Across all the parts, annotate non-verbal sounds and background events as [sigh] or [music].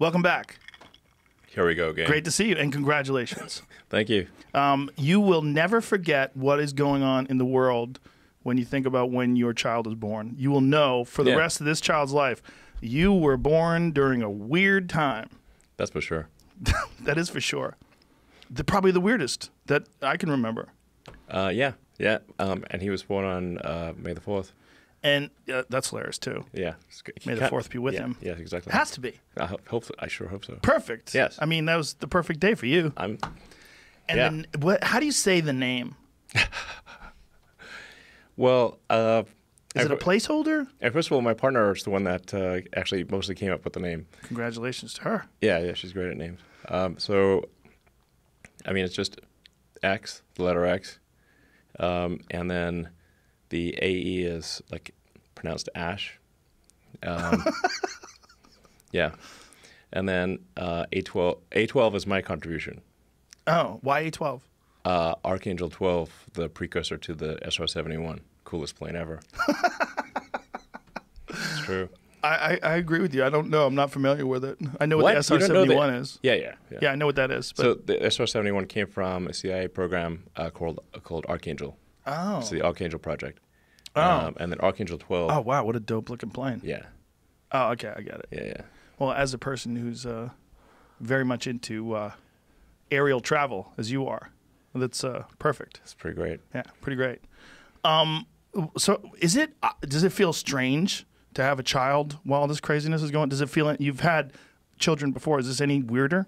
welcome back. Here we go again. Great to see you, and congratulations. [laughs] Thank you. Um, you will never forget what is going on in the world when you think about when your child is born. You will know for the Yeah. rest of this child's life, you were born during a weird time. That's for sure. [laughs] That is for sure. The, probably the weirdest that I can remember. Uh, yeah, yeah. Um, and he was born on uh, May the fourth. And uh, that's hilarious too. Yeah. May the 4th be with yeah, him. Yeah, exactly. It has to be. I hope, hope. I sure hope so. Perfect. Yes. I mean, that was the perfect day for you. I'm. And yeah. then, what, how do you say the name? [laughs] Well, uh, Is it a placeholder? and first of all, my partner is the one that uh, actually mostly came up with the name. Congratulations to her. Yeah, yeah, she's great at names. Um, so, I mean, it's just X, the letter X, um, and then the AE is like pronounced Ash. Um, [laughs] yeah, and then uh, A12. A12 is my contribution. Oh, why A12? Uh, Archangel 12, the precursor to the SR71, coolest plane ever. [laughs] it's true. I, I, I agree with you. I don't know. I'm not familiar with it. I know what, What? the You don't know the- SR-71 is. Yeah, yeah, yeah. Yeah, I know what that is. But So the SR-71 came from a CIA program uh, called called Archangel. Oh, It's the Archangel Project. Oh. Um, and then Archangel 12. oh wow, what a dope looking plane. Yeah, Oh, okay, I get it. yeah, yeah. Well, as a person who's uh, very much into uh, aerial travel, as you are, that's uh, perfect. It's pretty great. Yeah, pretty great. Um, so is it? Uh, does it feel strange to have a child while this craziness is going? Does it feel? Like you've had children before. Is this any weirder?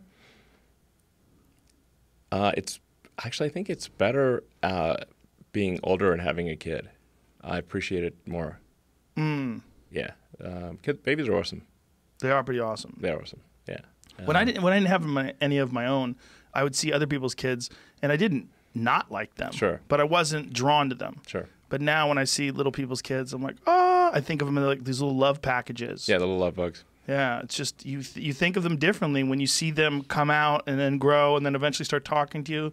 Uh, it's actually, I think it's better uh, being older and having a kid. I appreciate it more. Mm, Yeah. Um, kid, babies are awesome. they are pretty awesome. They're awesome. Yeah. When I Um, didn't when I didn't have my, any of my own, I would see other people's kids, and I didn't not like them. Sure. But I wasn't drawn to them. Sure. But now when I see little people's kids, I'm like, oh, I think of them like these little love packages. Yeah, the little love bugs. Yeah, it's just you th- you think of them differently when you see them come out and then grow and then eventually start talking to you.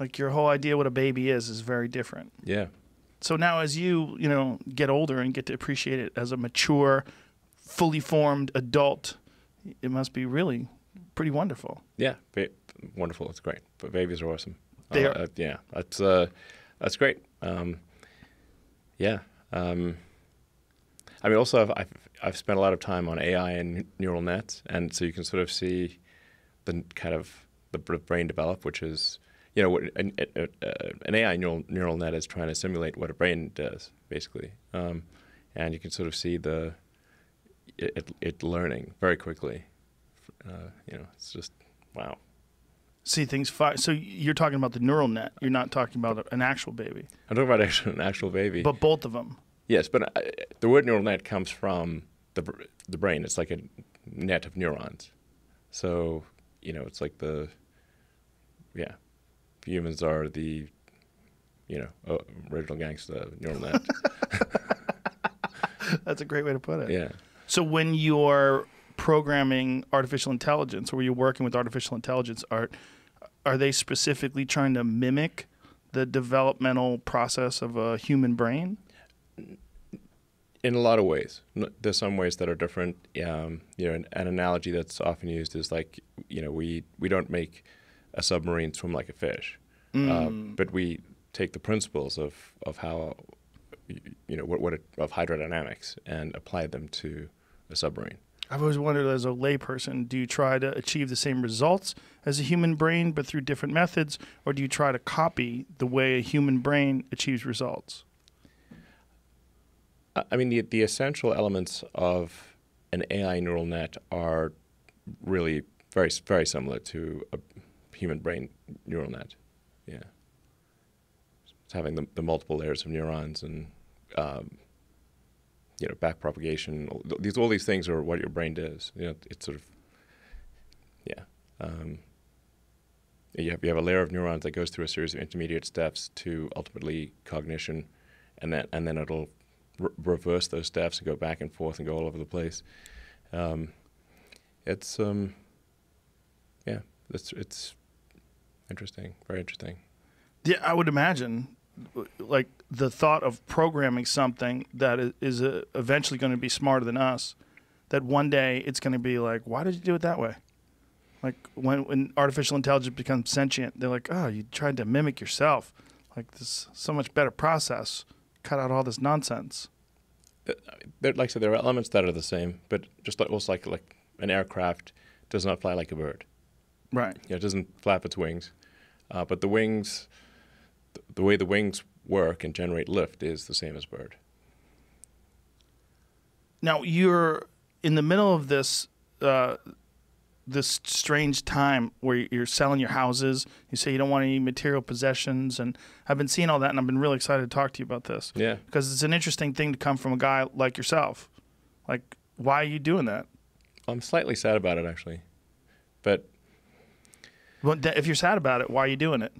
Like your whole idea what a baby is is very different. Yeah. So now as you, you know, get older and get to appreciate it as a mature, fully formed adult, it must be really pretty wonderful. Yeah. Ba- wonderful. It's great. But babies are awesome. They Uh, are- uh, yeah. That's uh, that's great. Um, yeah. Um, I mean, also, I've, I've I've spent a lot of time on AI and neural nets, and so you can sort of see the kind of the brain develop, which is you know what an, an AI neural neural net is trying to simulate what a brain does, basically, um, and you can sort of see the it, it, learning very quickly. Uh, you know, it's just wow. See things fi- so you're talking about the neural net. You're not talking about an actual baby. I'm talking about [laughs] an actual baby. But both of them. yes, but uh, the word neural net comes from the the brain. It's like a net of neurons. So you know, it's like the yeah, humans are the you know uh, original gangster neural net. [laughs] [laughs] That's a great way to put it. yeah. So when you're programming artificial intelligence or you're working with artificial intelligence art, are they specifically trying to mimic the developmental process of a human brain? in a lot of ways. There's some ways that are different. Um, you know, an, an analogy that's often used is like, you know, we, we don't make a submarine swim like a fish, uh, but we take the principles of, of how, you know, what, what it, of hydrodynamics and apply them to a submarine. I've always wondered as a layperson, do you try to achieve the same results as a human brain but through different methods, or do you try to copy the way a human brain achieves results? I- I mean, the, the essential elements of an AI neural net are really very, very similar to a human brain neural net. Yeah. It's having the, the multiple layers of neurons and, um, you know, back propagation. all- These, all these things are what your brain does. You know, it's sort of, yeah. Um, you have, you have a layer of neurons that goes through a series of intermediate steps to ultimately cognition, and then and then it'll re- reverse those steps and go back and forth and go all over the place. Um, it's um, yeah, it's it's interesting, very interesting. Yeah, I would imagine, like the thought of programming something that is uh, eventually going to be smarter than us, that one day it's going to be like, why did you do it that way? Like when when artificial intelligence becomes sentient, they're like, oh, you tried to mimic yourself. Like this so much better process. Cut out all this nonsense. There, like I said, there are elements that are the same, but just almost like like an aircraft does not fly like a bird. Right. Yeah, it doesn't flap its wings, uh, but the wings, the, the way the wings work and generate lift is the same as bird. Now you're in the middle of this uh, this strange time where you're selling your houses. You say you don't want any material possessions, and I've been seeing all that, and I've been really excited to talk to you about this. Yeah, because it's an interesting thing to come from a guy like yourself. Like, why are you doing that? I'm slightly sad about it actually, but if you're sad about it, why are you doing it?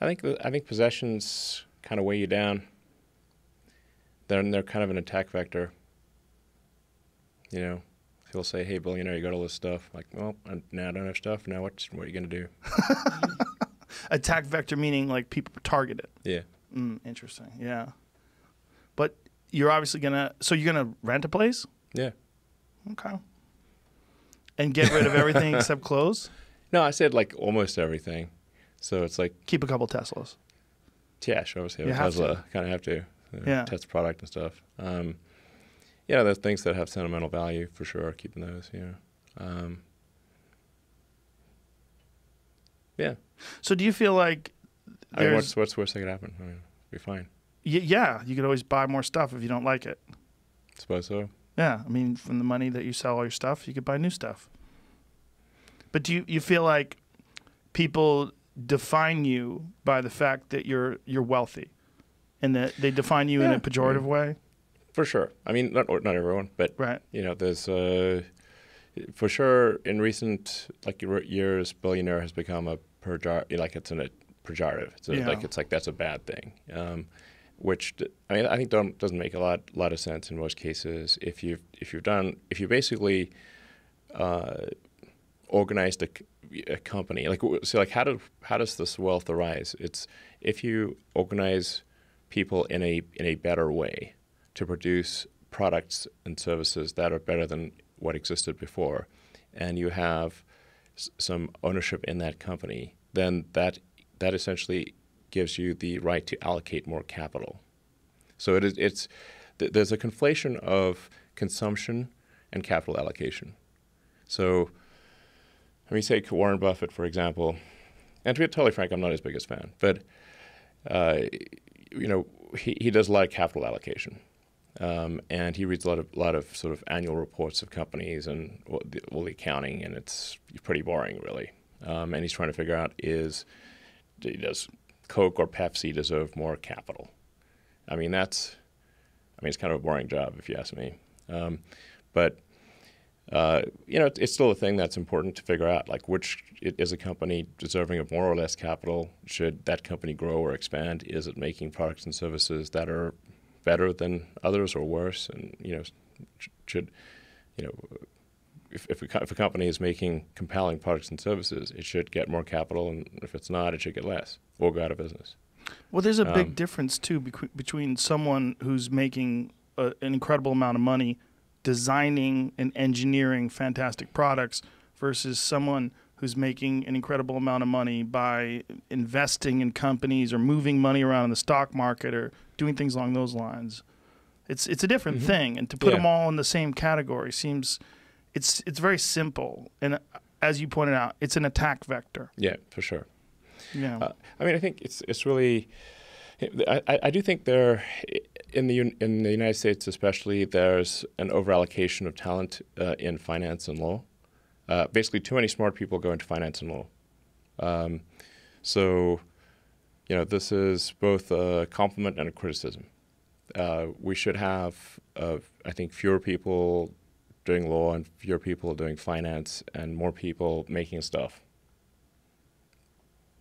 I think I think possessions kind of weigh you down. They're they're kind of an attack vector. You know, he'll say, "Hey, billionaire, you got all this stuff." Like, well, now I don't have stuff. Now what? What are you gonna do? [laughs] attack vector meaning like people target it. Yeah. Mm, interesting. Yeah. But you're obviously gonna. So you're gonna rent a place. Yeah. Okay. And get rid of everything [laughs] except clothes. No, I said like almost everything. So it's like keep a couple Teslas. Yeah, sure. Obviously, have a Tesla. Kind of have to. Uh, yeah. Test product and stuff. Um, yeah, there's things that have sentimental value for sure. Are keeping those, yeah. Um, yeah. So do you feel like? I mean, what's what's worst that could happen? I mean, be fine. Y- yeah, you could always buy more stuff if you don't like it. Suppose so. Yeah, I mean, from the money that you sell all your stuff, you could buy new stuff. But do you you feel like people define you by the fact that you're you're wealthy, and that they define you yeah. in a pejorative way. For sure. I mean, not not everyone, but right. You know, there's uh, for sure in recent like years, billionaire has become a pejor like it's a pejorative. It's a, yeah. like it's like that's a bad thing. Um, which I mean, I think doesn't make a lot lot of sense in most cases. If you've if you've done if you basically uh, organized a, a company like so like how do how does this wealth arise it's if you organize people in a in a better way to produce products and services that are better than what existed before and you have s- some ownership in that company then that that essentially gives you the right to allocate more capital so it is it's th- there's a conflation of consumption and capital allocation so let me say Warren Buffett, for example, and to be totally frank, I'm not his biggest fan, but uh, you know, he, he does a lot of capital allocation. Um, and he reads a lot of lot of sort of annual reports of companies and all the, all the accounting, and it's pretty boring, really. Um, and he's trying to figure out is does Coke or Pepsi deserve more capital? I mean, that's I mean, it's kind of a boring job if you ask me. Um, but uh, you know, it's still a thing that's important to figure out. Like, which is a company deserving of more or less capital? Should that company grow or expand? Is it making products and services that are better than others or worse? And you know, should you know, if if a, if a company is making compelling products and services, it should get more capital, and if it's not, it should get less or go out of business. Well, there's a big um, difference too between someone who's making a, an incredible amount of money designing and engineering fantastic products versus someone who's making an incredible amount of money by investing in companies or moving money around in the stock market or doing things along those lines. It's it's a different mm-hmm. thing, and to put yeah. them all in the same category seems it's it's very simple. And as you pointed out, it's an attack vector. Yeah, for sure. Yeah. Uh, I mean, I think it's it's really I, I do think there, in the in the United States especially, there's an overallocation of talent uh, in finance and law. Uh, basically, too many smart people go into finance and law. Um, so, you know, this is both a compliment and a criticism. Uh, we should have, uh, I think, fewer people doing law and fewer people doing finance and more people making stuff.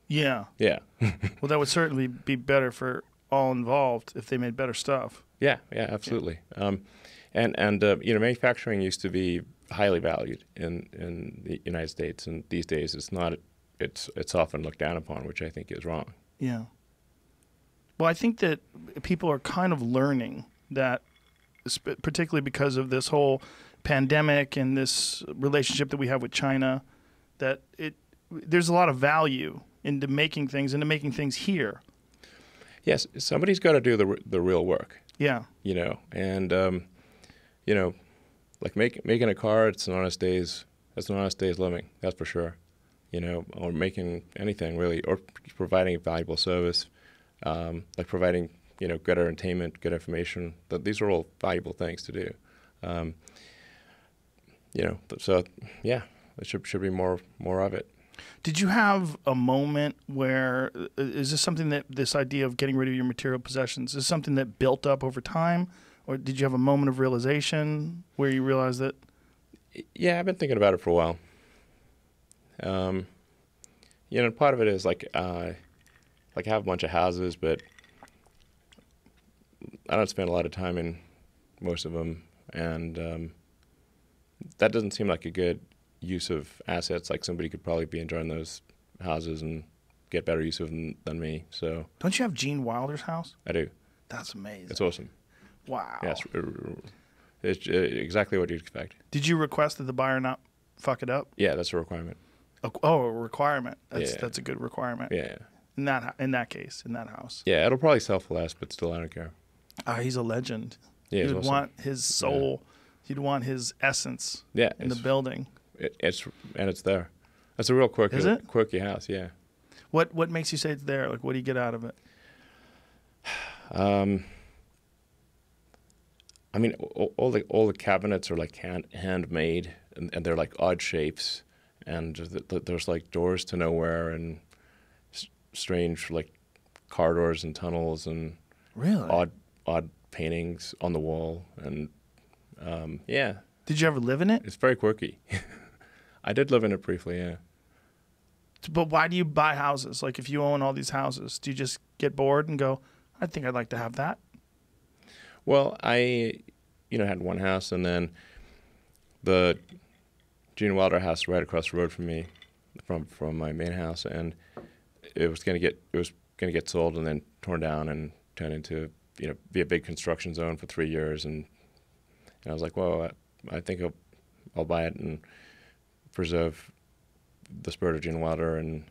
Yeah. Yeah. [laughs] well, that would certainly be better for all involved if they made better stuff. Yeah, yeah, absolutely. Yeah. Um, and and uh, you know, manufacturing used to be highly valued in in the United States, and these days it's not. It's it's often looked down upon, which I think is wrong. Yeah. Well, I think that people are kind of learning that, particularly because of this whole pandemic and this relationship that we have with China, that it there's a lot of value into making things into making things here. Yes, somebody's got to do the the real work. Yeah, you know, and um, you know, like make, making a car, it's an honest day's, it's an honest day's living, that's for sure. You know, or making anything really, or providing a valuable service, um, like providing, you know, good entertainment, good information. That these are all valuable things to do. Um, you know, so yeah, there should should be more more of it. Did you have a moment where uh, this something that this idea of getting rid of your material possessions is something that built up over time, or did you have a moment of realization where you realized that? Yeah, I've been thinking about it for a while. Um, you know, part of it is like, uh, like I have a bunch of houses, but I don't spend a lot of time in most of them, and um, that doesn't seem like a good use of assets. Like somebody could probably be enjoying those houses and get better use of them than me. So Don't you have Gene Wilder's house? I do. That's amazing. It's awesome. wow. Yes, it's uh, exactly what you'd expect. Did you request that the buyer not fuck it up? Yeah, that's a requirement. A- Oh, a requirement. That's Yeah. that's a good requirement. Yeah, In that in that case, in that house. yeah. It'll probably sell for less, but still, I don't care. Ah, he's a legend. Yeah, it's You'd awesome. want his soul. You'd want his essence Yeah, in the building. It, it's and it's there. That's a real quirky, Is it? quirky house. Yeah. What what makes you say it's there? Like, what do you get out of it? [sighs] Um, I mean, all, all the all the cabinets are like hand, handmade, and, and they're like odd shapes, and th- th- there's like doors to nowhere and s- strange like corridors and tunnels and Really? odd odd paintings on the wall, and um, yeah, Did you ever live in it? it's very quirky. [laughs] I did live in it briefly. Yeah. But why do you buy houses? Like, if you own all these houses, do you just get bored and go, "I think I'd like to have that"? Well, I, you know, had one house, and then the Gene Wilder house right across the road from me, from from my main house, and it was gonna get it was gonna get sold and then torn down and turned into you know be a big construction zone for three years, and, and I was like, well, I, I think I'll, I'll buy it and preserve the spirit of Gene Wilder and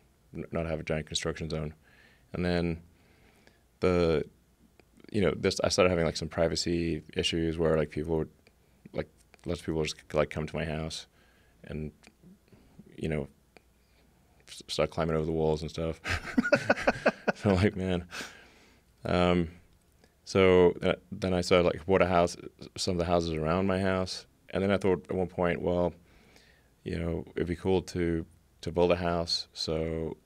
not have a giant construction zone, and then the you know, this I started having like some privacy issues where like people would like lots of people just like come to my house and you know start climbing over the walls and stuff. [laughs] so like man, um, so uh, then I started like what a house, some of the houses around my house, and then I thought at one point, well, you know, it'd be cool to to build a house. So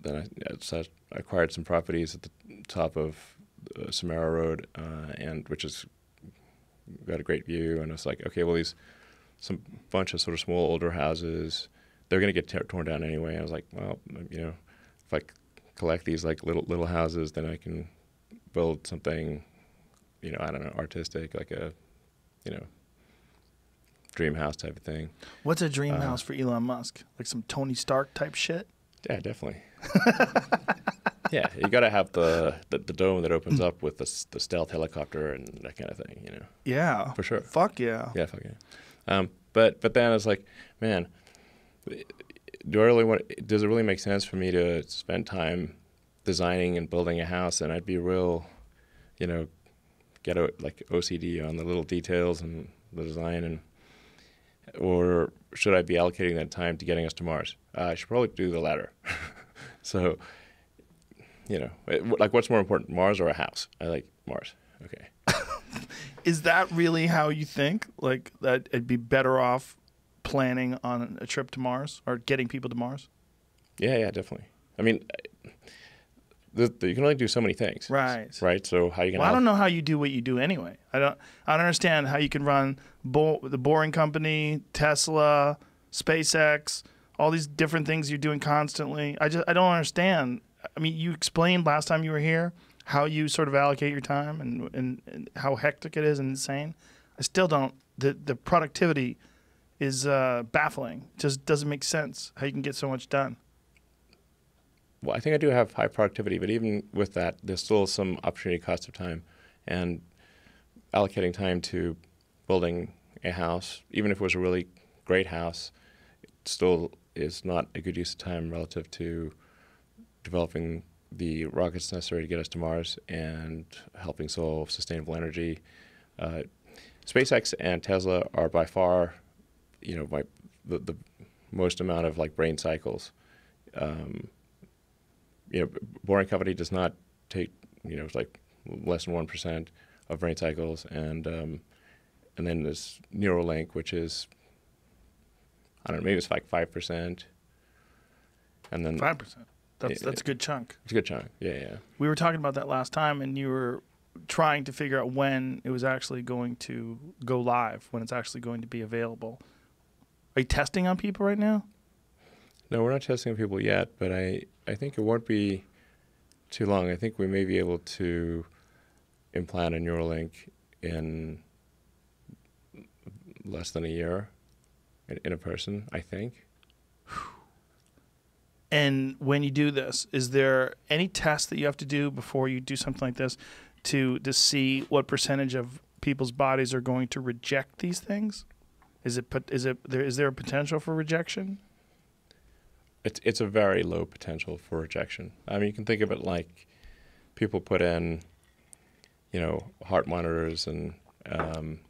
then I, I acquired some properties at the top of uh, Samara Road, uh, and which is got a great view. And it's like, okay, well, these some bunch of sort of small older houses, they're going to get torn down anyway. I was like, well, you know, if I collect these like little little houses, then I can build something, you know, I don't know, artistic, like a, you know, dream house type of thing. What's a dream Uh, house for Elon Musk? Like some Tony Stark type shit? Yeah, definitely. [laughs] yeah, you got to have the, the the dome that opens up with the the stealth helicopter and that kind of thing, you know. Yeah. For sure. Fuck yeah. Yeah, fuck yeah. Um, but but then it's like, man, do I really want? Does it really make sense for me to spend time designing and building a house? And I'd be real, you know, get a, like OCD on the little details and the design, and or should I be allocating that time to getting us to Mars? Uh, I should probably do the latter. [laughs] so, you know, it- like what's more important, Mars or a house? I like Mars. Okay. [laughs] Is that really how you think? Like that it'd be better off planning on a trip to Mars or getting people to Mars? Yeah, yeah, definitely. I mean, the, the, you can only do so many things, Right. right? So how you can? Well, I don't know how you do what you do anyway. I don't. I don't understand how you can run Bo- the Boring Company, Tesla, SpaceX, all these different things you're doing constantly. I just I don't understand. I mean, you explained last time you were here how you sort of allocate your time and and, and how hectic it is and insane. I still don't. The the productivity is uh, baffling. It just doesn't make sense how you can get so much done. Well, I think I do have high productivity, but even with that, there's still some opportunity cost of time, and allocating time to building a house, even if it was a really great house, still is not a good use of time relative to developing the rockets necessary to get us to Mars and helping solve sustainable energy. Uh, SpaceX and Tesla are by far, you know, the, the most amount of like brain cycles. Um, you know, Boring Company does not take, you know, it's like less than one percent of brain cycles, and um, and then there's Neuralink, which is I don't know, maybe it's like five percent, and then Five percent. That's Yeah, that's a good chunk. it's a good chunk. Yeah, yeah. We were talking about that last time, and you were trying to figure out when it was actually going to go live, when it's actually going to be available. Are you testing on people right now? No, we're not testing people yet, but I, I think it won't be too long. I think we may be able to implant a Neuralink in less than a year in, in a person, I think. [sighs] And when you do this, is there any test that you have to do before you do something like this to to see what percentage of people's bodies are going to reject these things? Is it is it there is there a potential for rejection? It's, it's a very low potential for rejection. I mean, you can think of it like people put in, you know, heart monitors and, um,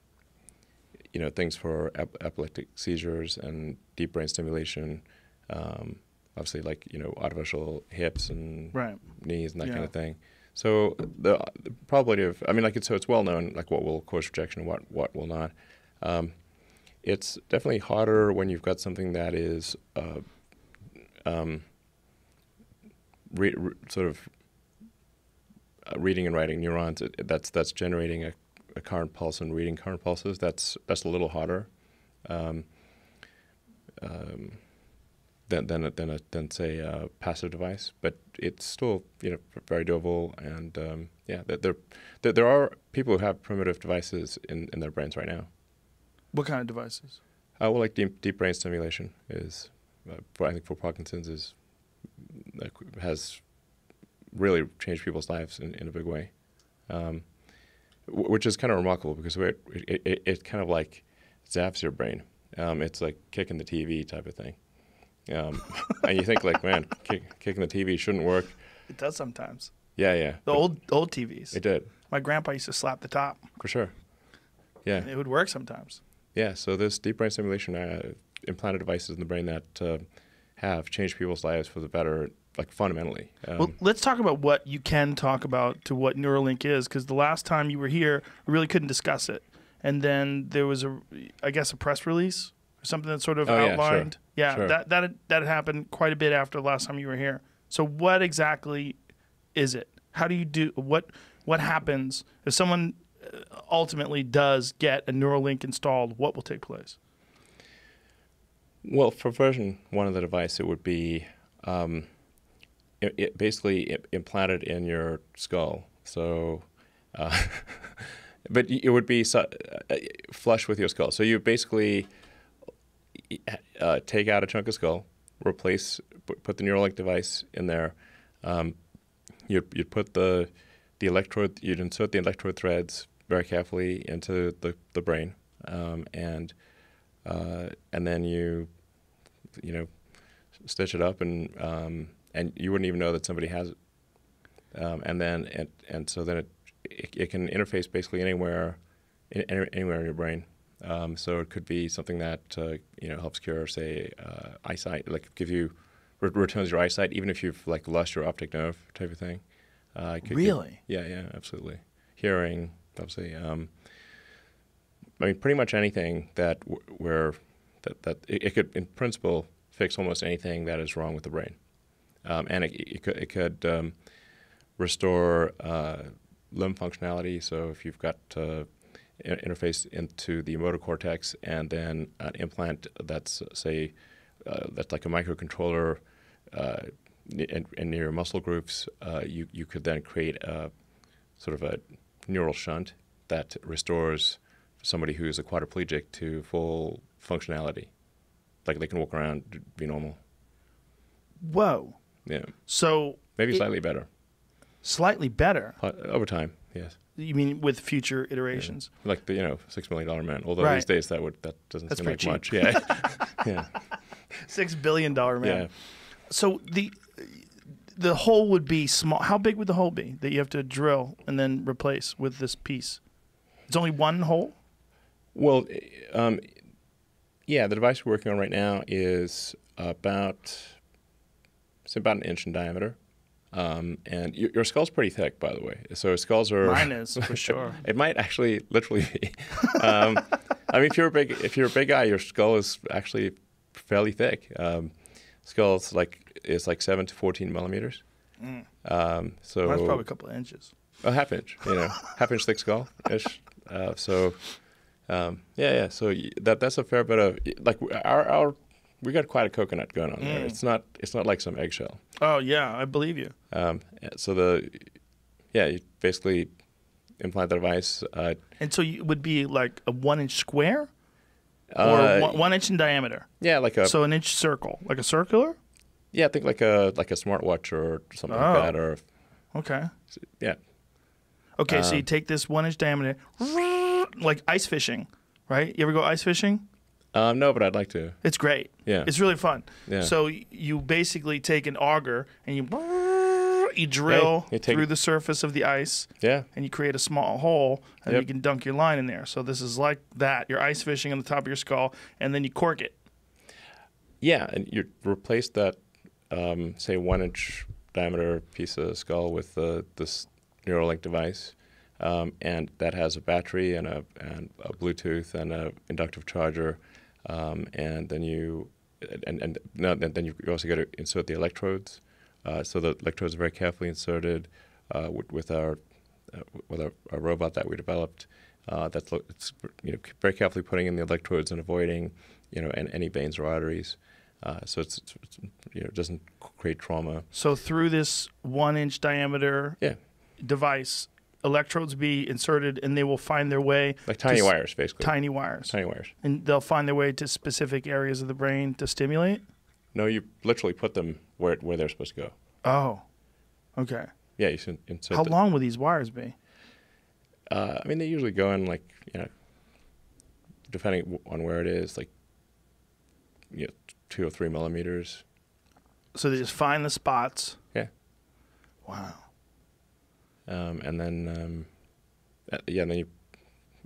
you know, things for ep- epileptic seizures and deep brain stimulation. Um, obviously, like you know, artificial hips and Right. knees and that kind of thing. So the, the probability of, I mean, like it's so it's well known, like what will cause rejection and what what will not. Um, it's definitely harder when you've got something that is uh, um, re- re- sort of uh, reading and writing neurons. It, that's that's generating a, a current pulse and reading current pulses. That's that's a little harder. Um, um, than than a, than, a, than say a passive device, but it's still you know very doable. And um, yeah, there, there there are people who have primitive devices in, in their brains right now. What kind of devices? Uh, well, like deep, deep brain stimulation is, I think for Parkinson's is has really changed people's lives in, in a big way, um, which is kind of remarkable because it, it, it, it kind of like zaps your brain. Um, it's like kicking the TV type of thing. Um, [laughs] and you think like, man, kick, kicking the TV shouldn't work. It does sometimes. Yeah, yeah. The but old old TVs. It did My grandpa used to slap the top. for sure. Yeah. It would work sometimes. Yeah, so this deep brain stimulation uh, implanted devices in the brain that uh, have changed people's lives for the better, like fundamentally. Um, Well, let's talk about what you can talk about to what Neuralink is, because the last time you were here, we really couldn't discuss it. And then there was a, I guess, a press release or something that sort of Oh, yeah, sure. outlined. Yeah, Sure. that that had- that had happened quite a bit after the last time you were here. So what exactly is it? How do you do what? What happens if someone uh, ultimately does get a Neuralink installed? What will take place? Well, for version one of the device, it would be um, it, it basically implanted in your skull. So, uh, [laughs] but it would be su- uh, flush with your skull. So you basically uh, take out a chunk of skull, replace, put put the Neuralink device in there. Um, you you put the the electrode, you'd insert the electrode threads very carefully into the the brain, um, and uh, and then you you know stitch it up and um, and you wouldn't even know that somebody has it. Um, and then and, and so then it, it it can interface basically anywhere in, any- anywhere in your brain. Um, so it could be something that uh, you know helps cure, say, uh, eyesight, like give you re- returns your eyesight, even if you've like lost your optic nerve type of thing. Uh, could give- Really? yeah, yeah, absolutely. Hearing, obviously. Um, I mean, pretty much anything that where that that it, it could, in principle, fix almost anything that is wrong with the brain, um, and it, it could it could um, restore uh, limb functionality. So if you've got uh, in- interface into the motor cortex and then an implant that's say uh, that's like a microcontroller uh, in, in your muscle groups, uh, you you could then create a sort of a neural shunt that restores somebody who's a quadriplegic to full functionality, like they can walk around, be normal. Whoa. Yeah, So maybe It- slightly better slightly better. over time. Yes, You mean with future iterations? like the you know six million dollar man. Although Right. these days that would that doesn't That's seem like pretty much. Yeah, [laughs] [laughs] yeah, Six billion dollar man. yeah. So the the hole would be small. How big would the hole be that you have to drill and then replace with this piece? It's only one hole. Well, um, yeah, the device we're working on right now is about it's about an inch in diameter, um, and your, your skull's pretty thick, by the way. So skulls are Mine is for [laughs] sure. It might actually literally be. [laughs] Um, I mean, if you're a big if you're a big guy, your skull is actually fairly thick. Um, skull's like is like seven to fourteen millimeters. Um, so Mine's probably a couple of inches. a half inch, you know, half inch thick skull ish. Uh, so, um, yeah, yeah. So that that's a fair bit of like our our we got quite a coconut going on there. Mm. It's not it's not like some eggshell. Oh yeah, I believe you. Um, so the yeah, you basically implant the device. Uh, And so you would be like a one inch square or uh, one, one inch in diameter. yeah, like a So an inch circle, like a circular. yeah, I think like a like a smartwatch or something Oh. like that, or Okay. yeah, Okay, so you Um, take this one inch diameter, like ice fishing, right? You ever go ice fishing? um, no, but I'd like to. It's great. Yeah, It's really fun. yeah. So you basically take an auger and you you drill you take- through the surface of the ice yeah, and you create a small hole and Yep. you can dunk your line in there. So this is like that. You're ice fishing on the top of your skull and then you cork it. yeah, and you replace that, um, say, one inch diameter piece of skull with the this Neuralink device, um, and that has a battery and a and a Bluetooth and an inductive charger, um, and then you and and no, then then you also got to insert the electrodes. Uh, so the electrodes are very carefully inserted uh, with, with our uh, with our, our robot that we developed. Uh, that's it's you know very carefully putting in the electrodes and avoiding you know an, any veins or arteries. Uh, so it's, it's, you know it doesn't create trauma. So through this one inch diameter Yeah. device, electrodes be inserted and they will find their way Like tiny wires, basically. tiny wires. Tiny wires. And they'll find their way to specific areas of the brain to stimulate. No, you literally put them where where they're supposed to go. Oh. Okay. Yeah, you should insert. How the- long will these wires be? Uh, I mean, they usually go in like you know, depending on where it is, like you know, two or three millimeters. So they just find the spots. Yeah. Wow. Um, and then um, uh, yeah, then you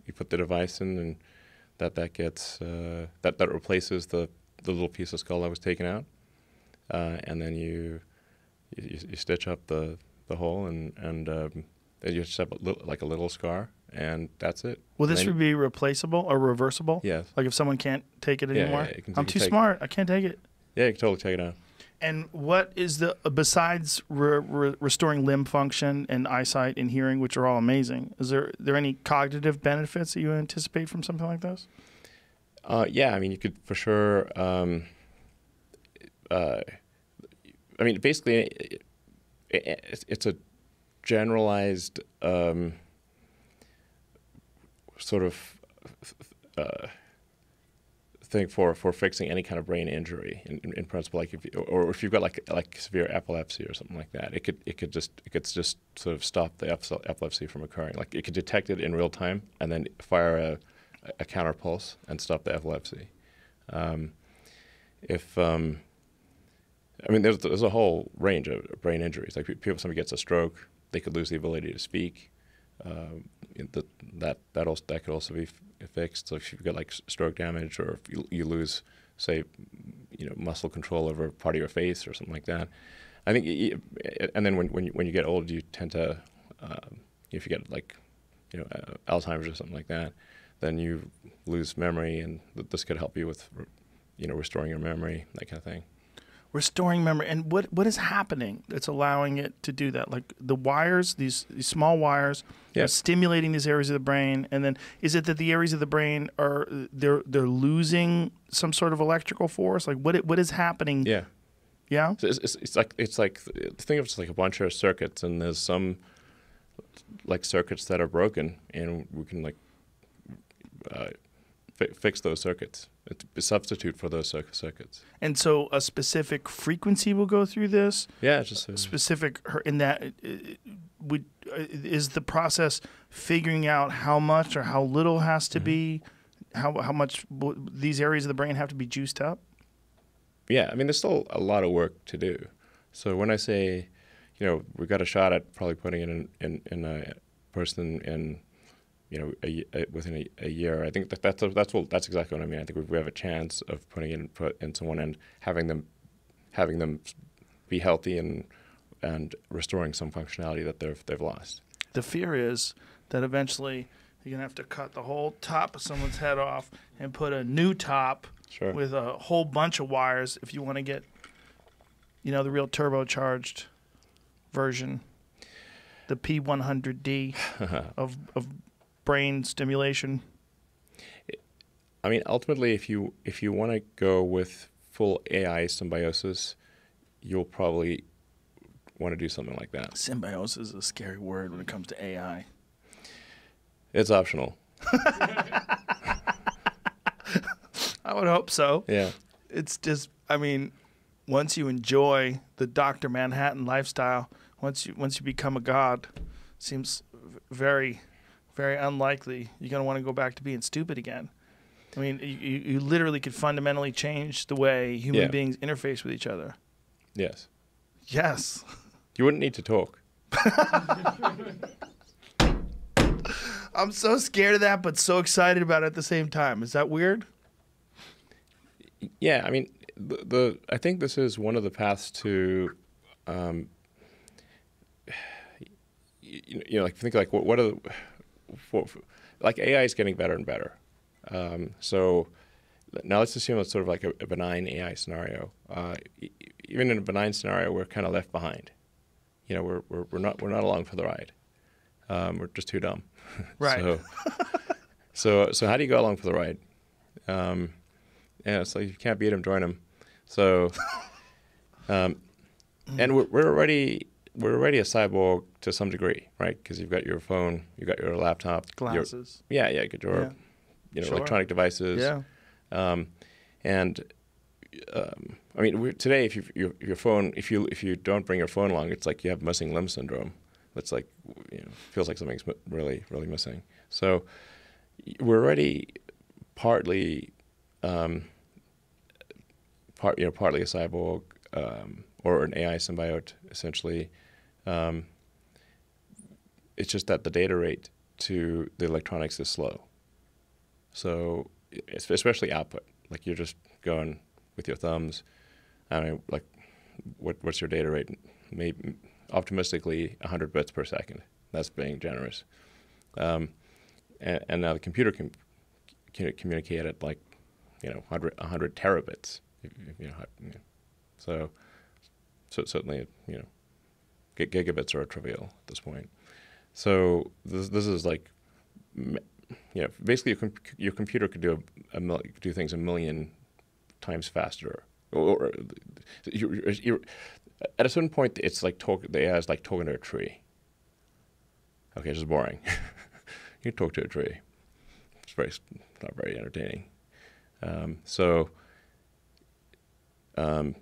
you put the device in, and that that gets uh, that that replaces the the little piece of skull that was taken out, uh, and then you, you you stitch up the the hole, and and um, you just have a little, like a little scar, and that's it. Will this be replaceable or reversible? Yes. Like if someone can't take it anymore? yeah, you can- I'm too smart. I can't take it. Yeah, you can totally take it out. And what is the besides re- re- restoring limb function and eyesight and hearing, which are all amazing? Is there there any cognitive benefits that you anticipate from something like this? Uh, yeah, I mean, you could for sure. Um, uh, I mean, basically, it, it, it's- a generalized um, sort of uh, thing for, for fixing any kind of brain injury. In, in, in principle, like if you, or if you've got like like severe epilepsy or something like that, it could it could just it could just sort of stop the epilepsy from occurring. Like it could detect it in real time and then fire a a counter pulse and stop the epilepsy. Um, if um, I mean, there's there's a whole range of brain injuries. Like people, somebody gets a stroke, they could lose the ability to speak. Um, that that that also that could also be fixed. So if you've got like stroke damage, or if you, you lose, say, you know, muscle control over part of your face or something like that. I think, and then when when you, when you get old, you tend to, um, if you get like, you know, uh, Alzheimer's or something like that, then you lose memory, and th- this could help you with, you know, restoring your memory, that kind of thing. Restoring memory, and what what is happening that's allowing it to do that? Like the wires, these, these small wires, Yeah. are stimulating these areas of the brain, and then is it that the areas of the brain are they're they're losing some sort of electrical force? Like what it, what is happening? Yeah. Yeah? So it's, it's, it's like it's like think of it like a bunch of circuits, and there's some like circuits that are broken, and we can like uh, fi- fix those circuits. It's a substitute for those circ- circuits. And so a specific frequency will go through this. Yeah, just a, Specific in that uh, would uh, is the process figuring out how much or how little has to Mhm. be, how how much these areas of the brain have to be juiced up. yeah. I mean, there's still a lot of work to do. So when I say, you know, we got a shot at probably putting it in in, in a person in, you know, a, a- within a, a year, I think that that's that's what that's exactly what I mean. I think we we have a chance of putting it in, put in someone and having them having them be healthy and and restoring some functionality that they've they've lost. The fear is that eventually you're gonna have to cut the whole top of someone's head off and put a new top Sure. with a whole bunch of wires if you want to get, you know, the real turbocharged version, the P100D [laughs] of of brain stimulation. I mean, ultimately, if you if you want to go with full AI symbiosis, you'll probably want to do something like that. Symbiosis is a scary word when it comes to AI. It's optional. [laughs] I would hope so. Yeah. It's just, I mean, once you enjoy the Doctor Manhattan lifestyle, once you once you become a god, seems very, very unlikely you're gonna want to go back to being stupid again. I mean, you, you you literally could fundamentally change the way human Yeah. beings interface with each other. Yes. Yes. You wouldn't need to talk. [laughs] I'm so scared of that, but so excited about it at the same time. Is that weird? Yeah. I mean, the, the I think this is one of the paths to, um, [sighs] you, you know, like think like what what are the, for, for- like AI is getting better and better. Um, so now let's assume it's sort of like a, a benign AI scenario. Uh, e- even in a benign scenario, we're kind of left behind. You know, we're, we're, we're not we're not along for the ride. Um, we're just too dumb. [laughs] Right. so, so so how do you go along for the ride? Um, yeah, it's like you can't beat them, join them. So, [laughs] um, and we're, we're already we're already a cyborg to some degree, right? Because you've got your phone, you've got your laptop, your- Glasses. yeah, yeah, you your Yeah. you know Sure. electronic devices. Yeah. Um, and um, I mean, today, if you your, your phone, if you if you don't bring your phone along, it's like you have missing limb syndrome. It's like you know, feels like something's really really missing. So we're already partly um, part you know partly a cyborg um, or an AI symbiote essentially. Um, it's just that the data rate to the electronics is slow. So especially output, like you're just going with your thumbs. I mean, like, what what's your data rate? Maybe optimistically 100 bits per second. That's being generous. Um, and, and now the computer can, can communicate at like, you know, 100, 100 terabits. You know. So, so certainly, you know, gigabits are trivial at this point. So this this is like, you know, basically your, your computer could do a, a could do things a million times faster. Or, or you're, you're, at a certain point, it's like talk. The AI is like talking to a tree. Okay, this is boring. [laughs] you talk to a tree. It's very not very entertaining. Um, so, um,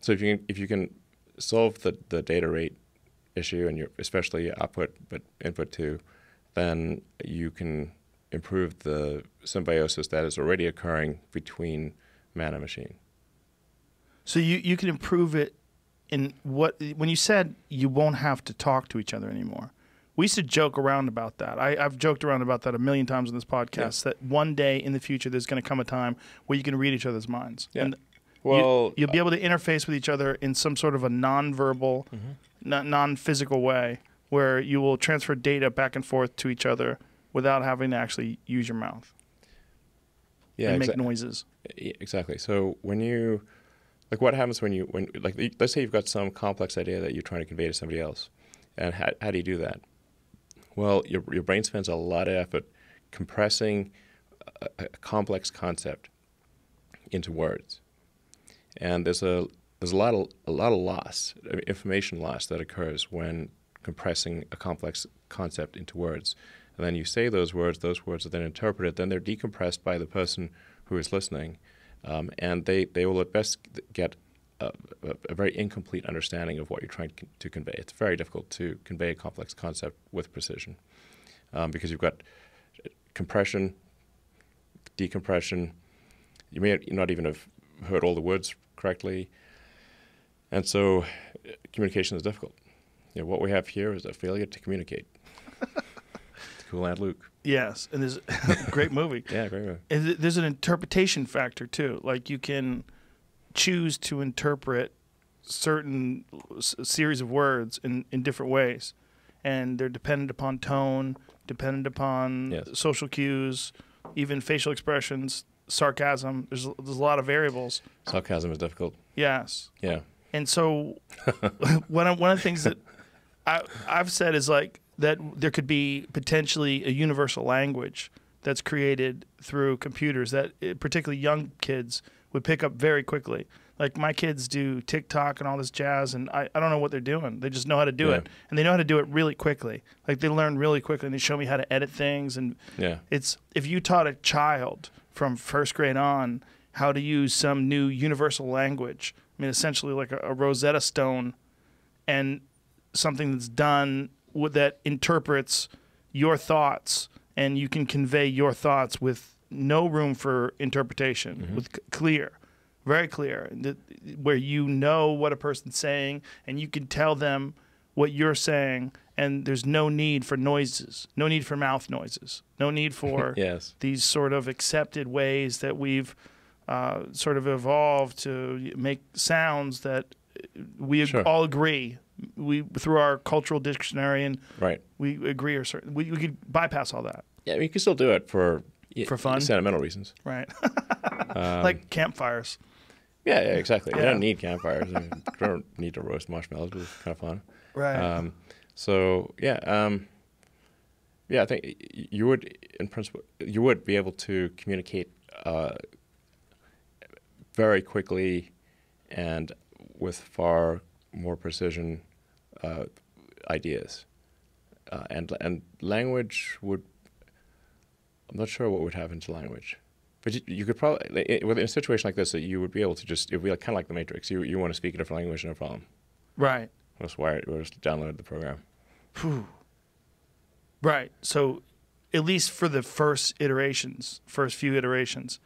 so if you can, if you can solve the, the data rate issue and your especially output but input too, then you can improve the symbiosis that is already occurring between man and machine. So you you can improve it in what when you said you won't have to talk to each other anymore. We used to joke around about that. I, I've joked around about that a million times on this podcast. That one day in the future, there's going to come a time where you can read each other's minds. Yeah. And Well, you'll be uh, able to interface with each other in some sort of a non-verbal, mm-hmm. non- non-physical way, where you will transfer data back and forth to each other without having to actually use your mouth yeah, and exa- make noises. Yeah, exactly. So when you like what happens when you when like let's say you've got some complex idea that you're trying to convey to somebody else, and how, how do you do that? Well, your your brain spends a lot of effort compressing a, a complex concept into words, and there's a there's a lot of a lot of loss, information loss that occurs when compressing a complex concept into words. And then you say those words; those words are then interpreted. Then they're decompressed by the person who is listening, um, and they, they will at best get a, a, a, very incomplete understanding of what you're trying to convey. It's very difficult to convey a complex concept with precision um, because you've got compression, decompression. You may not even have heard all the words correctly, and so uh, communication is difficult. You know, what we have here is a failure to communicate. [laughs] Cool Hand Luke. Yes, and there's a [laughs] great movie. yeah, great movie. And there's an interpretation factor too. Like you can choose to interpret certain series of words in, in different ways, and they're dependent upon tone, dependent upon Yes. social cues, even facial expressions, sarcasm. There's there's a lot of variables. Sarcasm is difficult. Yes, Yeah. and so [laughs] one of, one of the things that I, I've said is like that there could be potentially a universal language that's created through computers that eh, particularly young kids would pick up very quickly. Like my kids do TikTok and all this jazz, and I, I don't know what they're doing. They just know how to do Yeah. it, and they know how to do it really quickly. Like they learn really quickly, and they show me how to edit things. And Yeah. it's if you taught a child from first grade on how to use some new universal language, I mean, essentially like a, a Rosetta Stone, and something that's done with, that interprets your thoughts, and you can convey your thoughts with no room for interpretation, mm-hmm. with c- clear, very clear, th- where you know what a person's saying, and you can tell them what you're saying, and there's no need for noises, no need for mouth noises, no need [laughs] for Yes. these sort of accepted ways that we've uh, sort of evolved to make sounds that we Sure. all agree. We through our cultural dictionary and Right. we agree or certain we, we could bypass all that, Yeah, you can still do it for For fun? sentimental reasons. right? [laughs] Um, like campfires. yeah, yeah, exactly. You don't need campfires. you [laughs] don't need to roast marshmallows. It's kind of fun. Right. Um, so yeah, um, yeah, I think you would, in principle, you would be able to communicate uh, very quickly and with far more precision uh, ideas, uh, and and language would. I'm not sure what would happen to language. But you, you could probably, in a situation like this, that you would be able to just, it would be like, kind of like the Matrix. You, you want to speak a different language, no problem. right. Just wire it, just download the program. Phew. Right. So, at least for the first iterations, first few iterations,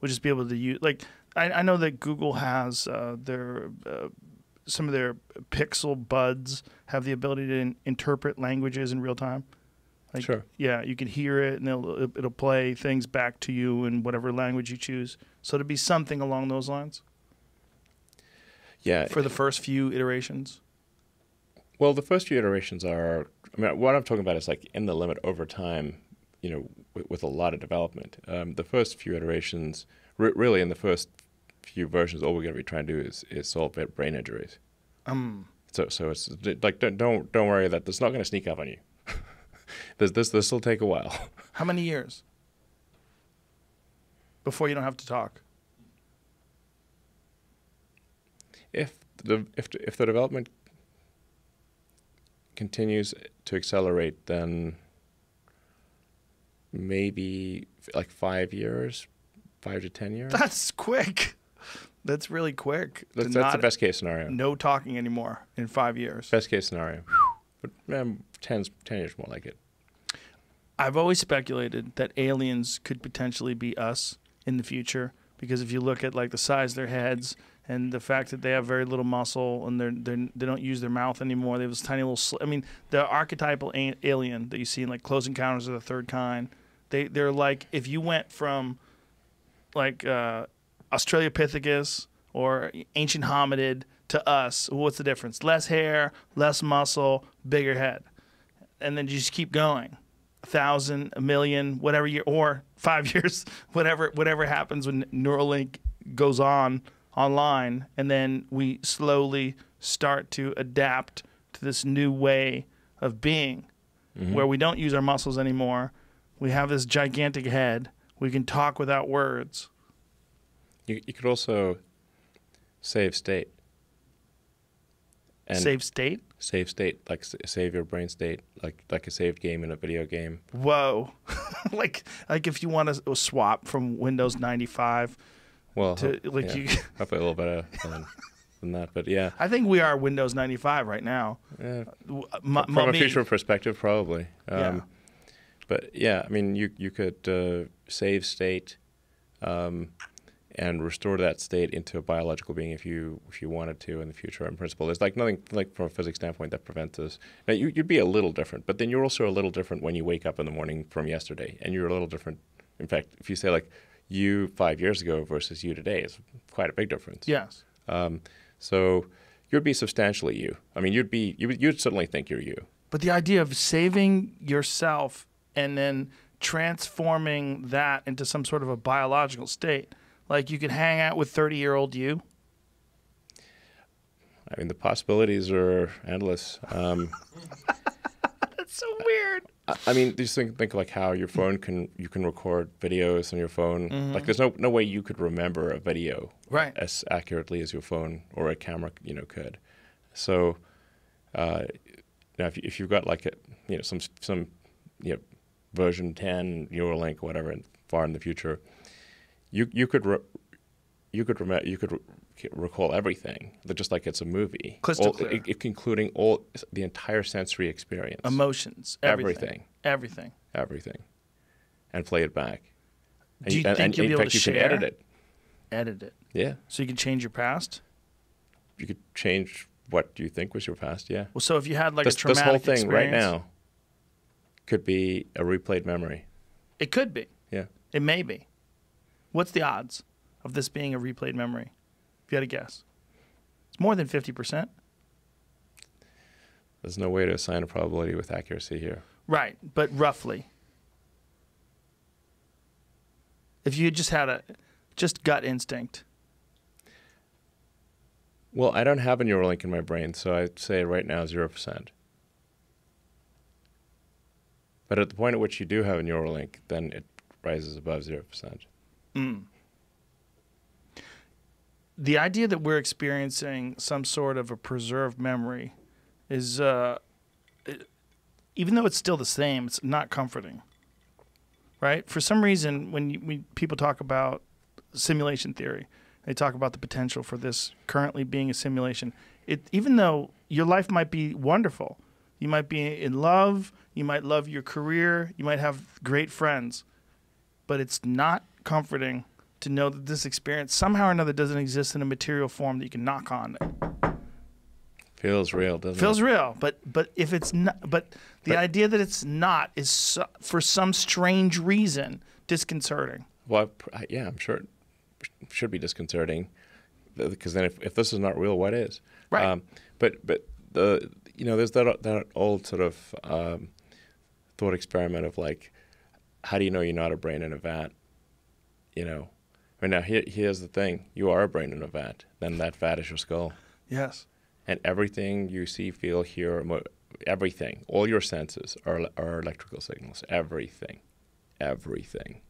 we'll just be able to use. Like, I, I know that Google has uh, their uh, some of their Pixel buds have the ability to in- interpret languages in real time. Like, Sure. Yeah, you can hear it, and it'll it'll play things back to you in whatever language you choose. So to be something along those lines Yeah. for the first few iterations. Well, the first few iterations are. I mean, what I'm talking about is like in the limit over time. You know, with, with a lot of development. Um, the first few iterations, re- really, in the first few versions, all we're going to be trying to do is is solve brain injuries. Um. So, so it's like don't don't, don't worry that it's not going to sneak up on you. [laughs] this this this will take a while. [laughs] How many years before you don't have to talk? if the if if the development continues to accelerate, then maybe like five years, five to ten years. That's quick. That's really quick. That's, that's the best case scenario. No talking anymore in five years. Best case scenario. But um, 10, 10 years more like it. I've always speculated that aliens could potentially be us in the future because if you look at like the size of their heads and the fact that they have very little muscle and they're, they're they don't use their mouth anymore, they have this tiny little. Sl- I mean, the archetypal a- alien that you see in like Close Encounters of the Third Kind, they they're like if you went from like uh, Australopithecus or ancient hominid to us, what's the difference? Less hair, less muscle, bigger head, and then you just keep going a thousand, a million, whatever year, or five [laughs] years, whatever whatever happens when Neuralink goes on online, and then we slowly start to adapt to this new way of being, mm-hmm. where we don't use our muscles anymore. We have this gigantic head. We can talk without words. You, you could also save state. And Save state. save state, like save your brain state, like like a saved game in a video game. Whoa, [laughs] like like if you want to swap from Windows ninety five Well, to ho- like yeah, you. hopefully a little better than, [laughs] than that, but yeah, I think we are Windows ninety five right now. yeah uh, from a future perspective, probably. Um, Yeah. But yeah, I mean, you you could uh, save state um, and restore that state into a biological being if you if you wanted to in the future. In principle, there's like nothing like from a physics standpoint that prevents us. Now you, you'd be a little different, but then you're also a little different when you wake up in the morning from yesterday, and you're a little different. In fact, if you say like you five years ago versus you today, is quite a big difference. Yes. Um, so you'd be substantially you. I mean, you'd be you would, you'd certainly think you're you. But the idea of saving yourself and then transforming that into some sort of a biological state, like you could hang out with 30 year old you. I mean, the possibilities are endless. Um, [laughs] That's so weird. I, I mean, just think think like how your phone can you can record videos on your phone. Like, there's no no way you could remember a video Right. as accurately as your phone or a camera, you know, could. So, uh, now if you, if you've got like a you know some some you know version 10 Neuralink whatever far in the future, you you could re- you could remember you could re- recall everything, just like it's a movie, Crystal all, clear. i- i- including all the entire sensory experience, Emotions, everything. Everything. Everything. everything, and play it back. And Do you and, think and you'll be able fact, to you can share? edit it. Edit it. Yeah, So you can change your past. you could change what you think was your past. Yeah. Well, so if you had like this, a traumatic this whole thing right now could be a replayed memory. It could be. Yeah. It may be. What's the odds of this being a replayed memory? If you had a guess, it's more than 50%. There's no way to assign a probability with accuracy here. Right, but roughly. If you just had a just gut instinct. Well, I don't have a Neuralink in my brain, so I'd say right now 0%. But at the point at which you do have a Neuralink, then it rises above 0%. The idea that we're experiencing some sort of a preserved memory is uh, it- even though it's still the same, it's not comforting. Right? For some reason when you, when people talk about simulation theory, they talk about the potential for this currently being a simulation. It even though your life might be wonderful, you might be in love, you might love your career, you might have great friends, but it's not comforting to know that this experience somehow or another doesn't exist in a material form that you can knock on. Feels real, doesn't Feels it? Feels real, but but if it's not, but the But- idea that it's not is so, for some strange reason disconcerting. Well, I yeah, I'm sure it should be disconcerting because then if, if this is not real, what is? Right. but but the you know there's that that old sort of um, thought experiment of like, how do you know you're not a brain in a vat? You know, I mean now here, here's the thing: you are a brain in a vat. Then that vat is your skull, Yes. and everything you see, feel, hear, everything, all your senses are are electrical signals. Everything, everything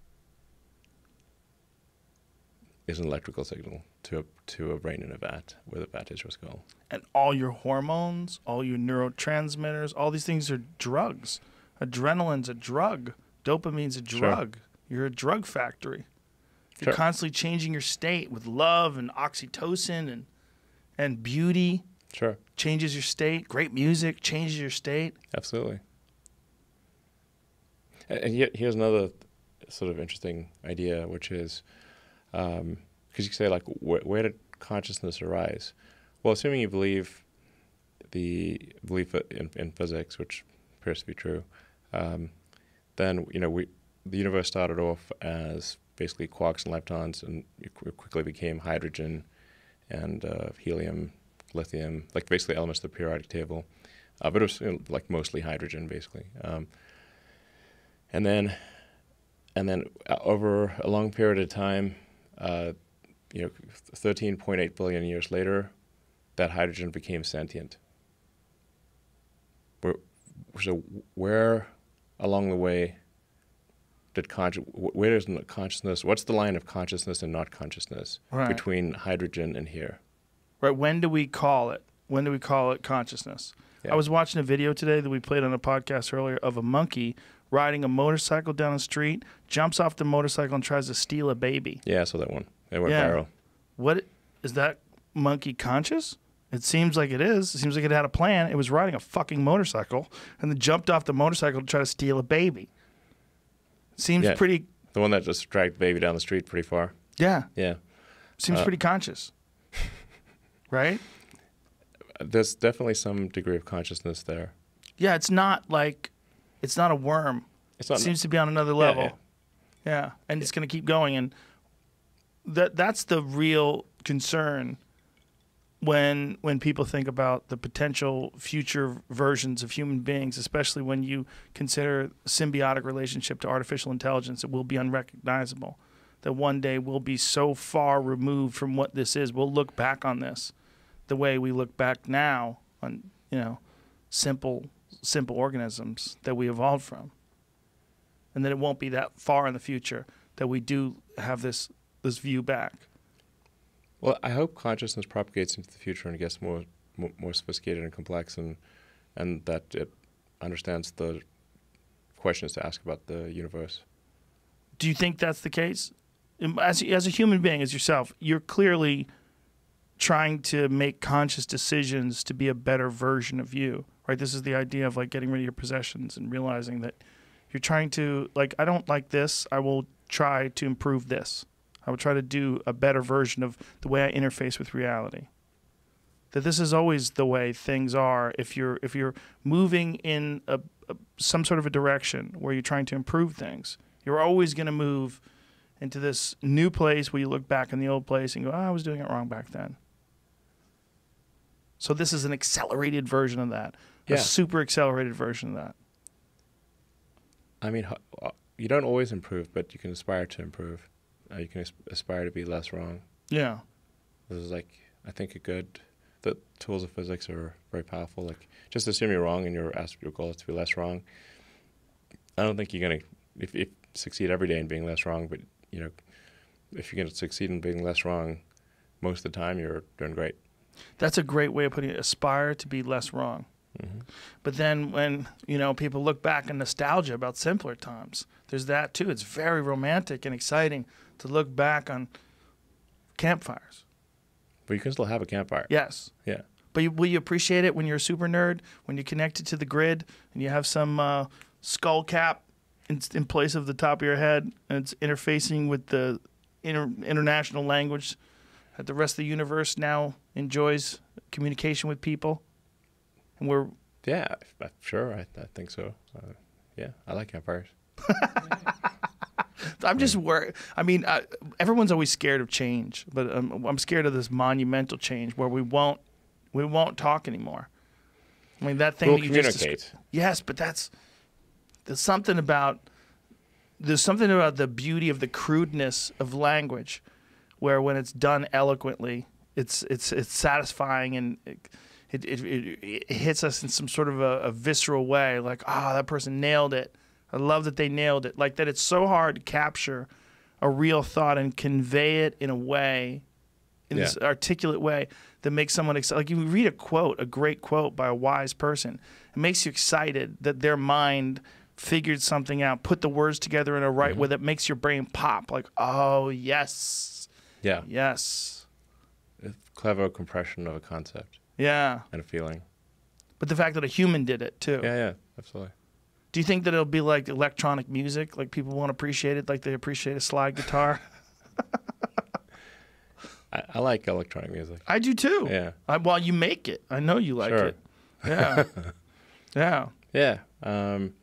is an electrical signal to a, to a brain in a vat, where the vat is your skull. And all your hormones, all your neurotransmitters, all these things are drugs. Adrenaline's a drug. Dopamine's a Sure. drug. You're a drug factory. You're Sure. constantly changing your state with love and oxytocin and and beauty Sure, changes your state. Great music changes your state. absolutely. And, here's another sort of interesting idea, which is because you say like, wh- where did consciousness arise? Well, assuming you believe the belief in, in physics, which appears to be true, um, then you know we the universe started off as basically quarks and leptons, and it quickly became hydrogen and uh, helium, lithium, like basically elements of the periodic table. Uh, but it was you know, like mostly hydrogen, basically. Um, and then, and then uh, over a long period of time, uh, you know, 13.8 billion years later, that hydrogen became sentient. Where, so where along the way did consci- where is consciousness? What's the line of consciousness and not consciousness Right. between hydrogen and here? Right? When do we call it? When do we call it consciousness? Yeah. I was watching a video today that we played on a podcast earlier of a monkey riding a motorcycle down the street, jumps off the motorcycle and tries to steal a baby. Yeah, I saw that one. It went Yeah. viral. What is that monkey conscious? It seems like it is. It seems like it had a plan. It was riding a fucking motorcycle and then jumped off the motorcycle to try to steal a baby. Seems Yeah. pretty The one that just dragged the baby down the street pretty far. yeah, Yeah. seems Uh, pretty conscious. [laughs] right? There's definitely some degree of consciousness there. Yeah, it's not like it's not a worm. It's It not. seems to be on another Yeah, level. yeah. Yeah, and it's going to keep going, and that that's the real concern when when people think about the potential future versions of human beings, especially when you consider symbiotic relationship to artificial intelligence, it will be unrecognizable. That one day we'll be so far removed from what this is. We'll look back on this the way we look back now on you know simple simple organisms that we evolved from and that it won't be that far in the future that we do have this this view back. Well, I hope consciousness propagates into the future and gets more more, sophisticated and complex, and and that it understands the questions to ask about the universe. Do you think that's the case? Um, As as a human being, as yourself, you're clearly trying to make conscious decisions to be a better version of you. Right? This is the idea of like getting rid of your possessions and realizing that you're trying to like I don't like this, I will try to improve this. I will try to do a better version of the way I interface with reality. That this is always the way things are if you're if you're moving in a, a some sort of a direction where you're trying to improve things. You're always going to move into this new place where you look back in the old place and go, oh, I was doing it wrong back then. So this is an accelerated version of that, Yeah. a super accelerated version of that. I mean, uh, you don't always improve, but you can aspire to improve. Uh, you can aspire to be less wrong. Yeah. This is like, I think, a good. The tools of physics are very powerful. Like, just assume you're wrong, and your your goal is to be less wrong. I don't think you're gonna if, if succeed every day in being less wrong, but you know, if you're gonna succeed in being less wrong, most of the time you're doing great. That's a great way of putting it. Aspire to be less wrong. hmm But then when, you know, people look back in nostalgia about simpler times, there's that too. It's very romantic and exciting to look back on campfires. But you can still have a campfire. Yes. Yeah. But you, will you appreciate it when you're a super nerd, when you're connected to the grid and you have some uh, skull cap in, in place of the top of your head and it's interfacing with the inter, international language that the rest of the universe now enjoys communication with people? And we're Yeah, I- I- sure. I, I think so. Uh, yeah, I like campfires. [laughs] I'm just worried. I mean, I, everyone's always scared of change, but um, I'm scared of this monumental change where we won't we won't talk anymore. I mean, that thing We'll that you just descri- communicate. yes, but that's there's something about there's something about the beauty of the crudeness of language, where when it's done eloquently, it's it's it's satisfying and. It, it, it, it, it hits us in some sort of a, a visceral way, like, ah, that person nailed it. I love that they nailed it. Like that it's so hard to capture a real thought and convey it in a way, in this articulate way that makes someone excited. Like you read a quote, a great quote by a wise person, it makes you excited that their mind figured something out, put the words together in a right mm-hmm. way that makes your brain pop. Like, oh yes, Yeah, yes, a clever compression of a concept yeah. and a feeling. But the fact that a human did it too. Yeah, yeah, absolutely. Do you think that it'll be like electronic music? Like people won't appreciate it like they appreciate a slide guitar? [laughs] I, I like electronic music. I do too. Yeah, I, well, you make it. I know you like Sure. it. Yeah. [laughs] yeah. yeah, um,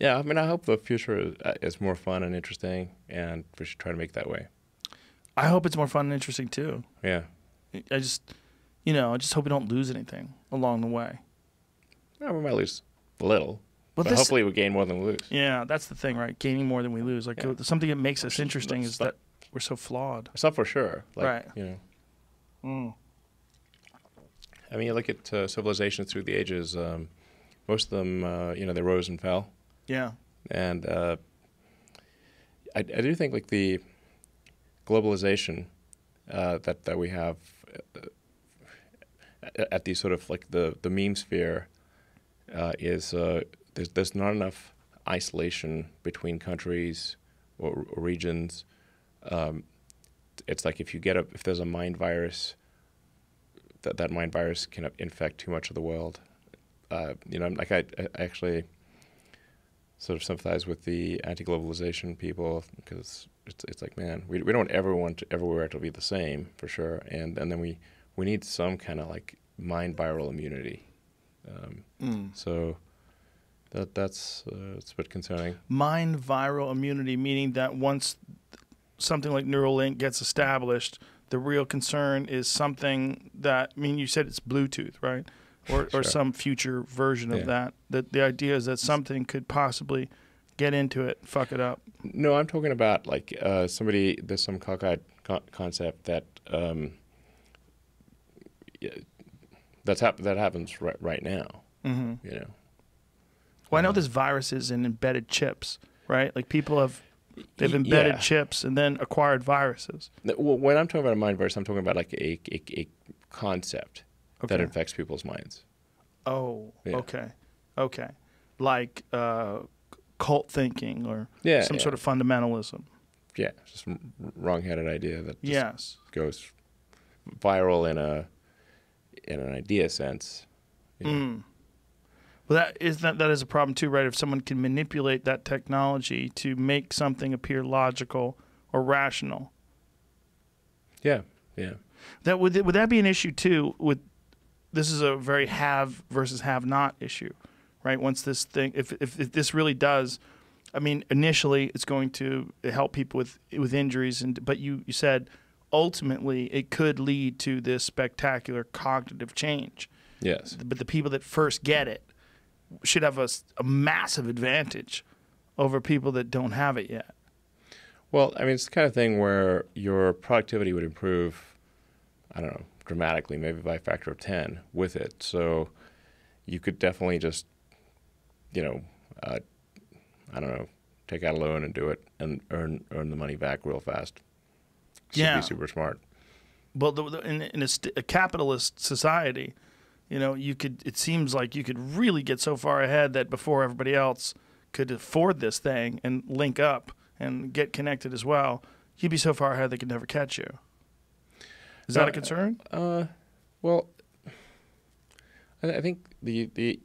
yeah. I mean, I hope the future is, uh, is more fun and interesting, and we should try to make that way. I hope it's more fun and interesting too. Yeah, I just, you know, I just hope we don't lose anything along the way. yeah we might lose a little, But but this, hopefully we gain more than we lose. yeah, that's the thing, right? Gaining more than we lose. Like Yeah. something that makes us interesting is that we're so flawed. It's not for sure. Like, Right. You know, Mm. I mean, you look at uh, civilizations through the ages. Um, most of them, uh, you know, they rose and fell. Yeah. and uh, I, I do think like the globalization uh, that that we have uh, at, at the sort of like the the meme sphere uh, is uh, there's there's not enough isolation between countries or, or regions. Um, it's like if you get a if there's a mind virus, that that mind virus can infect too much of the world. Uh, you know, like I, I actually sort of sympathize with the anti-globalization people because it's it's like man, we we don't ever want to, everywhere to be the same for sure, and and then we we need some kind of like mind viral immunity. Um, Mm. so that that's uh, it's a bit concerning. Mind viral immunity, meaning that once something like Neuralink gets established, the real concern is something that. I mean, you said it's Bluetooth, right? Or or some future version of Yeah. that. That the idea is that something could possibly get into it, fuck it up. No, I'm talking about like uh, somebody. There's some cockeyed co- concept that um, yeah, that's hap- that happens right right now. hmm You know. Well, I know Uh, there's viruses in embedded chips, right? Like people have they've embedded Yeah. chips and then acquired viruses. Well, when I'm talking about a mind virus, I'm talking about like a a, a concept that infects people's minds. Oh, Yeah. okay, okay, like uh, cult thinking or Yeah, some sort of fundamentalism. yeah, just wrong-headed idea that just Yes. goes viral in a in an idea sense. you know. Mm. Well, that is that that is a problem too, right? If someone can manipulate that technology to make something appear logical or rational, Yeah, yeah. that would would that be an issue too? With this is a very have versus have not issue, right? Once this thing, if if, if this really does, I mean, initially it's going to help people with with injuries, and but you you said ultimately it could lead to this spectacular cognitive change. Yes. But the people that first get it should have a massive advantage over people that don't have it yet. Well, I mean, it's the kind of thing where your productivity would improve, I don't know, dramatically, maybe by a factor of 10 with it. So you could definitely just, you know, uh, I don't know, take out a loan and do it and earn earn the money back real fast. Yeah. super smart. Well, the, in, in a, st- a capitalist society, you know, you could. It seems like you could really get so far ahead that before everybody else could afford this thing and link up and get connected as well, you'd be so far ahead they could never catch you. Is that a Uh, concern? Uh, well, I, I think the the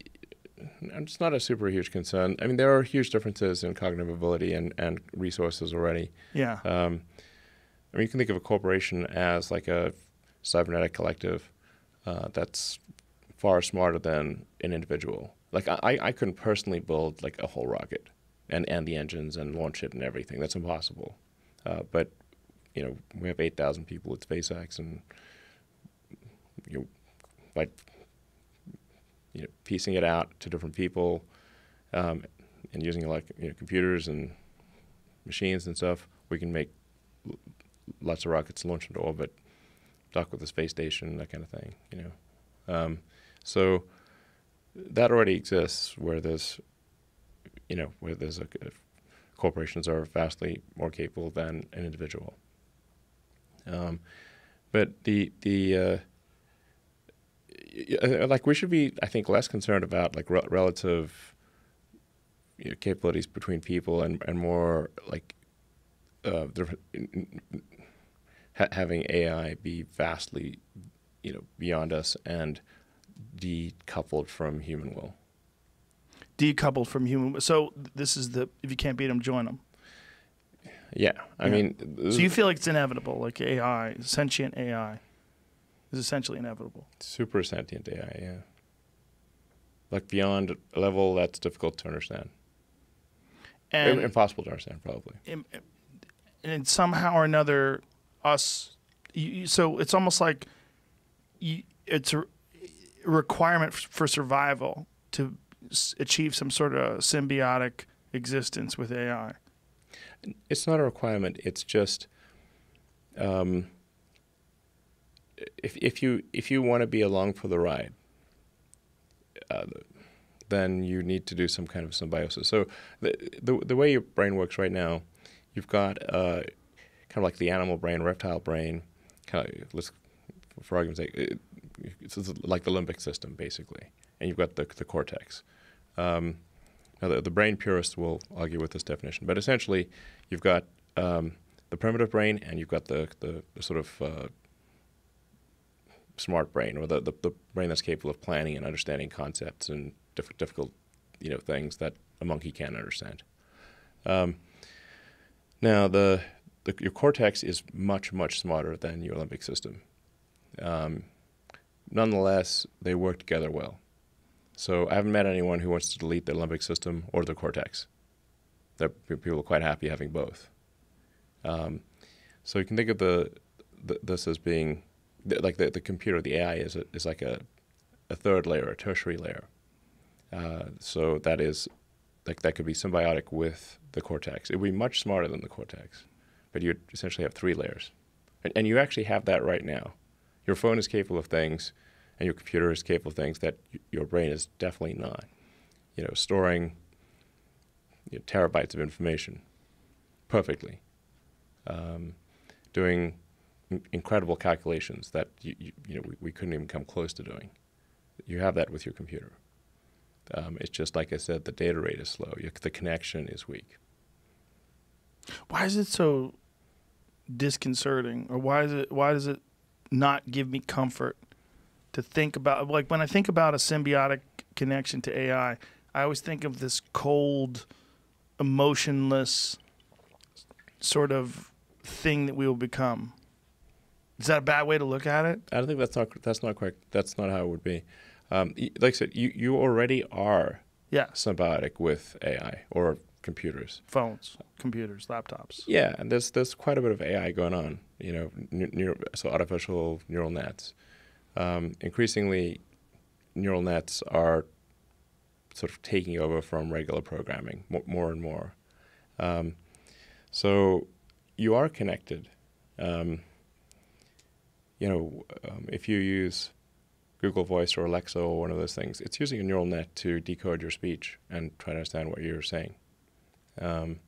it's not a super huge concern. I mean, there are huge differences in cognitive ability and, and resources already. Yeah. Um, I mean, you can think of a corporation as like a cybernetic collective uh, that's far smarter than an individual. Like I, I couldn't personally build like a whole rocket and, and the engines and launch it and everything. That's impossible. Uh, but you know, we have eight thousand people at SpaceX, and you know, by you know, piecing it out to different people um, and using like you know, computers and machines and stuff, we can make lots of rockets launch into orbit, dock with the space station, that kind of thing. You know, um, so that already exists where there's, you know, where there's a, corporations are vastly more capable than an individual. Um, but the the uh, y- like we should be, I think, less concerned about like re- relative you know, capabilities between people and and more like uh, ha- having AI be vastly, you know, beyond us and decoupled from human will. Decoupled from human. will. So this is the if you can't beat them, join them. Yeah, I Yeah. mean, So you feel like it's inevitable, like AI, sentient AI, is essentially inevitable. super sentient AI, yeah. Like beyond a level that's difficult to understand, And impossible to understand, probably. im- and somehow or another, us. You, you- so it's almost like you, it's a requirement for survival to achieve some sort of symbiotic existence with AI. It's not a requirement. It's just um, if if you if you want to be along for the ride, uh, then you need to do some kind of symbiosis. So the the, the way your brain works right now, you've got uh, kind of like the animal brain, reptile brain. Kind of let's for argument's sake, it's like the limbic system basically, and you've got the the cortex. Um, now the, the, brain purists will argue with this definition, but essentially you've got um, the primitive brain and you've got the the, the sort of uh, smart brain or the, the, the brain that's capable of planning and understanding concepts and diff- difficult you know things that a monkey can't understand. Um, now the, the, your cortex is much much smarter than your limbic system. Um, nonetheless, they work together well. So I haven't met anyone who wants to delete their limbic system or their cortex. That people are quite happy having both. Um, so you can think of the, the this as being like the, the computer, the AI is a, is like a, a third layer, a tertiary layer. Uh, so that is like that could be symbiotic with the cortex. It would be much smarter than the cortex, but you essentially have three layers, and, and you actually have that right now. Your phone is capable of things, and your computer is capable of things that your brain is definitely not. You know, storing you know, terabytes of information perfectly, um, doing incredible calculations that you, you, you know we, we, couldn't even come close to doing. You have that with your computer. Um, it's just like I said, the data rate is slow. You, the connection is weak. Why is it so disconcerting, or why is it why does it not give me comfort to think about? Like when I think about a symbiotic connection to AI, I always think of this cold, emotionless sort of thing that we will become. Is that a bad way to look at it? I don't think that's not that's not quite that's not how it would be. Um, like I said, you, you already are yeah. symbiotic with AI or computers, phones, computers, laptops. Yeah, and there's there's quite a bit of AI going on. You know, neuro, so artificial neural nets. Um, increasingly, neural nets are sort of taking over from regular programming more, more and more. Um, so you are connected. Um, you know, um, if you use Google Voice or Alexa or one of those things, it's using a neural net to decode your speech and try to understand what you're saying. Um,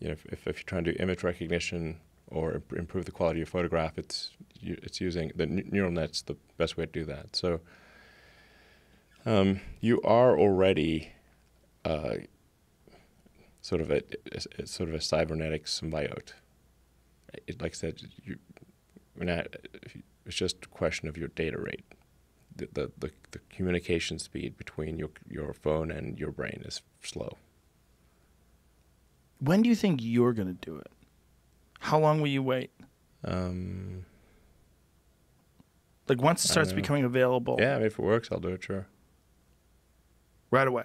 you know, if, if, if, you're trying to do image recognition or improve the quality of your photograph, it's it's using the neural net's the best way to do that. So um, you are already uh, sort of a, a, a, sort of a cybernetic symbiote. It, like I said, you, it's just a question of your data rate the, the, the, the communication speed between your, your phone and your brain is slow. When do you think you're going to do it? How long will you wait? Um, like once it starts becoming available. Yeah, I mean, if it works, I'll do it. Sure. Right away.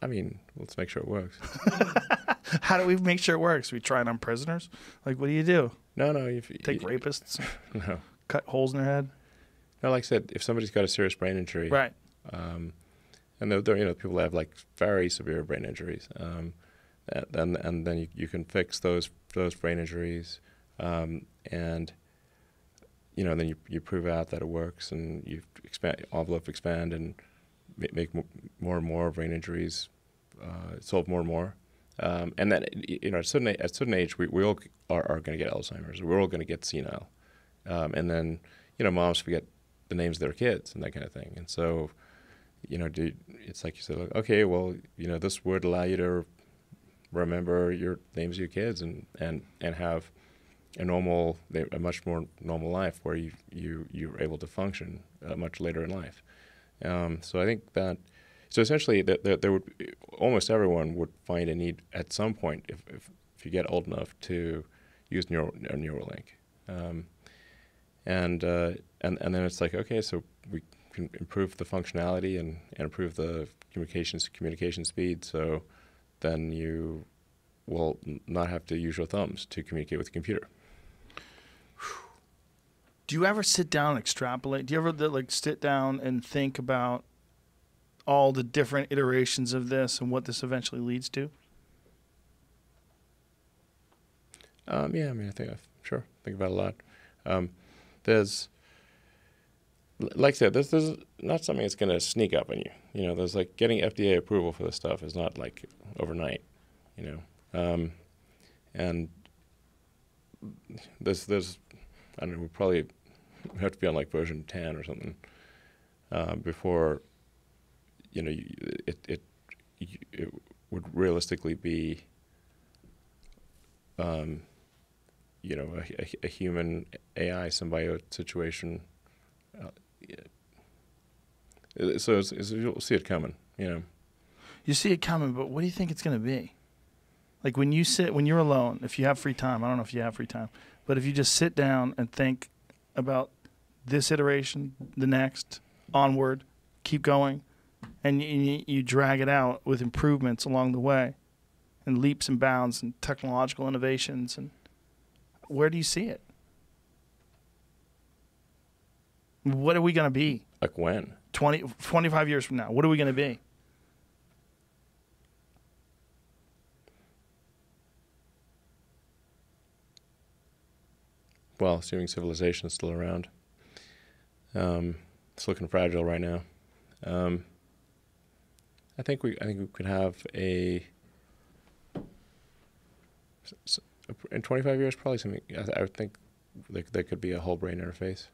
I mean, let's make sure it works. [laughs] How do we make sure it works? We try it on prisoners. Like, what do you do? No, no. If, Take you, rapists. [laughs] No. Cut holes in their head. No, like I said, if somebody's got a serious brain injury, right, um, and there, there, you know, people that have like very severe brain injuries, um, and and then you, you can fix those those brain injuries, um, and you know, then you you prove out that it works, and you expand envelope expand and make more and more brain injuries uh, solve more and more. Um, and then, you know, at a certain, at a certain age, we, we all are, are going to get Alzheimer's. We're all going to get senile. Um, and then, you know, moms forget the names of their kids and that kind of thing. And so, you know, do, it's like you said, okay, well, you know, this would allow you to remember your names of your kids and, and, and have a normal, a much more normal life where you, you, you're able to function uh, much later in life. Um, so I think that, so essentially that, that there would, almost everyone would find a need at some point if, if, if you get old enough to use neural, Neuralink. Um, and uh, and and then it's like okay, so we can improve the functionality and, and improve the communications communication speed. So then you will not have to use your thumbs to communicate with the computer. [sighs] Do you ever sit down and extrapolate? Do you ever like sit down and think about all the different iterations of this and what this eventually leads to? Um, yeah, I mean, I think I've sure think about a lot. Um, there's like I said, this, this is not something that's going to sneak up on you. You know, there's like getting FDA approval for this stuff is not like overnight. You know, um, and there's there's I don't know, we probably have to be on like version ten or something uh, before you know it it it would realistically be um, you know a, a, a, human AI symbiote situation. Uh. So it's, it's, you'll see it coming, you know. You see it coming, but what do you think it's going to be? Like when you sit, when you're alone, if you have free time, I don't know if you have free time, but if you just sit down and think about this iteration, the next, onward, keep going, and you, you drag it out with improvements along the way, and leaps and bounds and technological innovations, and where do you see it? What are we going to be? Like when? 20, 25 years from now. What are we going to be? well, assuming civilization is still around. Um, it's looking fragile right now. Um, I think we I think we could have a in 25 years probably something I, I would think there, there could be a whole brain interface.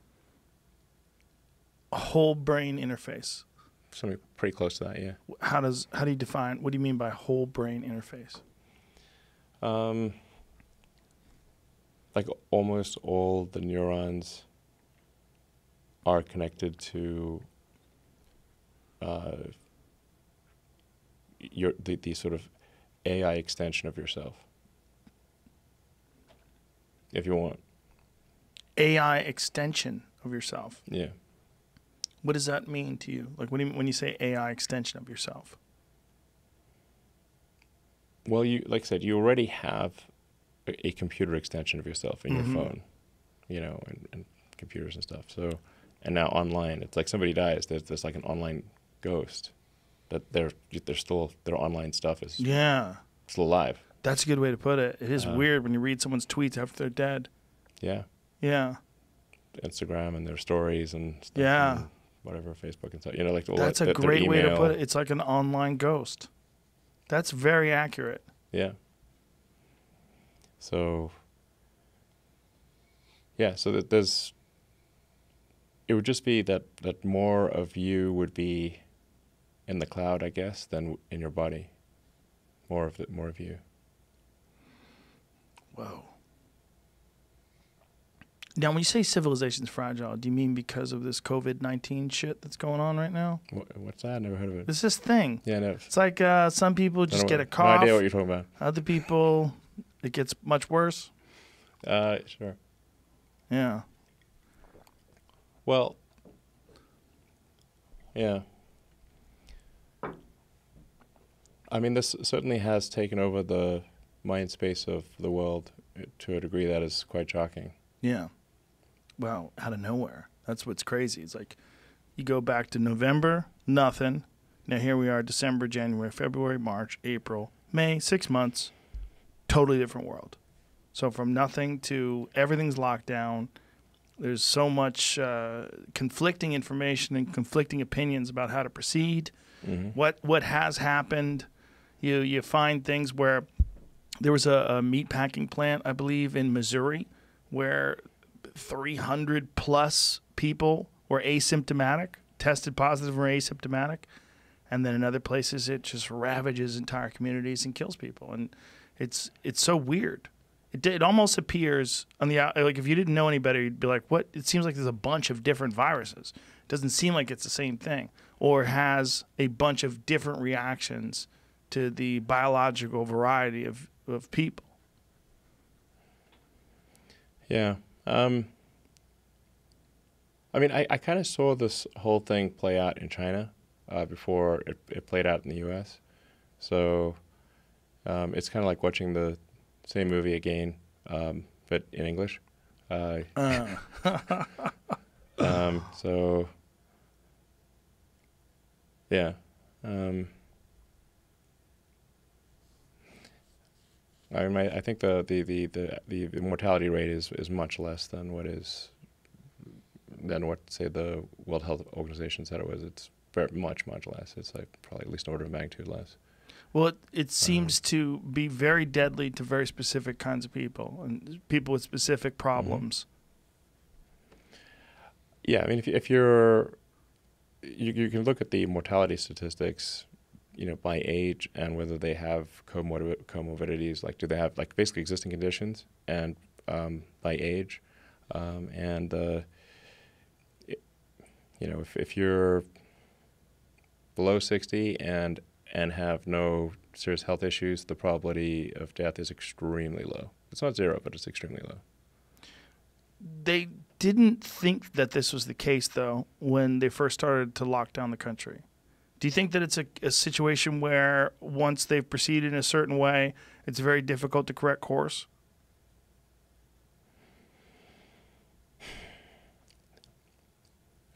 Whole brain interface. Something pretty close to that, yeah. How does how do you define what do you mean by whole brain interface? Um, like almost all the neurons are connected to uh, your the, the sort of AI extension of yourself. If you want. AI extension of yourself. Yeah. What does that mean to you? Like when you, when you say AI extension of yourself? Well, you like I said, you already have a computer extension of yourself in mm-hmm. your phone, you know, and, and, computers and stuff. So, and now online, it's like somebody dies. There's there's like an online ghost that their their still their online stuff is yeah still alive. That's a good way to put it. It is uh, weird when you read someone's tweets after they're dead. Yeah. Yeah. Instagram and their stories and stuff yeah. And whatever Facebook and stuff. You know, like that's a great way to put it. It's like an online ghost. That's very accurate. Yeah. So yeah, so that there's it would just be that that more of you would be in the cloud, I guess, than in your body. More of the, more of you. Whoa. Now, when you say civilization's fragile, do you mean because of this COVID nineteen shit that's going on right now? what's that? I never heard of it. It's this thing. Yeah, no. It's like uh, some people just get a cough. No idea what you're talking about. Other people it gets much worse? Uh, sure. Yeah. Well, yeah. I mean, this certainly has taken over the mind space of the world to a degree that is quite shocking. Yeah. Well, out of nowhere. That's what's crazy. It's like you go back to November, nothing. Now here we are, December, January, February, March, April, May, six months totally different world. So from nothing to everything's locked down. There's so much uh, conflicting information and conflicting opinions about how to proceed. Mm-hmm. What what has happened? You you find things where there was a, a meat packing plant, I believe, in Missouri, where 300 plus people were asymptomatic, tested positive or asymptomatic, and then in other places it just ravages entire communities and kills people. And it's it's so weird. It it almost appears on the like if you didn't know any better, you'd be like, "What?" It seems like there's a bunch of different viruses. It doesn't seem like it's the same thing, or has a bunch of different reactions to the biological variety of of people. Yeah. Um, I mean, I, I kind of saw this whole thing play out in China uh, before it, it played out in the U.S. So um, it's kind of like watching the same movie again, um, but in English. Uh, uh. [laughs] um, so, yeah. Um, I, mean, I think the, the, the, the, the mortality rate is, is much less than what is than what say the World Health Organization said it was. It's very much much less. It's like probably at least an order of magnitude less. Well, it, it seems uh-huh. to be very deadly to very specific kinds of people and people with specific mm-hmm. problems. Yeah, I mean, if, if you're, you, you can look at the mortality statistics, you know, by age and whether they have comorbid, comorbidities, like do they have like basically existing conditions, and um, by age, um, and uh, it, you know, if if you're below sixty and and have no serious health issues, the probability of death is extremely low. It's not zero, but it's extremely low. They didn't think that this was the case, though, when they first started to lock down the country. Do you think that it's a, a situation where once they've proceeded in a certain way, it's very difficult to correct course?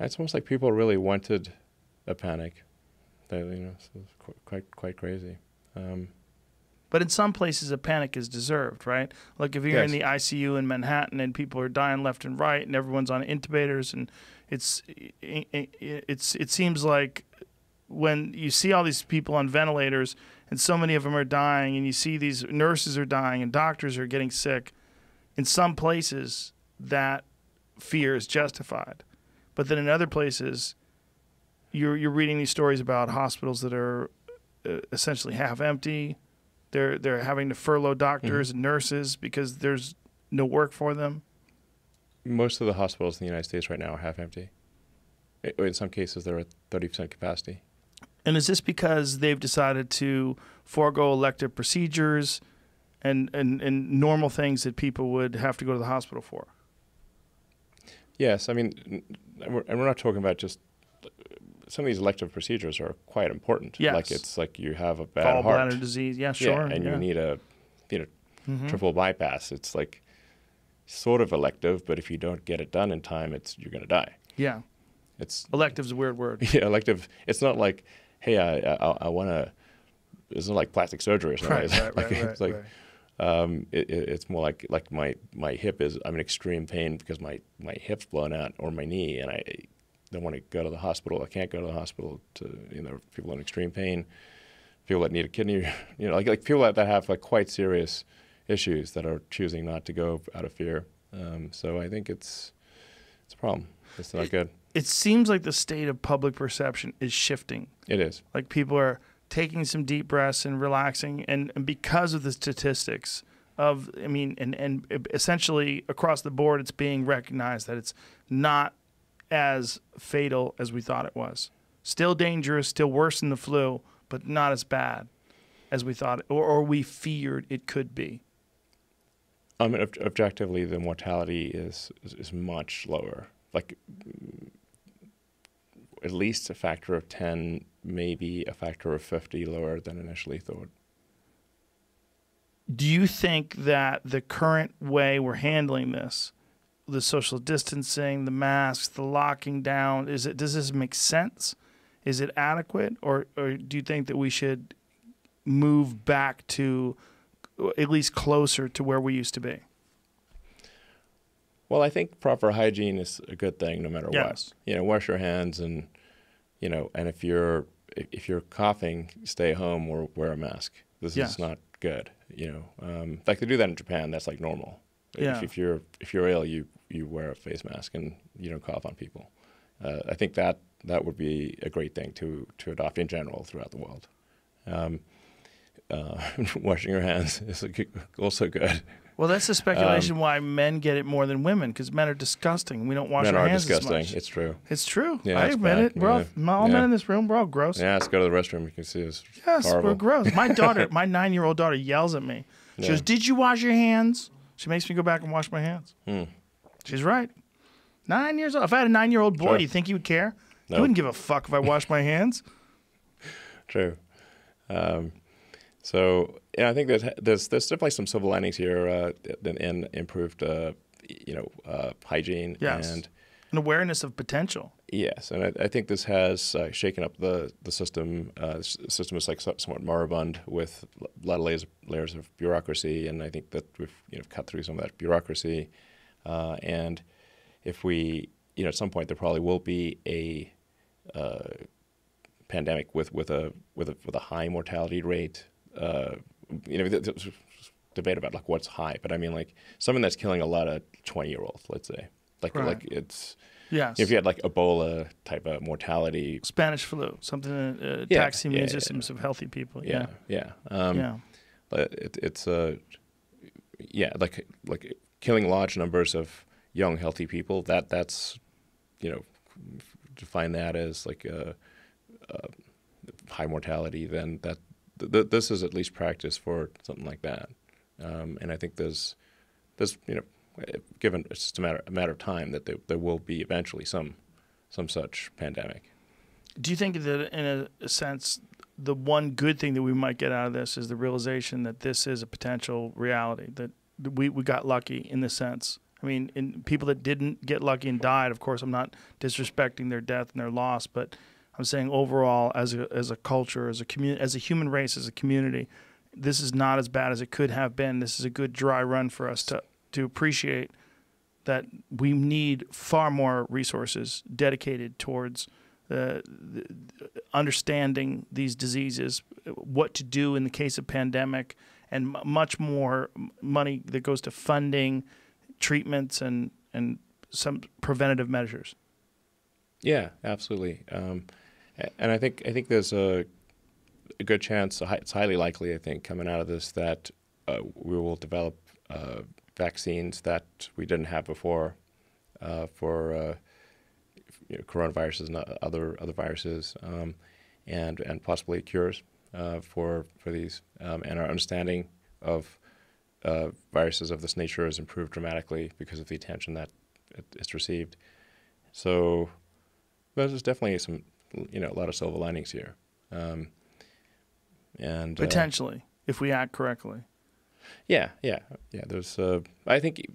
It's almost like people really wanted a panic. They, you know, it's quite quite crazy. Um, But in some places, a panic is deserved, right? Like if you're in the ICU in Manhattan and people are dying left and right, and everyone's on intubators, and it's it's it seems like when you see all these people on ventilators and so many of them are dying, and you see these nurses are dying and doctors are getting sick, in some places that fear is justified, but then in other places, you're you're reading these stories about hospitals that are uh, essentially half empty they're they're having to furlough doctors Mhm. and nurses because there's no work for them. most of the hospitals in the United States right now are half empty. In some cases, they're at thirty percent capacity. And is this because they've decided to forego elective procedures and, and, and normal things that people would have to go to the hospital for? Yes, I mean, and we're, and we're not talking about just some of these elective procedures are quite important. Yes. like it's like you have a bad heart, disease, yeah, sure. yeah, and you need a you know Mhm. triple bypass. It's like sort of elective, but if you don't get it done in time, it's you're going to die. Yeah, It's elective's a weird word. [laughs] yeah, elective. It's not like hey, I I, I want to. It's not like plastic surgery or something. Right, It's right, like- [laughs] right, it's like um, it, it, it's more like like my my hip is I'm in extreme pain because my my hip's blown out or my knee and I don't want to go to the hospital. I can't go to the hospital to you know people in extreme pain, people that need a kidney, [laughs] you know like like people that, that have like quite serious issues that are choosing not to go out of fear. Um, so I think it's it's a problem. It's not good. It seems like the state of public perception is shifting. It is. Like people are taking some deep breaths and relaxing, and, and because of the statistics of, I mean, and and essentially across the board, it's being recognized that it's not as fatal as we thought it was. Still dangerous, still worse than the flu, but not as bad as we thought, or, or we feared it could be. I mean, ob- objectively, the mortality is, is is much lower. Like at least a factor of ten, maybe a factor of fifty lower than initially thought. Do you think that the current way we're handling this, the social distancing, the masks, the locking down, is it does this make sense? Is it adequate, or or do you think that we should move back to at least closer to where we used to be? Well, I think proper hygiene is a good thing, no matter Yes. what. You know, wash your hands, and you know, and if you're if you're coughing, stay home or wear a mask. This Yes. is not good. You know, um, like they do that in Japan. That's like normal. Yeah. If, if you're if you're ill, you you wear a face mask and you don't cough on people. Uh, I think that that would be a great thing to to adopt in general throughout the world. Um, uh, [laughs] washing your hands is also good. Well, that's the speculation why men get it more than women because men are disgusting. We don't wash Men our are hands disgusting. as much. It's true. It's true. Yeah, I admit bad. it. We're all, Yeah. all men in this room. We're all gross. Yeah, let's go to the restroom. You can see us. Yes, Horrible. we're gross. My daughter, [laughs] my nine-year-old daughter, yells at me. She Yeah. goes, "Did you wash your hands?" She makes me go back and wash my hands. Hmm. She's right. Nine years old. If I had a nine-year-old boy, Sure. do you think he would care? He wouldn't give a fuck if I washed my [laughs] hands. True. Um, so yeah, I think that there's there's definitely some silver linings here uh, in, improved uh, you know uh, hygiene Yes. and An awareness of potential. yes, and I, I think this has uh, shaken up the the system. Uh, the system is like somewhat moribund with a lot of layers layers of bureaucracy, and I think that we've you know cut through some of that bureaucracy. Uh, and if we you know at some point there probably will be a uh, pandemic with with a with a with a high mortality rate. Uh, you know, th- th- debate about like what's high, but I mean like something that's killing a lot of twenty year olds, let's say, Like Right. like it's Yes. if you had like Ebola type of mortality. Spanish flu, something that uh, Yeah, attacks the immune yeah, yeah, systems of healthy people. Yeah, Yeah. yeah. Um, yeah. But it, it's uh, yeah, like like killing large numbers of young healthy people. That that's you know define that as like a, a high mortality. Then that th- th- this is at least practice for something like that. Um, and I think there's there's you know given it's just a matter a matter of time that there, there will be eventually some some such pandemic. Do you think that, in a, sense, the one good thing that we might get out of this is the realization that this is a potential reality that we we got lucky in the sense? I mean, in people that didn't get lucky and died, of course, I'm not disrespecting their death and their loss, but I'm saying overall, as a as a culture, as a community, as a human race, as a community, this is not as bad as it could have been. This is a good dry run for us to to appreciate that we need far more resources dedicated towards uh, the, understanding these diseases, what to do in the case of pandemic, and much more money that goes to funding treatments and and some preventative measures. Yeah, absolutely. Um, and I think I think there's a, a good chance. It's highly likely, I think, coming out of this that uh, we will develop uh, vaccines that we didn't have before uh, for uh, you know, coronaviruses and other other viruses, um, and and possibly cures uh, for for these. Um, and our understanding of uh, viruses of this nature has improved dramatically because of the attention that it's received. So there's definitely some, you know, a lot of silver linings here, um, and uh, Potentially, if we act correctly. yeah, yeah, yeah. There's, uh, I think,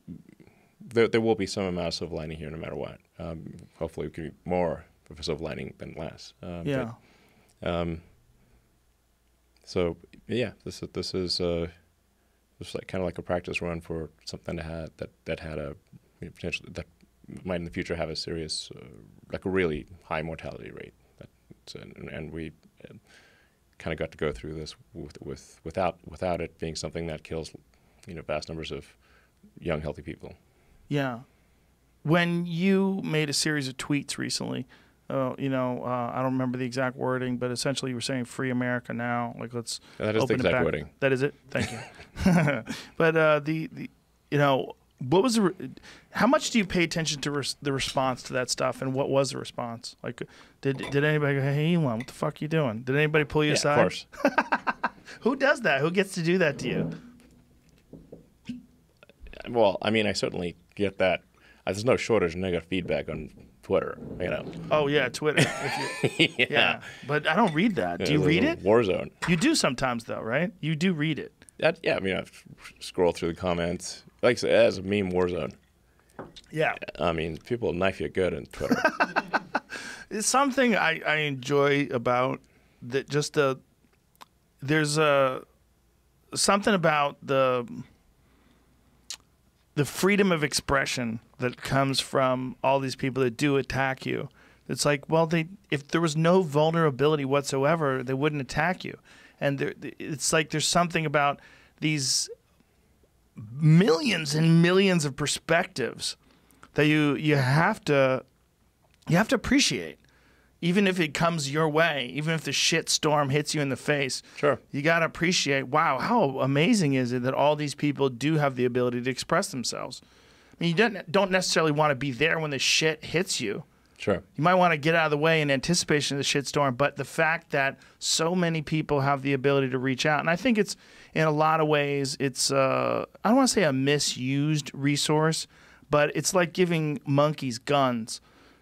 there there will be some amount of silver lining here, no matter what. Um, hopefully, it can be more of a silver lining than less. Um, but, Yeah. um, so yeah, this is this is uh, this is like kind of like a practice run for something that had that that had a you know, potential that might in the future have a serious uh, like a really high mortality rate. And, and we uh, kind of got to go through this with, with without without it being something that kills you know vast numbers of young healthy people. Yeah. When you made a series of tweets recently, uh, you know, uh, I don't remember the exact wording, but essentially you were saying "Free America now." Like, let's That is the open it exact back. wording. That is it. Thank you. [laughs] but uh, the the you know what was the re- how much do you pay attention to res- the response to that stuff, and what was the response? Like, did did anybody go, "Hey, Elon, what the fuck you doing?" Did anybody pull you Yeah, aside? of course. [laughs] Who does that? Who gets to do that to you? Well, I mean, I certainly get that. Uh, there's no shortage of negative feedback on Twitter. You know. Oh yeah, Twitter. You, [laughs] yeah, but I don't read that. Do you read it? War zone. You do sometimes though, right? You do read it. That, yeah, I mean, I scroll through the comments. Like I said, as a meme war zone. Yeah. I mean, people knife you good on Twitter. [laughs] It's something I, I enjoy about that just the there's a something about the the freedom of expression that comes from all these people that do attack you. It's like, well, they if there was no vulnerability whatsoever, they wouldn't attack you. And there, it's like there's something about these millions and millions of perspectives that you you have to you have to appreciate even if it comes your way even if the shit storm hits you in the face Sure. you got to appreciate wow how amazing is it that all these people do have the ability to express themselves i mean you don't, don't necessarily want to be there when the shit hits you Sure. you might want to get out of the way in anticipation of the shit storm but the fact that so many people have the ability to reach out, and I think it's in a lot of ways, it's uh, I don't want to say a misused resource, but it's like giving monkeys guns.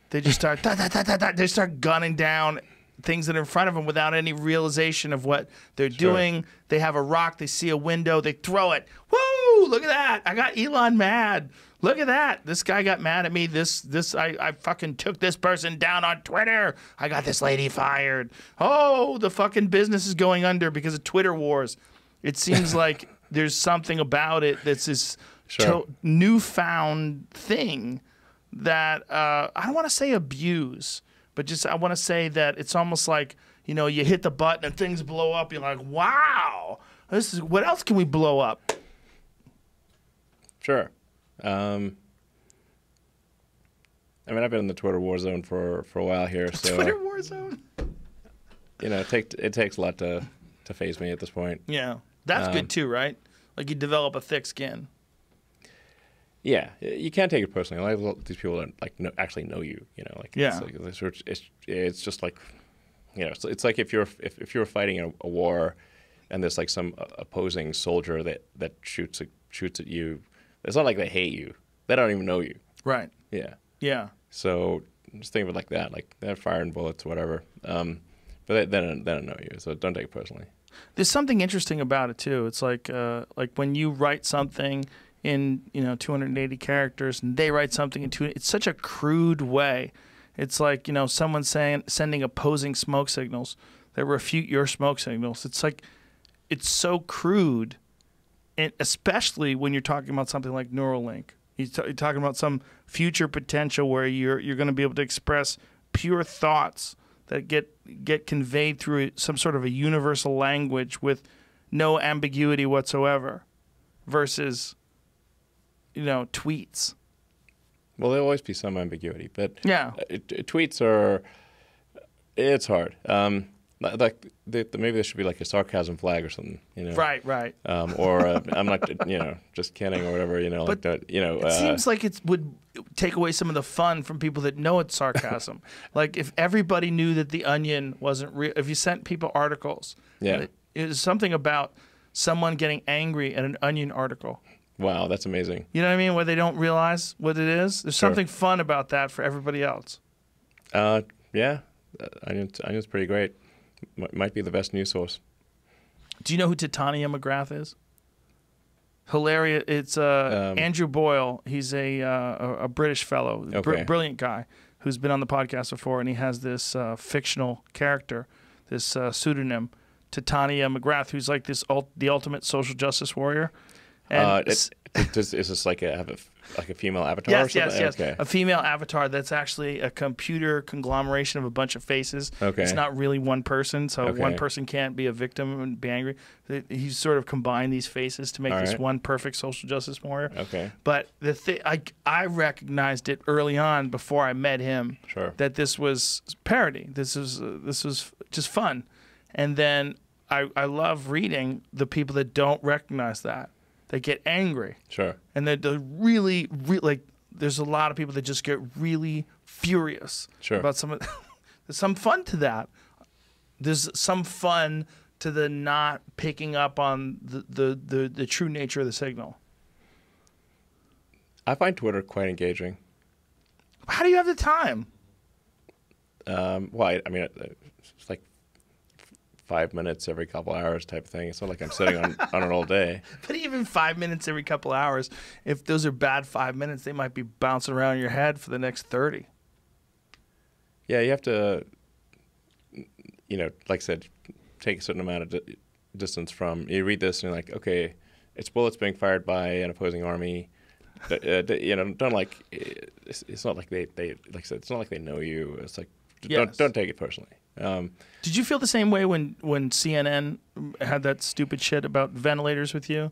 They just start [laughs] da, da, da, da, da, they start gunning down things that are in front of them without any realization of what they're doing. They have a rock, they see a window, they throw it. Woo! Look at that! I got Elon mad. Look at that. This guy got mad at me. This this I, I fucking took this person down on Twitter. I got this lady fired. Oh, the fucking business is going under because of Twitter wars. It seems [laughs] like there's something about it that's this Sure. to- newfound thing that uh, I don't want to say abuse, but just I want to say that it's almost like you know you hit the button and things blow up. You're like, wow, this is what else can we blow up? Sure. Um, I mean, I've been in the Twitter war zone for for a while here, [laughs] so Twitter war zone. you know, it takes it takes a lot to to faze me at this point. Yeah, that's Um, good too, right? Like you develop a thick skin. Yeah, you can't take it personally. Like these people don't like know, actually know you. You know, like Yeah. it's, like, it's, it's just like you know, it's, it's like if you're if, if you're fighting a, a war, and there's like some uh, opposing soldier that that shoots at, shoots at you. It's not like they hate you. They don't even know you. Right. Yeah. Yeah. So just think of it like that. Like they're firing bullets, whatever. Um, but they, they don't they don't know you, so don't take it personally. There's something interesting about it too. It's like uh, like when you write something in you know 280 characters and they write something in two. It's such a crude way. It's like you know someone saying sending opposing smoke signals that refute your smoke signals. It's like it's so crude, and especially when you're talking about something like Neuralink. You're, t- you're talking about some future potential where you're you're going to be able to express pure thoughts that get get conveyed through some sort of a universal language with no ambiguity whatsoever, versus you know tweets. Well, there'll always be some ambiguity, but Yeah. uh, tweets are it's hard. Um, like the, the, maybe there should be like a sarcasm flag or something, you know, Right. Right. Um, or uh, I'm not, [laughs] you know, just kidding or whatever, you know, like But that, you know. It uh, seems like it would take away some of the fun from people that know it's sarcasm. [laughs] like if everybody knew that the Onion wasn't real, if you sent people articles, Yeah. it, it was something about someone getting angry at an Onion article. wow, that's amazing. You know what I mean? Where they don't realize what it is. There's Sure. something fun about that for everybody else. Uh, yeah, uh, Onion's, Onion's pretty great. M- might be the best news source. Do you know who Titania McGrath is? Hilarious. It's uh, Um, Andrew Doyle. He's a uh, a, British fellow, br- brilliant guy who's been on the podcast before, and he has this uh, fictional character, this uh, pseudonym, Titania McGrath, who's like this ult- the ultimate social justice warrior. And uh, it, it, does, is this like a have a like a female avatar Yes, yes, something? yes. Okay. A female avatar that's actually a computer conglomeration of a bunch of faces. Okay. It's not really one person, so one person can't be a victim and be angry. He's sort of combined these faces to make All this right. one perfect social justice warrior. Okay. But the thing, I, I recognized it early on before I met him Sure. that this was parody. This was uh, this was just fun, and then I I love reading the people that don't recognize that. They get angry Sure. and they're, they're really, really like. There's a lot of people that just get really furious Sure. about some. [laughs] There's some fun to that. There's some fun to the not picking up on the, the, the, the true nature of the signal. I find Twitter quite engaging. How do you have the time? Um, well, I, I mean, f- five minutes every couple hours type of thing. It's not like I'm sitting on, on it all day. [laughs] But even five minutes every couple hours, if those are bad five minutes, they might be bouncing around your head for the next 30. Yeah, you have to, you know, like I said, take a certain amount of di- distance from. You read this and you're like, okay, it's bullets being fired by an opposing army. But, uh, you know, don't like. It's, it's not like they, they like I said. It's not like they know you. It's like Yes. don't don't take it personally. Um, Did you feel the same way when, when CNN had that stupid shit about ventilators with you?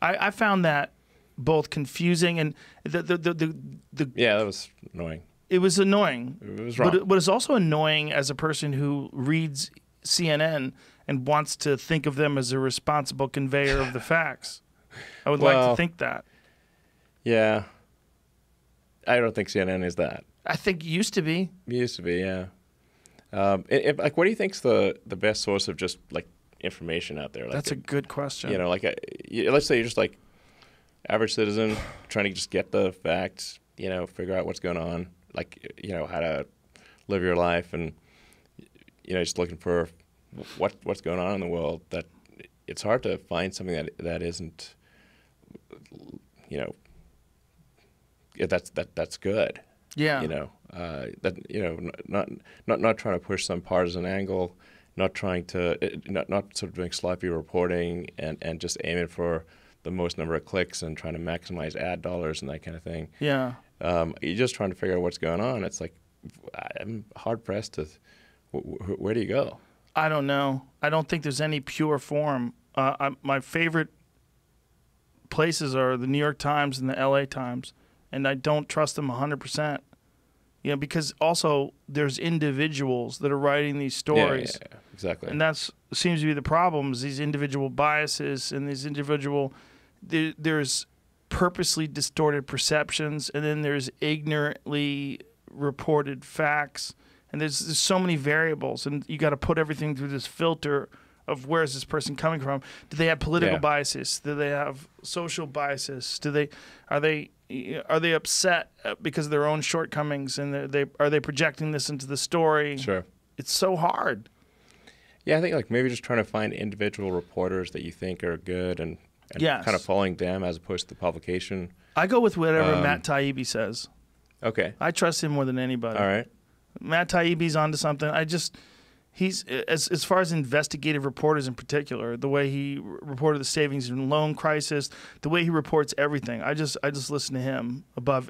I, I found that both confusing and the the, the, the, the yeah, that was annoying. it was annoying. It was wrong. But, but it's also annoying as a person who reads CNN and wants to think of them as a responsible conveyor of the [laughs] facts. I would like to think that. yeah, I don't think CNN is that. I think it used to be. Used to be, yeah. Um, it, it- like, what do you think's the the best source of just like information out there? Like, That's a good question. you know, like a, you, let's say you're just like average citizen [sighs] trying to just get the facts, you know, figure out what's going on, like you know how to live your life, and you know, just looking for what what's going on in the world. That it's hard to find something that that isn't, you know, yeah, that's that that's good yeah. you know uh, that you know not not not trying to push some partisan angle not trying to uh, not not sort of doing sloppy reporting and and just aiming for the most number of clicks and trying to maximize ad dollars and that kind of thing Yeah. um, you're just trying to figure out what's going on it's like i'm hard pressed to wh- wh- where do you go I don't know. I don't think there's any pure form. Uh, I, my favorite places are the New York Times and the L.A. Times, and I don't trust them 100%. You know, because also there's individuals that are writing these stories. Yeah, yeah, yeah, exactly. And that's seems to be the problem is these individual biases and these individual there, there's purposely distorted perceptions and then there's ignorantly reported facts. And there's, there's so many variables and you got to put everything through this filter of where is this person coming from? Do they have political biases? Do they have social biases? Do they are they are they upset uh, because of their own shortcomings and they they are they projecting this into the story sure. it's so hard Yeah, I think like maybe just trying to find individual reporters that you think are good and, and Yes. kind of following them as opposed to the publication. I go with whatever Um, Matt Taibbi says. Okay. I trust him more than anybody. All right. Matt Taibbi's onto something. I just he's as as far as investigative reporters in particular, the way he reported the savings and loan crisis, the way he reports everything. I just I just listen to him above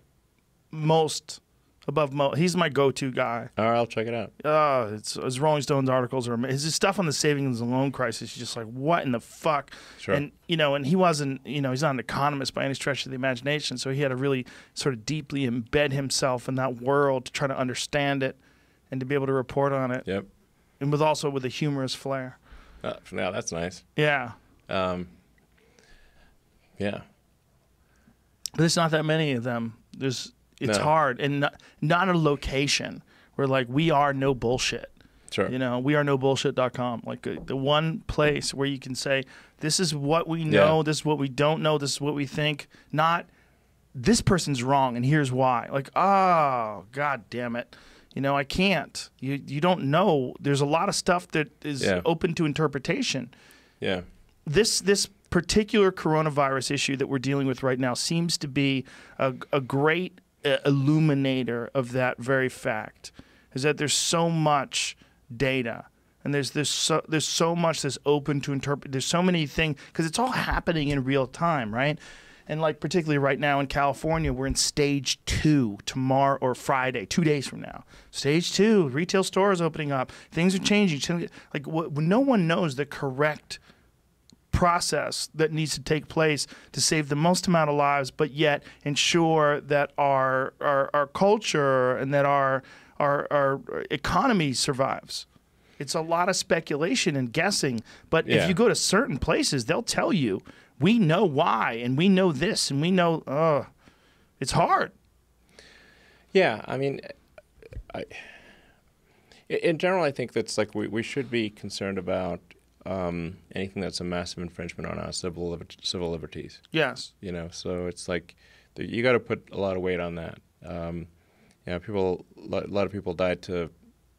most above most. He's my go-to guy. All right, I'll check it out. Uh, it's his Rolling Stones articles are his stuff on the savings and loan crisis. Is just like what in the fuck. Sure. And you know, and he wasn't, you know, he's not an economist by any stretch of the imagination. So he had to really sort of deeply embed himself in that world to try to understand it and to be able to report on it, Yep. And with also with a humorous flair. Uh, now that's nice. Yeah, Um, yeah. but there's not that many of them. There's it's No. hard and not, not a location where like we are no bullshit. Sure. You know, we are no bullshit.com. Like uh, the one place where you can say, this is what we know, Yeah. this is what we don't know, this is what we think. Not this person's wrong and here's why. Like, oh, god damn it. You know, I can't. You you don't know. There's a lot of stuff that is Yeah. open to interpretation. yeah. This this particular coronavirus issue that we're dealing with right now seems to be a, a great uh, illuminator of that very fact. Is that there's so much data and there's there's so there's so much that's open to interpret. There's so many things because it's all happening in real time, right? And like particularly right now in California, we're in stage two tomorrow or Friday, two days from now. Stage two, retail stores opening up, things are changing. Like what, no one knows the correct process that needs to take place to save the most amount of lives, but yet ensure that our our, our culture and that our, our our economy survives. It's a lot of speculation and guessing, but if you go to certain places, they'll tell you we know why and we know this and we know. Uh, it's hard. Yeah, I mean, I, in- general, I think that's like we, we should be concerned about um, anything that's a massive infringement on our civil liber- civil liberties. Yes. You know, so it's like the, you got to put a lot of weight on that. Um, you know, people, a lot of people died to,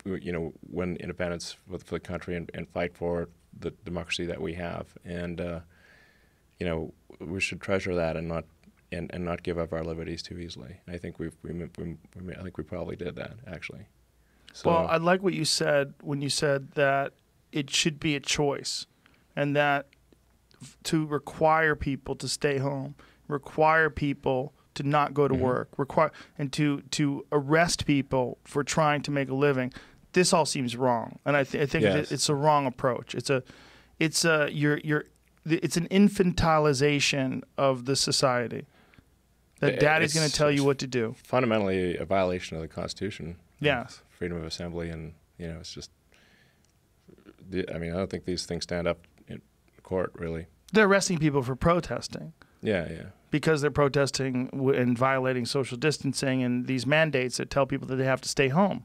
you know, win independence for, for the country and, and fight for the democracy that we have, and uh, you know, we should treasure that and not. And, and not give up our liberties too easily. I think we've we, we, we I think we probably did that actually. So Well, I like what you said when you said that it should be a choice and that to require people to stay home, require people to not go to Mhm. work, require and to to arrest people for trying to make a living. This all seems wrong, and I, th- I think Yes. it's a wrong approach. It's a, it's a you're you're, it's an infantilization of the society. That daddy's going to tell you what to do. fundamentally a violation of the Constitution. Yes. freedom of assembly, and you know, it's just. I mean, I don't think these things stand up in court, really. They're arresting people for protesting. Yeah, yeah, because they're protesting and violating social distancing and these mandates that tell people that they have to stay home.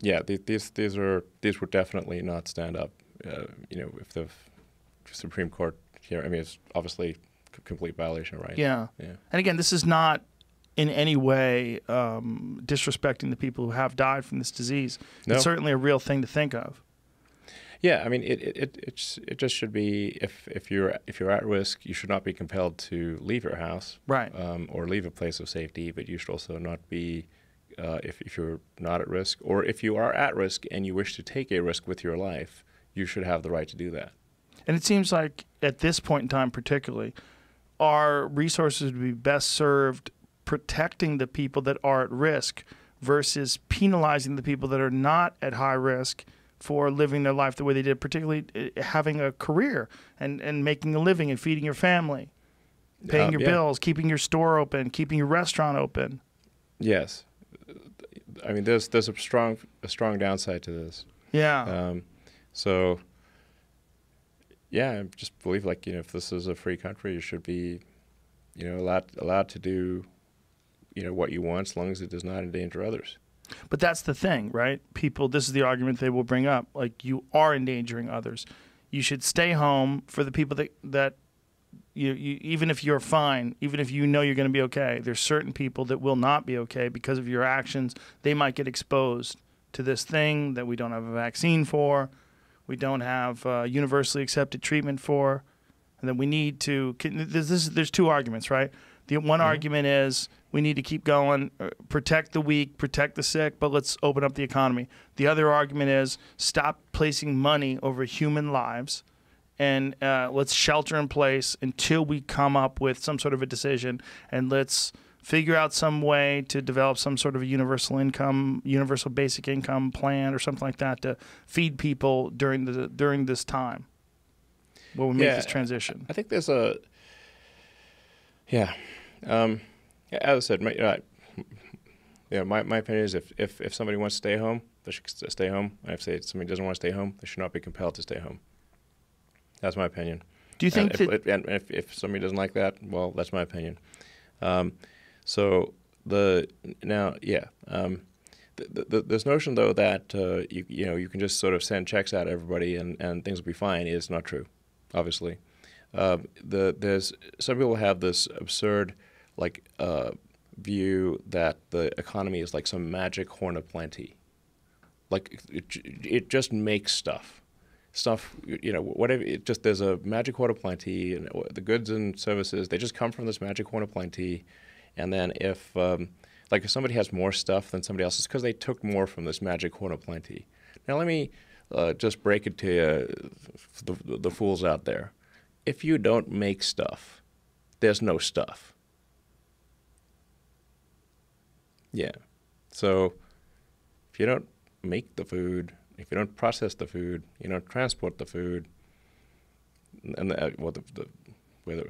yeah. These these are these would definitely not stand up. Uh, you know, if the Supreme Court here, I mean, it's obviously c- complete violation of rights. Yeah. yeah, And again, this is not in any way um, disrespecting the people who have died from this disease. No. It's certainly a real thing to think of. yeah. I mean, it it it it's, it just should be if if you're if you're at risk, you should not be compelled to leave your house. Right. um, or leave a place of safety, but you should also not be, uh, if, if you're not at risk, or if you are at risk and you wish to take a risk with your life, you should have the right to do that. And it seems like at this point in time, particularly, our resources would be best served protecting the people that are at risk versus penalizing the people that are not at high risk for living their life the way they did, particularly uh, having a career and, and making a living and feeding your family, paying Um, your yeah. bills, keeping your store open, keeping your restaurant open. Yes. I mean, there's there's a strong a strong downside to this. Yeah. Um, so, yeah, I just believe like you know, if this is a free country, you should be, you know, allowed allowed to do, you know, what you want as long as it does not endanger others. But that's the thing, right? People, this is the argument they will bring up. Like you are endangering others. You should stay home for the people that that you, you even if you're fine, even if you know you're going to be okay. There's certain people that will not be okay because of your actions. They might get exposed to this thing that we don't have a vaccine for, we don't have uh, universally accepted treatment for, and then we need to. There's, this, there's two arguments, right? The one Mm-hmm. argument is we need to keep going, uh, protect the weak, protect the sick, but let's open up the economy. The other argument is stop placing money over human lives and uh, let's shelter in place until we come up with some sort of a decision and let's figure out some way to develop some sort of a universal income universal basic income plan or something like that to feed people during the during this time when we make Yeah. this transition I think there's a, yeah, um, as I said, my, uh, yeah, my, my opinion is if, if, if somebody wants to stay home, they should stay home. And if they, somebody doesn't want to stay home, they should not be compelled to stay home. That's my opinion. do you think and if, that and if, if somebody doesn't like that, well, that's my opinion. Um, so the now, yeah, um, this notion though that uh, you you know you can just sort of send checks out to everybody and, and things will be fine is not true. Obviously, uh, the there's some people have this absurd like uh, view that the economy is like some magic horn of plenty. Like it, it just makes stuff stuff, you know, whatever. It just there's a magic horn of plenty, and the goods and services they just come from this magic horn of plenty. And then if um, like if somebody has more stuff than somebody else, it's because they took more from this magic horn of plenty. Now let me uh, just break it to the, the fools out there. If you don't make stuff, there's no stuff. Yeah. So if you don't make the food, if you don't process the food, you don't transport the food, and the, well, the, the whether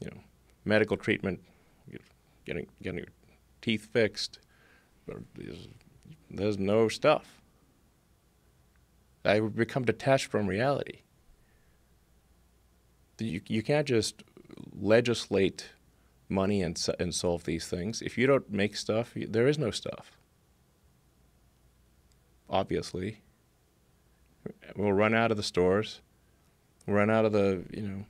you know medical treatment, getting getting your teeth fixed, there's, there's no stuff. I become detached from reality. You you can't just legislate money and and solve these things. If you don't make stuff, you, there is no stuff. Obviously, we'll run out of the stores. Run out of the you know.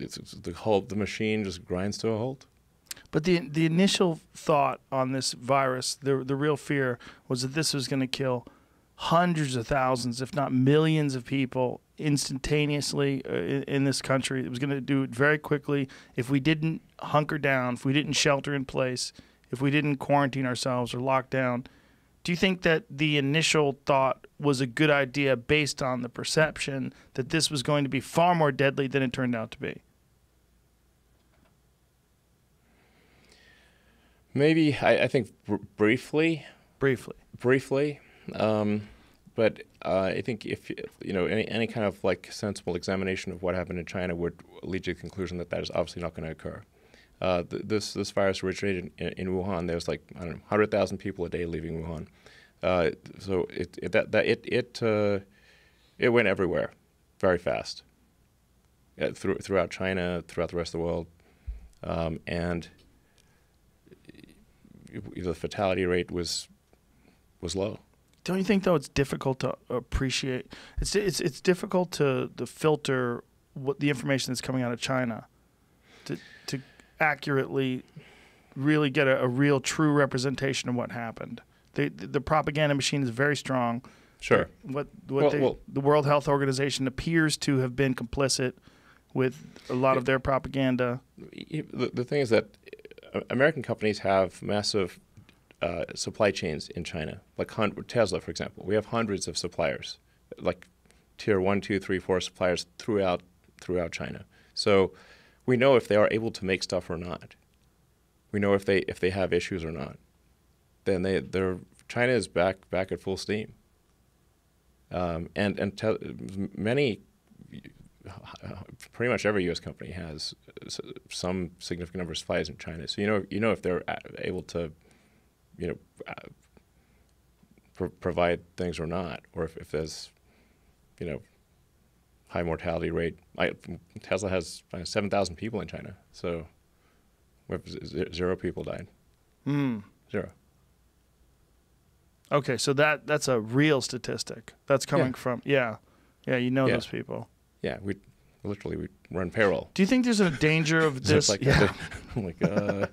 It's, it's the whole the machine just grinds to a halt. But the the initial thought on this virus, the the real fear was that this was going to kill hundreds of thousands, if not millions, of people instantaneously uh, in, in this country. It was going to do it very quickly if we didn't hunker down, if we didn't shelter in place, if we didn't quarantine ourselves or lock down. Do you think that the initial thought was a good idea based on the perception that this was going to be far more deadly than it turned out to be? Maybe I, I think br- briefly, Briefly. briefly, um, but uh, I think if you know any, any kind of like sensible examination of what happened in China would lead to the conclusion that that is obviously not going to occur. Uh, th- this this virus originated in, in Wuhan. There's like I don't know, hundred thousand people a day leaving Wuhan. Uh, so it, it that, that it it uh, it went everywhere, very fast. Uh, through, throughout China, throughout the rest of the world, um, and the fatality rate was was low. Don't you think though it's difficult to appreciate? It's it's it's difficult to to filter what the information that's coming out of China, to to accurately, really get a, a real true representation of what happened. The the propaganda machine is very strong. Sure. What what Well- they, well- the World Health Organization appears to have been complicit with a lot of their propaganda. The, the thing is that American companies have massive uh, supply chains in China, like Tesla, for example. We have hundreds of suppliers, like tier one, two, three, four suppliers throughout throughout China. So we know if they are able to make stuff or not. We know if they if they have issues or not. Then they they're China is back back at full steam. Um, and and many pretty much every U.S. company has some significant number of suppliers in China. So you know you know if they're able to, you know, uh, pro- provide things or not, or if, if there's, you know, high mortality rate. I, Tesla has uh, 7,000 people in China, so what was it, ze- zero people died. Mm. Zero. Okay, so that that's a real statistic. That's coming Yeah. from yeah, yeah. You know Yeah. those people. Yeah, we literally we run payroll. Do you think there's a danger of [laughs] this? like, yeah, I'm like, uh,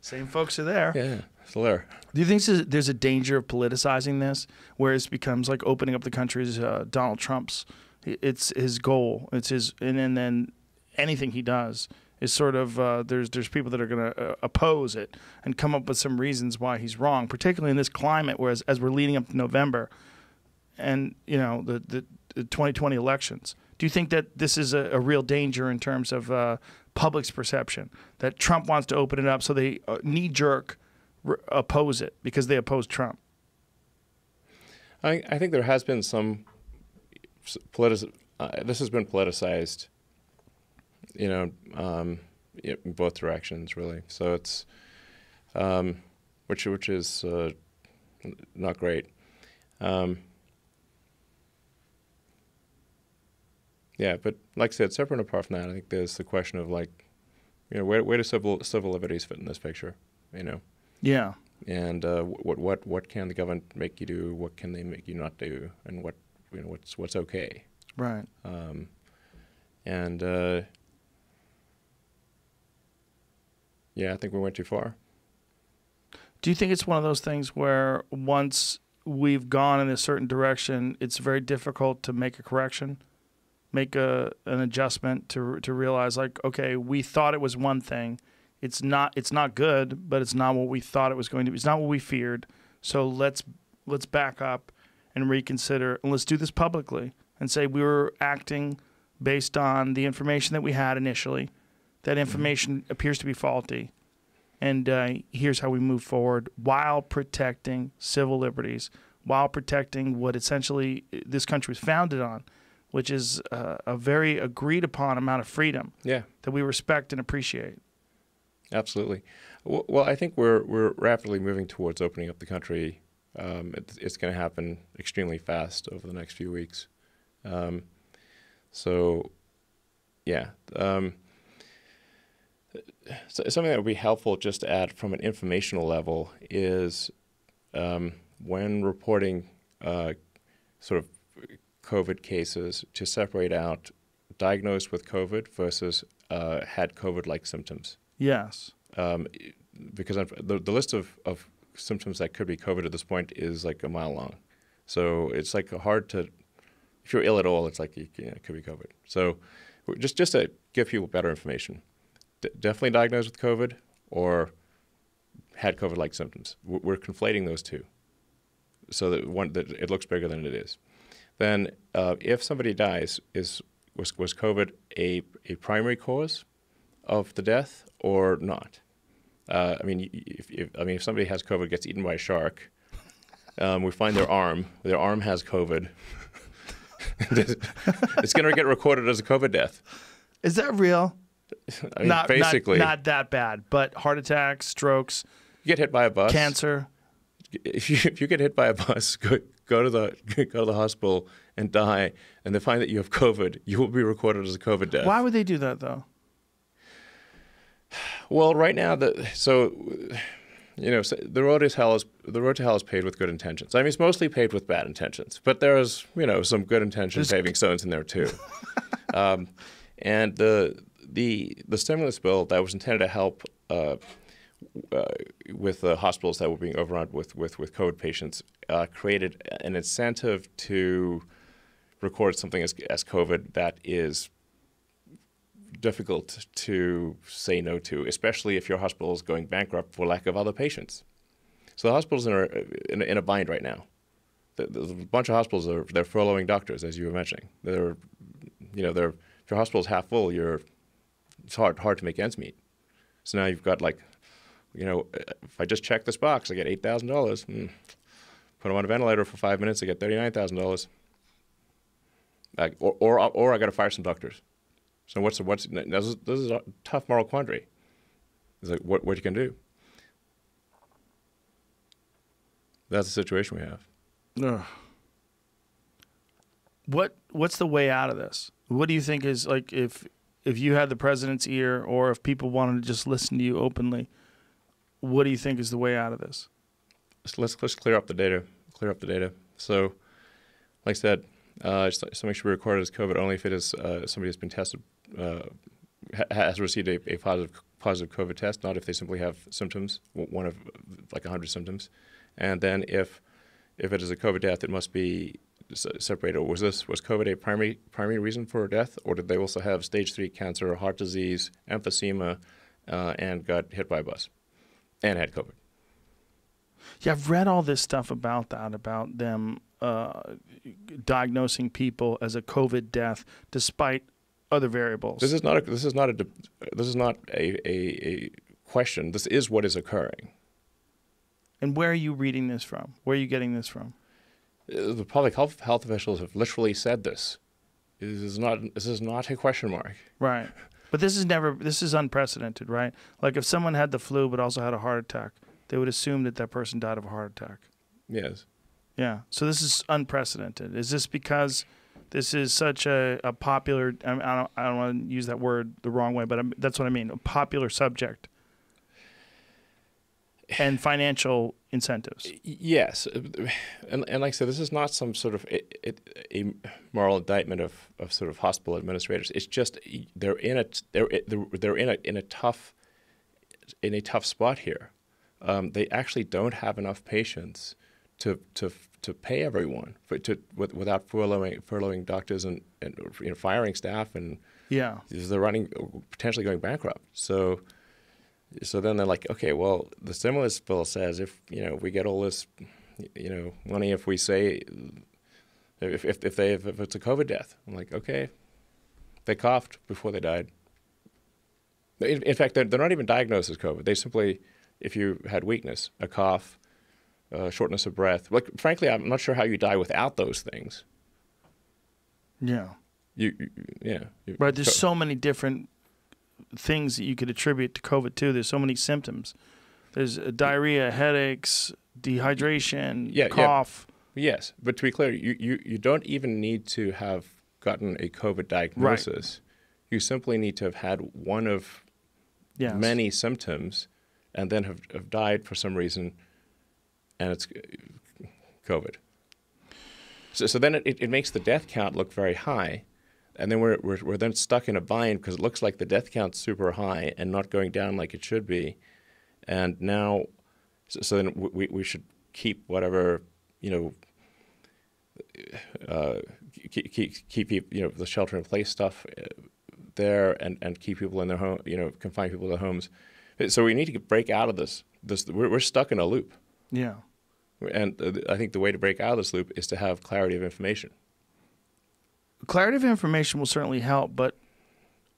same folks are there. yeah, still there. Do you think there's- a danger of politicizing this, where it becomes like opening up the country's uh, Donald Trump's? It's his goal. It's his, and then, then anything he does is sort of uh, there's there's people that are going to uh, oppose it and come up with some reasons why he's wrong, particularly in this climate. Whereas as we're leading up to November, and you know the the, the 2020 elections, do you think that this is a, a real danger in terms of uh, public's perception that Trump wants to open it up, so they uh, knee jerk oppose it because they oppose Trump? I, I think there has been some politic. Uh, this has been politicized, you know, um, in both directions, really. So it's, um, which which is uh, not great. Um, yeah, but like I said, separate and apart from that, I think there's the question of like, you know, where where do civil civil liberties fit in this picture? You know, Yeah, and uh, what what what can the government make you do? What can they make you not do? And what you know what's what's okay? right. Um, and uh, yeah, I think we went too far. Do you think it's one of those things where once we've gone in a certain direction, it's very difficult to make a correction, make a an adjustment to to realize like, okay, we thought it was one thing, it's not it's not good, but it's not what we thought it was going to be. It's not what we feared. So let's let's back up and reconsider, and let's do this publicly and say we were acting based on the information that we had initially. That information appears to be faulty and uh, here's how we move forward while protecting civil liberties, while protecting what essentially this country was founded on, which is uh, a very agreed upon amount of freedom Yeah, that we respect and appreciate. absolutely. Well, I think we're we're rapidly moving towards opening up the country. Um, it's it's going to happen extremely fast over the next few weeks. Um, so, yeah. Um, so something that would be helpful just to add from an informational level is um, when reporting uh, sort of COVID cases to separate out diagnosed with COVID versus uh, had COVID-like symptoms Yes. um, because the, the list of, of symptoms that could be COVID at this point is like a mile long. So it's like hard to, if you're ill at all, it's like you, you know, it could be COVID. So just just to give people better information, D- definitely diagnosed with COVID or had COVID-like symptoms. We're, we're conflating those two, so that one that it looks bigger than it is. Then, uh, if somebody dies, is was was COVID a a primary cause of the death or not? Uh, I mean, if, if I mean if somebody has COVID, gets eaten by a shark, um, we find their arm, their arm has COVID. [laughs] it's going to get recorded as a COVID death. Is that real? [laughs] I mean, not basically, not, not that bad, but heart attacks, strokes, you get hit by a bus. cancer. If you if you get hit by a bus, [laughs] go go to the [laughs] go to the hospital and die, and they find that you have COVID, you will be recorded as a COVID death. Why would they do that though? Well, right now, the so you know the road is hell is the road to hell is paved with good intentions. I mean, it's mostly paved with bad intentions, but there's you know some good intention There's- paving stones in there too. [laughs] um, and the the the stimulus bill that was intended to help. Uh, uh, with the hospitals that were being overrun with, with, with COVID patients, uh, created an incentive to record something as, as COVID that is difficult to say no to, especially if your hospital is going bankrupt for lack of other patients. So the hospitals are in a, in a bind right now. There's a bunch of hospitals are they're furloughing doctors, as you were mentioning. They're, you know, they're if your hospital's half full, you're it's hard hard to make ends meet. So now you've got like, you know, if I just check this box, I get eight thousand dollars. Hmm. Put them on a ventilator for five minutes, I get thirty nine thousand dollars. Like, or, or or I got to fire some doctors. So what's the, what's this is, this is a tough moral quandary. It's like what what you can do. that's the situation we have. Ugh. What what's the way out of this? What do you think is like if if you had the president's ear or if people wanted to just listen to you openly, what do you think is the way out of this? let's let's, let's clear up the data. Clear up the data. So, like I said, uh, something should be recorded as COVID only if it is uh, somebody has been tested, uh, has received a, a, positive positive COVID test, not if they simply have symptoms, one of like hundred symptoms, and then if if it is a COVID death, it must be separated. Was this was COVID a primary primary reason for death, or did they also have stage three cancer, heart disease, emphysema, uh, and got hit by a bus, and had COVID? Yeah, I've read all this stuff about that, about them uh, diagnosing people as a COVID death despite other variables. This is not a, this is not a this is not a, a, a question. This is what is occurring. And where are you reading this from? Where are you getting this from? Uh, the public health health officials have literally said this. This is not this is not a question mark. Right. But this is never this is unprecedented, right? Like if someone had the flu but also had a heart attack, they would assume that that person died of a heart attack. Yes. Yeah. So this is unprecedented. Is this because this is such a, a popular? I, mean, I don't I don't want to use that word the wrong way, but I'm, that's what I mean. A popular subject and financial incentives. Yes, and and like I said, this is not some sort of a, a, moral indictment of, of sort of hospital administrators. It's just they're in a they're they're in a in a tough in a tough spot here um, they actually don't have enough patients to to to pay everyone for, to with, without furloughing furloughing doctors and, and you know, firing staff and yeah they're running potentially going bankrupt. So so then they're like, okay, well, the stimulus bill says if you know we get all this you know money if we say if if, if they if, if it's a COVID death, I'm like, okay, they coughed before they died. In, in fact, they're, they're not even diagnosed as COVID. They simply if you had weakness, a cough, uh, shortness of breath. Like, frankly, I'm not sure how you die without those things. Yeah. You, you yeah. You, right. There's so, so many different things that you could attribute to COVID too. There's so many symptoms. There's uh, diarrhea, headaches, dehydration, yeah, cough. Yeah. Yes, but to be clear, you, you, you don't even need to have gotten a COVID diagnosis. Right. You simply need to have had one of yes. many symptoms and then have, have died for some reason, and it's COVID. So, so then it, it makes the death count look very high, and then we're, we're, we're then stuck in a bind because it looks like the death count's super high and not going down like it should be. And now, so, so then we, we should keep whatever, you know, uh, keep, keep, keep you know the shelter in place stuff uh, there and, and keep people in their home, you know, confine people to their homes. So we need to break out of this. This we're, we're stuck in a loop. Yeah. And uh, I think the way to break out of this loop is to have clarity of information. Clarity of information will certainly help, but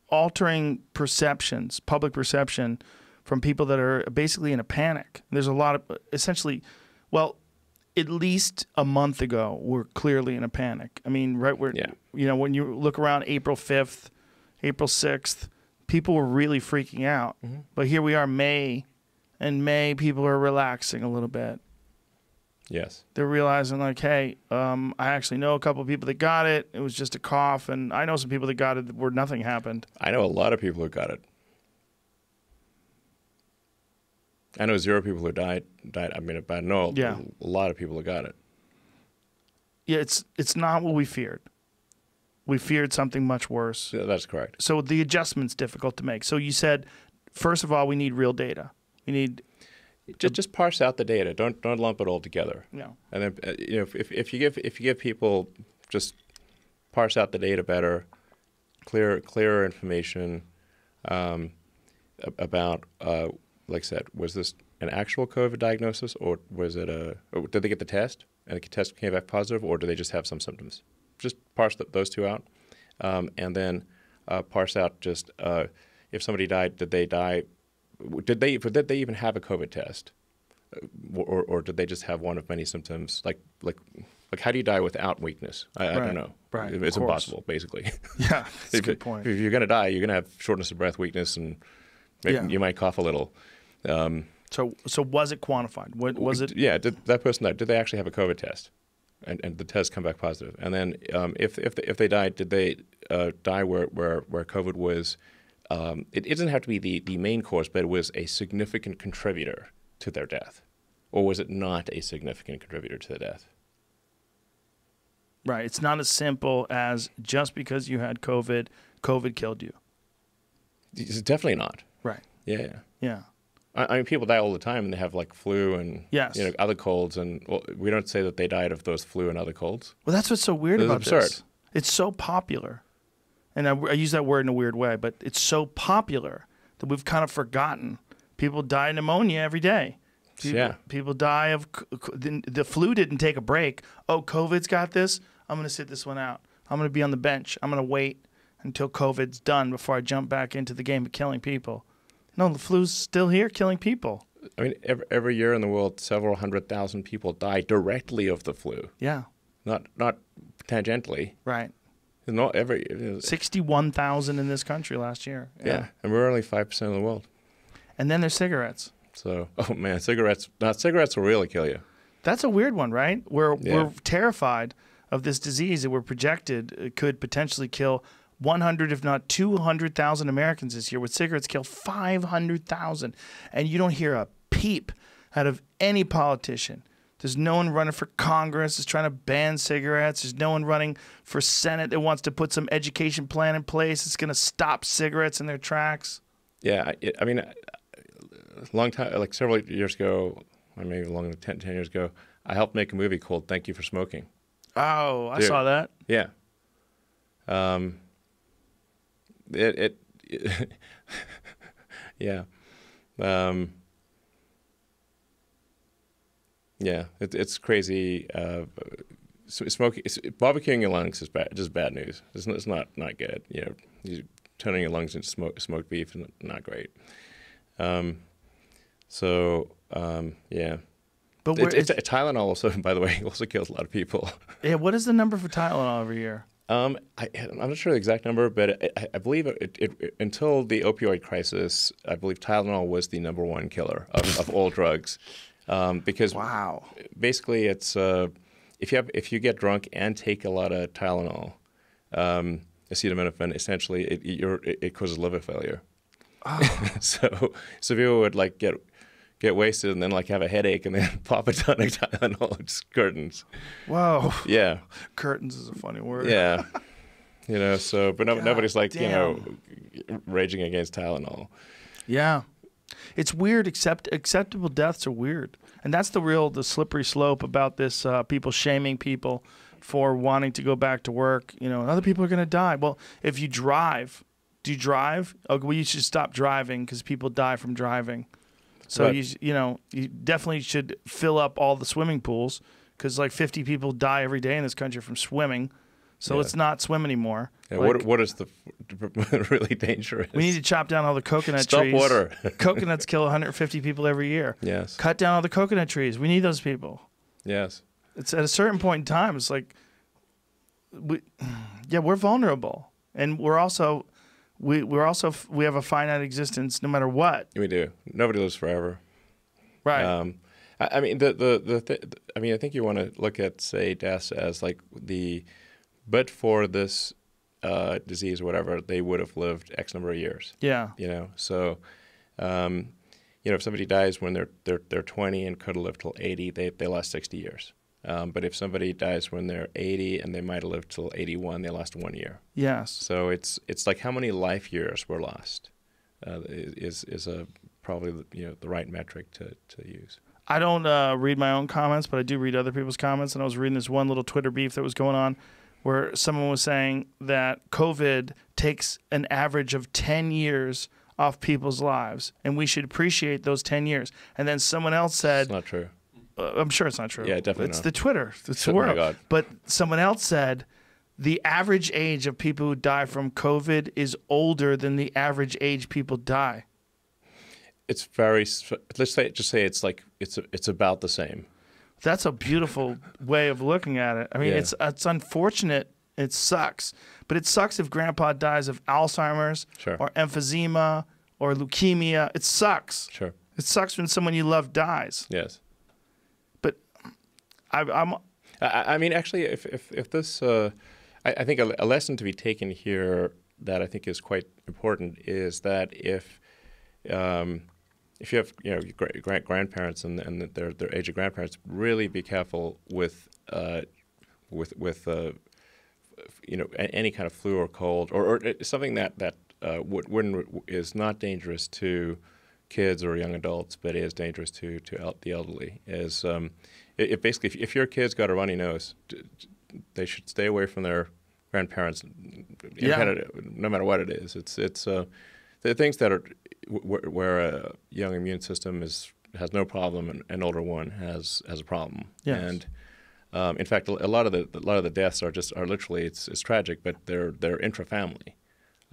altering perceptions, public perception, from people that are basically in a panic. There's a lot of essentially, well, at least a month ago, we're clearly in a panic. I mean, right where yeah. you know when you look around April fifth, April sixth, people were really freaking out. Mm-hmm. But here we are, May, and May people are relaxing a little bit. Yes. They're realizing like, hey, um, I actually know a couple of people that got it. It was just a cough, and I know some people that got it where nothing happened. I know a lot of people who got it. I know zero people who died. Died. I mean, I know yeah. a lot of people who got it. Yeah, it's it's not what we feared. We feared something much worse. Yeah, that's correct. So the adjustment's difficult to make. So you said, first of all, we need real data. We need just just parse out the data. Don't don't lump it all together. No. And then uh, you know if, if you give if you give people just parse out the data better, clear clearer information um, about uh, like I said, was this an actual COVID diagnosis or was it a did they get the test and the test came back positive or do they just have some symptoms? just parse the, those two out, um, and then uh, parse out just uh, if somebody died, did they die? Did they did they even have a COVID test, uh, or or did they just have one of many symptoms? Like like like how do you die without weakness? I, right. I don't know. Right. It's impossible, basically. [laughs] Yeah, that's a good point. If you're going to die, you're going to have shortness of breath, weakness, and yeah. you might cough a little. Um, So so was it quantified? What was it? Yeah, did that person die? Did they actually have a COVID test? And, and the test come back positive? And then um, if if they, if they died, did they uh, die where, where where COVID was? Um, it, it doesn't have to be the, the main cause, but it was a significant contributor to their death, or was it not a significant contributor to the death? Right. It's not as simple as just because you had COVID, COVID killed you. It's definitely not. Right. Yeah, yeah. Yeah. I, I mean, people die all the time, and they have like flu and Yes. you know other colds, and well, we don't say that they died of those flu and other colds. Well, that's what's so weird It's about absurd. this. It's so popular, and I, I use that word in a weird way, but it's so popular that we've kind of forgotten. People die of pneumonia every day. People, Yeah. People die of the, the flu. Didn't take a break. Oh, COVID's got this. I'm going to sit this one out. I'm going to be on the bench. I'm going to wait until COVID's done before I jump back into the game of killing people. No, the flu's still here, killing people. I mean, every, every year in the world, several hundred thousand people die directly of the flu, Yeah, not not tangentially. right. Not every. Sixty-one thousand in this country last year. yeah. and we're only five percent of the world. and then there's cigarettes. So, oh man, cigarettes. Not cigarettes will really kill you. That's a weird one, right? We're Yeah. we're terrified of this disease that we're projected uh, could potentially kill 100, if not 200,000 Americans this year. With cigarettes, kill 500,000, and you don't hear a peep out of any politician. There's no one running for Congress that's trying to ban cigarettes. There's no one running for Senate that wants to put some education plan in place that's going to stop cigarettes in their tracks. Yeah, I, I mean, a long time, like several years ago, or maybe longer than 10, 10 years ago, I helped make a movie called "Thank You for Smoking." Oh, I Dude. saw that. Yeah. Um. It it. [laughs] yeah. Um. Yeah, it, it's crazy. Uh, smoking, barbecuing your lungs is bad, just bad news. It's not, it's not not good. You know, you turning your lungs into smoke, smoked beef is not great. Um. So um, yeah, But where, it, it's, Tylenol also, [laughs] by the way, also kills a lot of people. [laughs] yeah, what is the number for Tylenol every year? Um, I, I'm not sure the exact number, but I, I believe it, it, it, until the opioid crisis, I believe Tylenol was the number one killer of, of all drugs, um, because Wow. basically it's uh, if you have if you get drunk and take a lot of Tylenol, um, acetaminophen, essentially it, you're, it, it causes liver failure. [laughs] so so people would like get get wasted and then like have a headache and then [laughs] pop a ton of Tylenol, just curtains. Whoa. Yeah. [laughs] Curtains is a funny word. Yeah. You know, so but no, nobody's like you know raging against Tylenol. Yeah. It's weird. Accept acceptable deaths are weird, and that's the real the slippery slope about this. Uh, people shaming people for wanting to go back to work. You know, other people are going to die. Well, if you drive, do you drive? Oh, well, you should stop driving because people die from driving. So Right. you you know you definitely should fill up all the swimming pools because like 50 people die every day in this country from swimming. So Yeah. let's not swim anymore. Yeah, Like, what what is the [laughs] really dangerous? we need to chop down all the coconut Stop trees. water. [laughs] Coconuts kill 150 people every year. yes. Cut down all the coconut trees. We need those people. Yes. It's at a certain point in time. It's like, we, yeah, we're vulnerable, and we're also, we we're also we have a finite existence no matter what. We do. Nobody lives forever. Right. Um, I, I mean, the the the th- I mean, I think you want to look at say deaths as like the, but for this uh, disease or whatever, they would have lived X number of years. yeah. You know, so. Um, you know, if somebody dies when they're they're they're 20 and could have lived till 80, they they lost 60 years. Um, but if somebody dies when they're 80 and they might have lived till 81, they lost one year. Yes. So it's it's like how many life years were lost uh, is is a probably the, you know the right metric to, to use. I don't uh, read my own comments, but I do read other people's comments. And I was reading this one little Twitter beef that was going on where someone was saying that COVID takes an average of 10 years off people's lives, and we should appreciate those 10 years. And then someone else said, It's not true. uh, I'm sure it's not true. Yeah, definitely It's not. the Twitter. It's the [laughs] Oh world. God. But someone else said the average age of people who die from COVID is older than the average age people die. It's very let's say just say it's like it's it's about the same. That's a beautiful way of looking at it. I mean, Yeah. it's it's unfortunate. It sucks, but it sucks if Grandpa dies of Alzheimer's Sure. or emphysema or leukemia. It sucks. Sure. It sucks when someone you love dies. Yes. But I, I'm I, I mean, actually, if if, if this, uh, I, I think a, a lesson to be taken here that I think is quite important is that if um, if you have you know grand, grandparents and, and their their age of grandparents, really be careful with uh, with with uh, you know any kind of flu or cold or, or something that that uh, wouldn't is not dangerous to kids or young adults, but is dangerous to to the elderly. Is um, it, it, basically if, if, your kid's got a runny nose, they should stay away from their grandparents, yeah. no matter what it is. It's it's uh, the things that are where a young immune system is has no problem and an older one has has a problem. Yes. And um, in fact, a lot of the a lot of the deaths are just are literally it's it's tragic, but they're they're intra-family.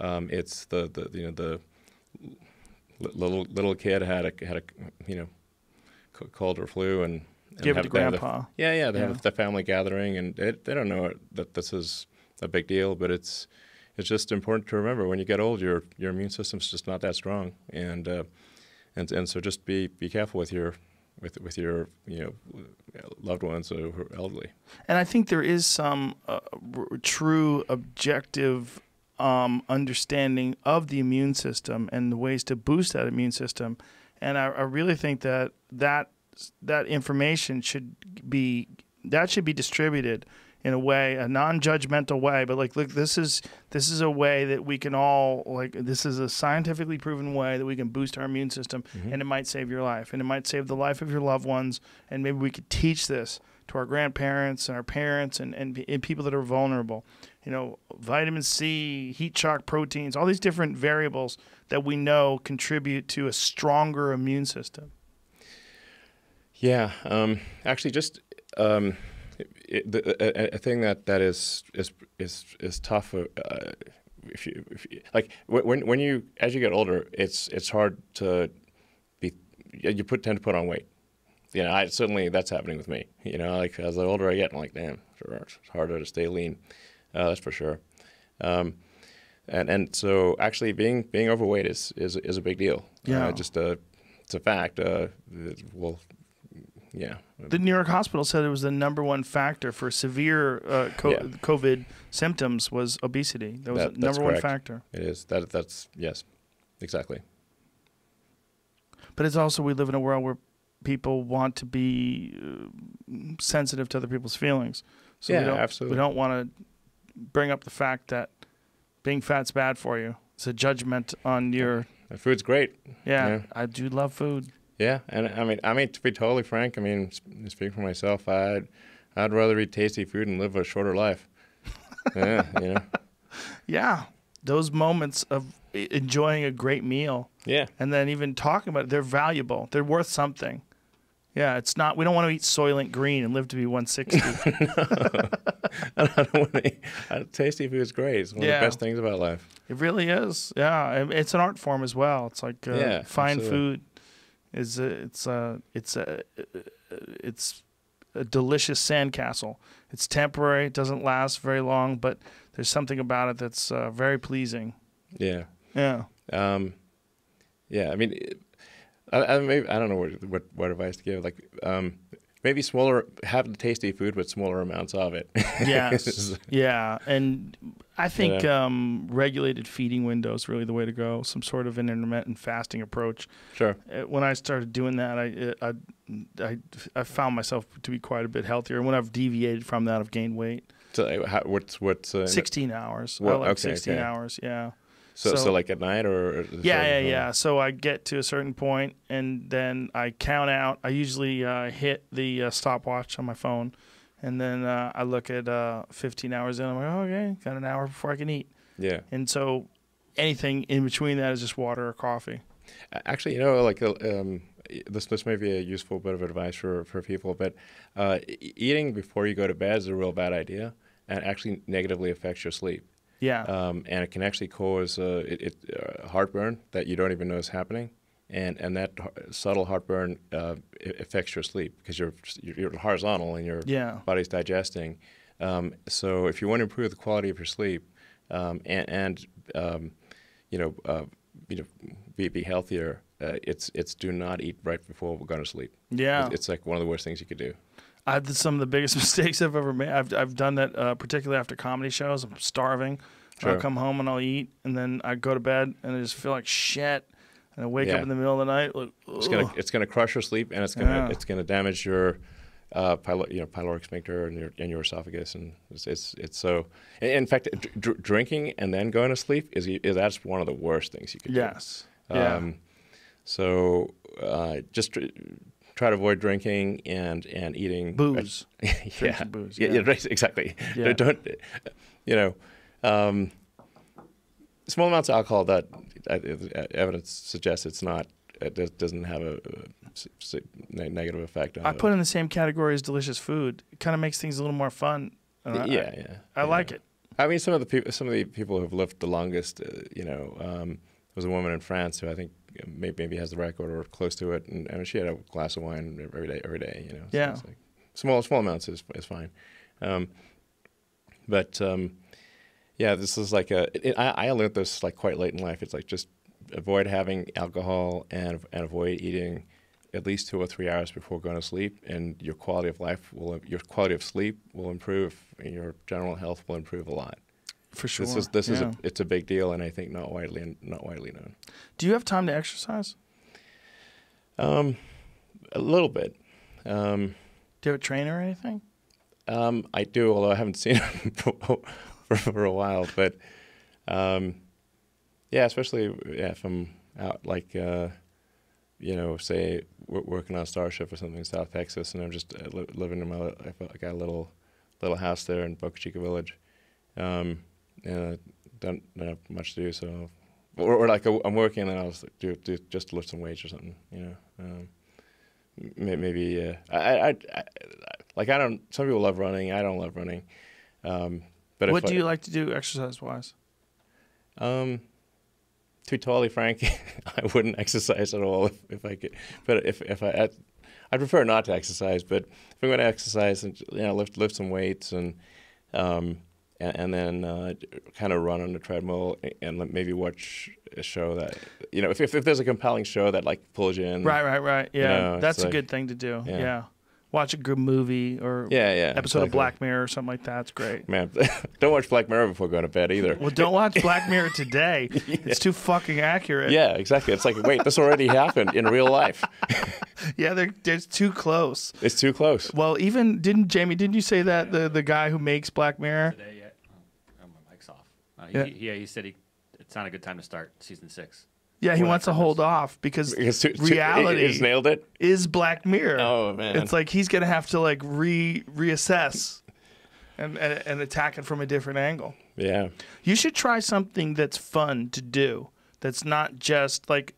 Um, it's the, the you know the little little kid had a had a you know cold or flu and, and give it to grandpa. The, yeah, yeah, they yeah. have the family gathering, and they, they don't know that this is a big deal, but it's it's just important to remember when you get old, your your immune system's just not that strong, and uh, and and so just be be careful with your with with your you know loved ones who are elderly. And I think there is some uh, r- true objective um, understanding of the immune system and the ways to boost that immune system. And I, I really think that that that information should be that should be distributed in a way, a non-judgmental way. But like, look, this is this is a way that we can all like. This is a scientifically proven way that we can boost our immune system, mm-hmm. and it might save your life, and it might save the life of your loved ones. And maybe we could teach this to our grandparents and our parents and, and, and people that are vulnerable. You know, vitamin C, heat shock proteins, all these different variables that we know contribute to a stronger immune system. Yeah, um, actually, just um, it, the, a, a, thing that, that is is is is tough. Uh, if you, if you, like when when you as you get older, it's it's hard to be you put tend to put on weight. You know, I certainly that's happening with me. You know, like as the older I get, I'm like, damn, it's harder to stay lean. Uh, that's for sure. Um, and and so actually being being overweight is is is a big deal. Yeah, uh, just a it's a fact. Uh, well, yeah. The New York hospital said it was the number one factor for severe uh, co- yeah. COVID symptoms was obesity. That was that, the number one factor. It is. That that's yes, exactly. But it's also we live in a world where people want to be uh, sensitive to other people's feelings. So yeah, we don't, absolutely. We don't want to bring up the fact that being fat's bad for you. It's a judgment on your. food's great. Yeah, yeah, I do love food. Yeah, and I mean, I mean to be totally frank, I mean, speaking for myself, I'd I'd rather eat tasty food and live a shorter life. [laughs] yeah, you know. Yeah, those moments of enjoying a great meal. Yeah. And then even talking about it, they're valuable. They're worth something. Yeah, it's not. We don't want to eat Soylent Green and live to be 160. [laughs] no, [laughs] I don't want to. Eat, tasty food is great. It's one yeah. of the best things about life. It really is. Yeah, it's an art form as well. It's like uh, yeah, fine absolutely. food is a, it's a it's a it's a delicious sandcastle. It's temporary. It doesn't last very long, but there's something about it that's uh, very pleasing. Yeah. Yeah. Um, yeah. I mean, I, I, maybe I don't know what, what, what advice to give. Like, um, maybe smaller, have the tasty food but smaller amounts of it. [laughs] yes. [laughs] yeah, and I think yeah. um, regulated feeding window is really the way to go. Some sort of an intermittent fasting approach. Sure. Uh, when I started doing that, I, uh, I, I, I found myself to be quite a bit healthier. And when I've deviated from that, I've gained weight. So how, what's what's uh, 16 hours. What, like okay, 16 okay. hours. Yeah. So, so, so, like at night or? Yeah, yeah, yeah. So I get to a certain point and then I count out. I usually uh, hit the uh, stopwatch on my phone, and then uh, I look at uh, 15 hours in. I'm like, oh, okay, got an hour before I can eat. Yeah. And so anything in between that is just water or coffee. Actually, you know, like uh, um, this this may be a useful bit of advice for for people, but uh, eating before you go to bed is a real bad idea, and actually negatively affects your sleep. Yeah. Um, and it can actually cause uh, it, it uh, heartburn that you don't even know is happening. And, and that subtle heartburn uh, affects your sleep because you're, you're horizontal and your yeah. body's digesting. Um, so if you want to improve the quality of your sleep um, and, and um, you know, uh, you know, be, be healthier, uh, it's it's do not eat right before we're going to sleep. Yeah. It's, it's like one of the worst things you could do. I did some of the biggest [laughs] mistakes I've ever made. I've I've done that uh, particularly after comedy shows. I'm starving. Sure. I'll come home and I'll eat, and then I go to bed and I just feel like shit. And I wake up Yeah. in the middle of the night like, It's gonna it's gonna crush your sleep and it's gonna Yeah. it's gonna damage your uh, pylo, you know pyloric sphincter and your and your esophagus and it's it's, it's so. In in fact, dr- dr- drinking and then going to sleep is, is that's one of the worst things you could do. yes, yeah, Um, so uh, just tr- try to avoid drinking and and eating booze. [laughs] yeah, booze, yeah, yeah. yeah, exactly. Yeah. [laughs] Don't, you know, um, small amounts of alcohol that evidence suggests it's not it does, doesn't have a, ne- negative effect on. I put it in the same category as delicious food. It kind of makes things a little more fun. And I- yeah, yeah. I, I like it. I mean, some of the people, some of the people who have lived the longest, uh, you know, um, there was a woman in France who I think uh, maybe, maybe has the record or close to it, and, and she had a glass of wine every day, every day, you know. So Yeah. it's like small, small amounts is is fine, um, but um, yeah, this is like a. It, I, I learned this like quite late in life. It's like just avoid having alcohol and and avoid eating at least two or three hours before going to sleep, and your quality of life will your quality of sleep will improve, and your general health will improve a lot. For sure. This is this is a, it's a big deal, and I think not widely not widely known. Do you have time to exercise? Um, a little bit. Um, Do you have a trainer or anything? um, I do, although I haven't seen [laughs] him for, for a while. But um, yeah, especially yeah, if I'm out, like uh, you know, say working on Starship or something in South Texas, and I'm just uh, li- living in my I got a little little house there in Boca Chica Village. Um, and I don't, don't have much to do, so or, or like I'm working and I'll just do, do just lift some weights or something, you know. Um, maybe uh, I, I, I, I like I don't. Some people love running. I don't love running. Um, but what do I, you like to do exercise wise? Um, to be totally frank, [laughs] I wouldn't exercise at all if, if I could. But if if I, I'd, I'd prefer not to exercise. But if I'm going to exercise and you know lift lift some weights and um, and, and then uh, kind of run on the treadmill and maybe watch a show that you know if, if if there's a compelling show that like pulls you in. Right, right, right. Yeah, know, that's a like- good thing to do. Yeah. Yeah. Watch a good movie or Yeah, yeah. episode of. Black Mirror or something like that. It's great. Man, [laughs] don't watch Black Mirror before going to bed either. Well, don't watch [laughs] Black Mirror today. [laughs] It's too fucking accurate. Yeah, exactly. It's like, wait, this already happened in real life. Yeah, they're, they're too close. It's too close. Well, even didn't Jamie? Didn't you say that the the guy who makes Black Mirror? today yet? Oh, my mic's off. Uh, Yeah. he, yeah, he said he, it's not a good time to start season six. Yeah, he wants to hold off because too- too- reality is nailed it. is Black Mirror. Oh, man. it's like he's gonna have to like re reassess and, and and attack it from a different angle. Yeah. You should try something that's fun to do. That's not just like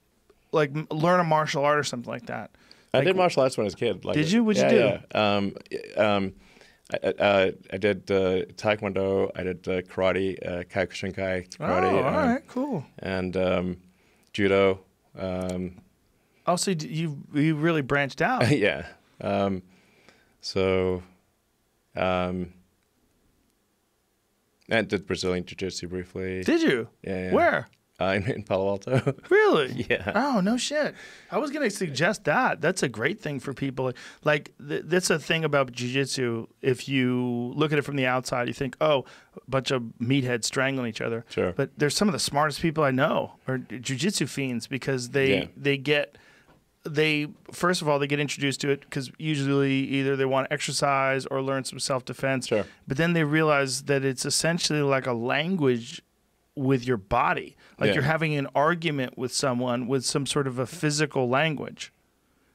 like learn a martial art or something like that. I Like- did martial arts when I was a kid. Like, Did you? What'd you yeah, Yeah. Um, um, I, uh, I did uh, taekwondo. I did uh, karate, uh, kyokushinkai karate, oh, all um, right, cool. and um, judo. Um, Oh, so you you really branched out. [laughs] yeah. Um, so, um, and did Brazilian jiu-jitsu briefly. Did you? yeah, yeah. Where? Uh, in, in Palo Alto. [laughs] Really? Yeah. Oh no shit! I was gonna suggest that. That's a great thing for people. Like th- that's a thing about jujitsu. If you look at it from the outside, you think, oh, a bunch of meatheads strangling each other. Sure. But there's some of the smartest people I know are jujitsu fiends because they Yeah. they get they first of all they get introduced to it because usually either they want to exercise or learn some self defense. Sure. But then they realize that it's essentially like a language with your body. Like Yeah. you're having an argument with someone with some sort of a physical language.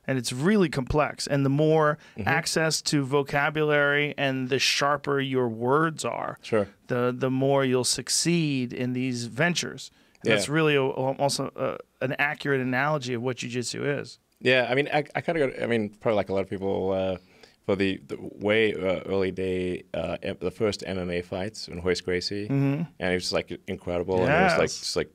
And it's really complex. And the more Mm-hmm. access to vocabulary and the sharper your words are, Sure. the the more you'll succeed in these ventures. And Yeah. That's really a, also a, an accurate analogy of what jujitsu is. Yeah, I mean, I, I kind of got. I mean, probably like a lot of people, uh, for the, the way uh, early day, uh, the first MMA fights in Royce Gracie, and it was like incredible, and it was like just like,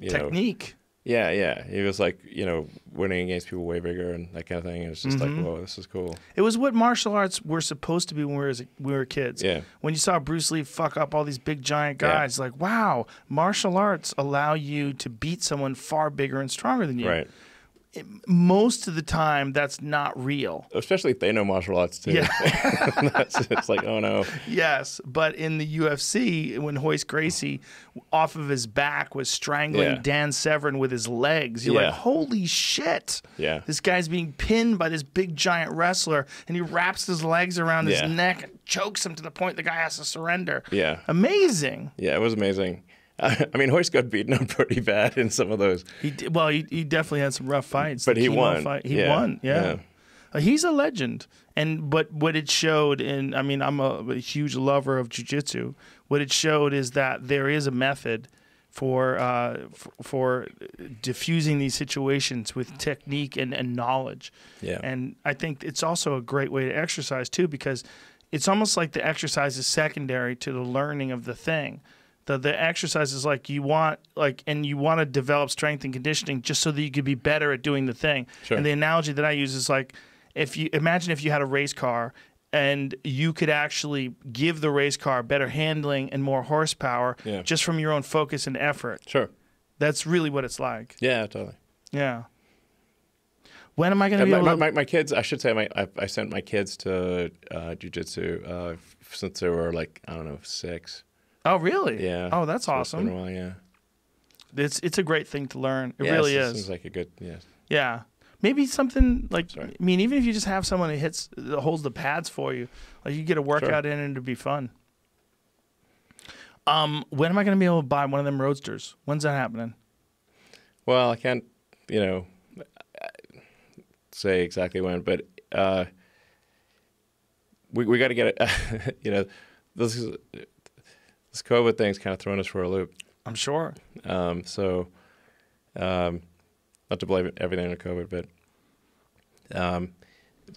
you know, Technique. yeah, yeah, he was like you know winning against people way bigger and that kind of thing. It was just Mm-hmm. like, whoa, this is cool. It was what martial arts were supposed to be when we were, we were kids. Yeah. When you saw Bruce Lee fuck up all these big giant Yeah. guys, like, wow, martial arts allow you to beat someone far bigger and stronger than you. Right. Most of the time that's not real. Especially if they know martial arts too. Yeah. [laughs] That's, it's like, oh no. Yes, but in the UFC, when Royce Gracie, off of his back, was strangling Yeah. Dan Severn with his legs, you're Yeah. like, holy shit. Yeah. This guy's being pinned by this big giant wrestler, and he wraps his legs around Yeah. his neck and chokes him to the point the guy has to surrender. Yeah. Amazing. Yeah, it was amazing. [laughs] I mean, Royce got beaten up pretty bad in some of those. He did, well, he, he definitely had some rough fights. But The he won. Fight. He Yeah. won. Yeah. Yeah. Uh, he's a legend. And but what it showed, and I mean, I'm a, a huge lover of jujitsu. What it showed is that there is a method for uh, f- for diffusing these situations with technique and, and knowledge. Yeah. And I think it's also a great way to exercise too, because it's almost like the exercise is secondary to the learning of the thing. The the exercise is like you want like and you want to develop strength and conditioning just so that you could be better at doing the thing. Sure. And the analogy that I use is like if you imagine if you had a race car and you could actually give the race car better handling and more horsepower Yeah. just from your own focus and effort. Sure. That's really what it's like. Yeah, totally. Yeah. When am I going to be my, able my, to my, my kids, I should say, my I, I sent my kids to uh, jujitsu uh, since they were like I don't know six. Oh, really? Yeah. Oh, that's So it's been a awesome. while, yeah. It's it's a great thing to learn. It Yeah, really is. Seems like a good. Yeah. yeah. Maybe something like Sorry. I mean, even if you just have someone who hits that holds the pads for you, like you get a workout in and it'd be fun. Um, when am I going to be able to buy one of them roadsters? When's that happening? Well, I can't, you know, say exactly when, but uh, we we got to get it. [laughs] you know, this is this COVID thing's kind of thrown us for a loop. I'm sure. Um, so, um, not to blame everything on COVID, but um,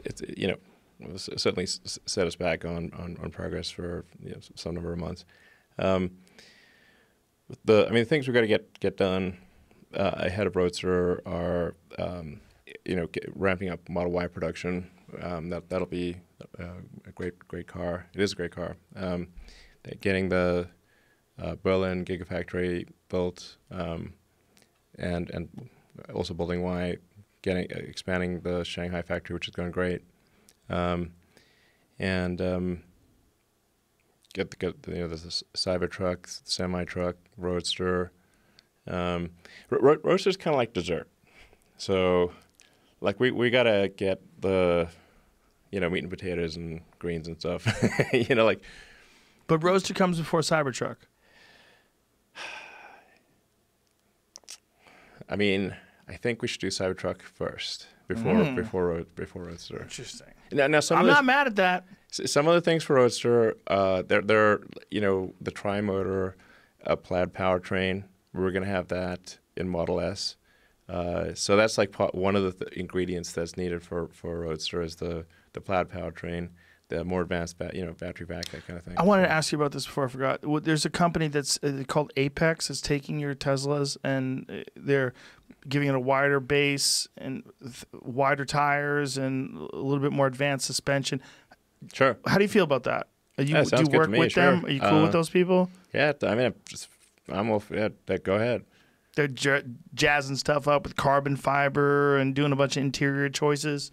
it's you know it certainly s- set us back on, on, on progress for you know, some number of months. Um, the I mean, the things we've got to get get done uh, ahead of Roadster are um, you know get, ramping up Model Y production. Um, that that'll be uh, a great great car. It is a great car. Getting the uh, Berlin Gigafactory built, um, and and also building Y, getting uh, expanding the Shanghai factory, which is going great, um, and um, get the get you know the Cybertruck, semi truck, Roadster. Um, ro- kind of like dessert, so like we we gotta get the you know meat and potatoes and greens and stuff, [laughs] you know like But roadster comes before Cybertruck. [sighs] I mean, I think we should do Cybertruck first before Mm. before road before Roadster. Interesting. Now, now some I'm the, not mad at that. some of the things for Roadster, uh, they're they're you know the tri-motor, uh, plaid powertrain. We're gonna have that in Model S. Uh, so that's like one of the th- ingredients that's needed for for Roadster is the the plaid powertrain, the more advanced you know battery pack, that kind of thing. I wanted to ask you about this before I forgot. Well, There's a company that's uh, called Apex is taking your Teslas and uh, they're giving it a wider base and wider tires and a little bit more advanced suspension. Sure. How do you feel about that? Are you, Yeah, do you work with sure. them? Are you cool Uh, with those people? Yeah. I mean, I'm just I'm off. Yeah. that- Go ahead. They're j- jazzing stuff up with carbon fiber and doing a bunch of interior choices.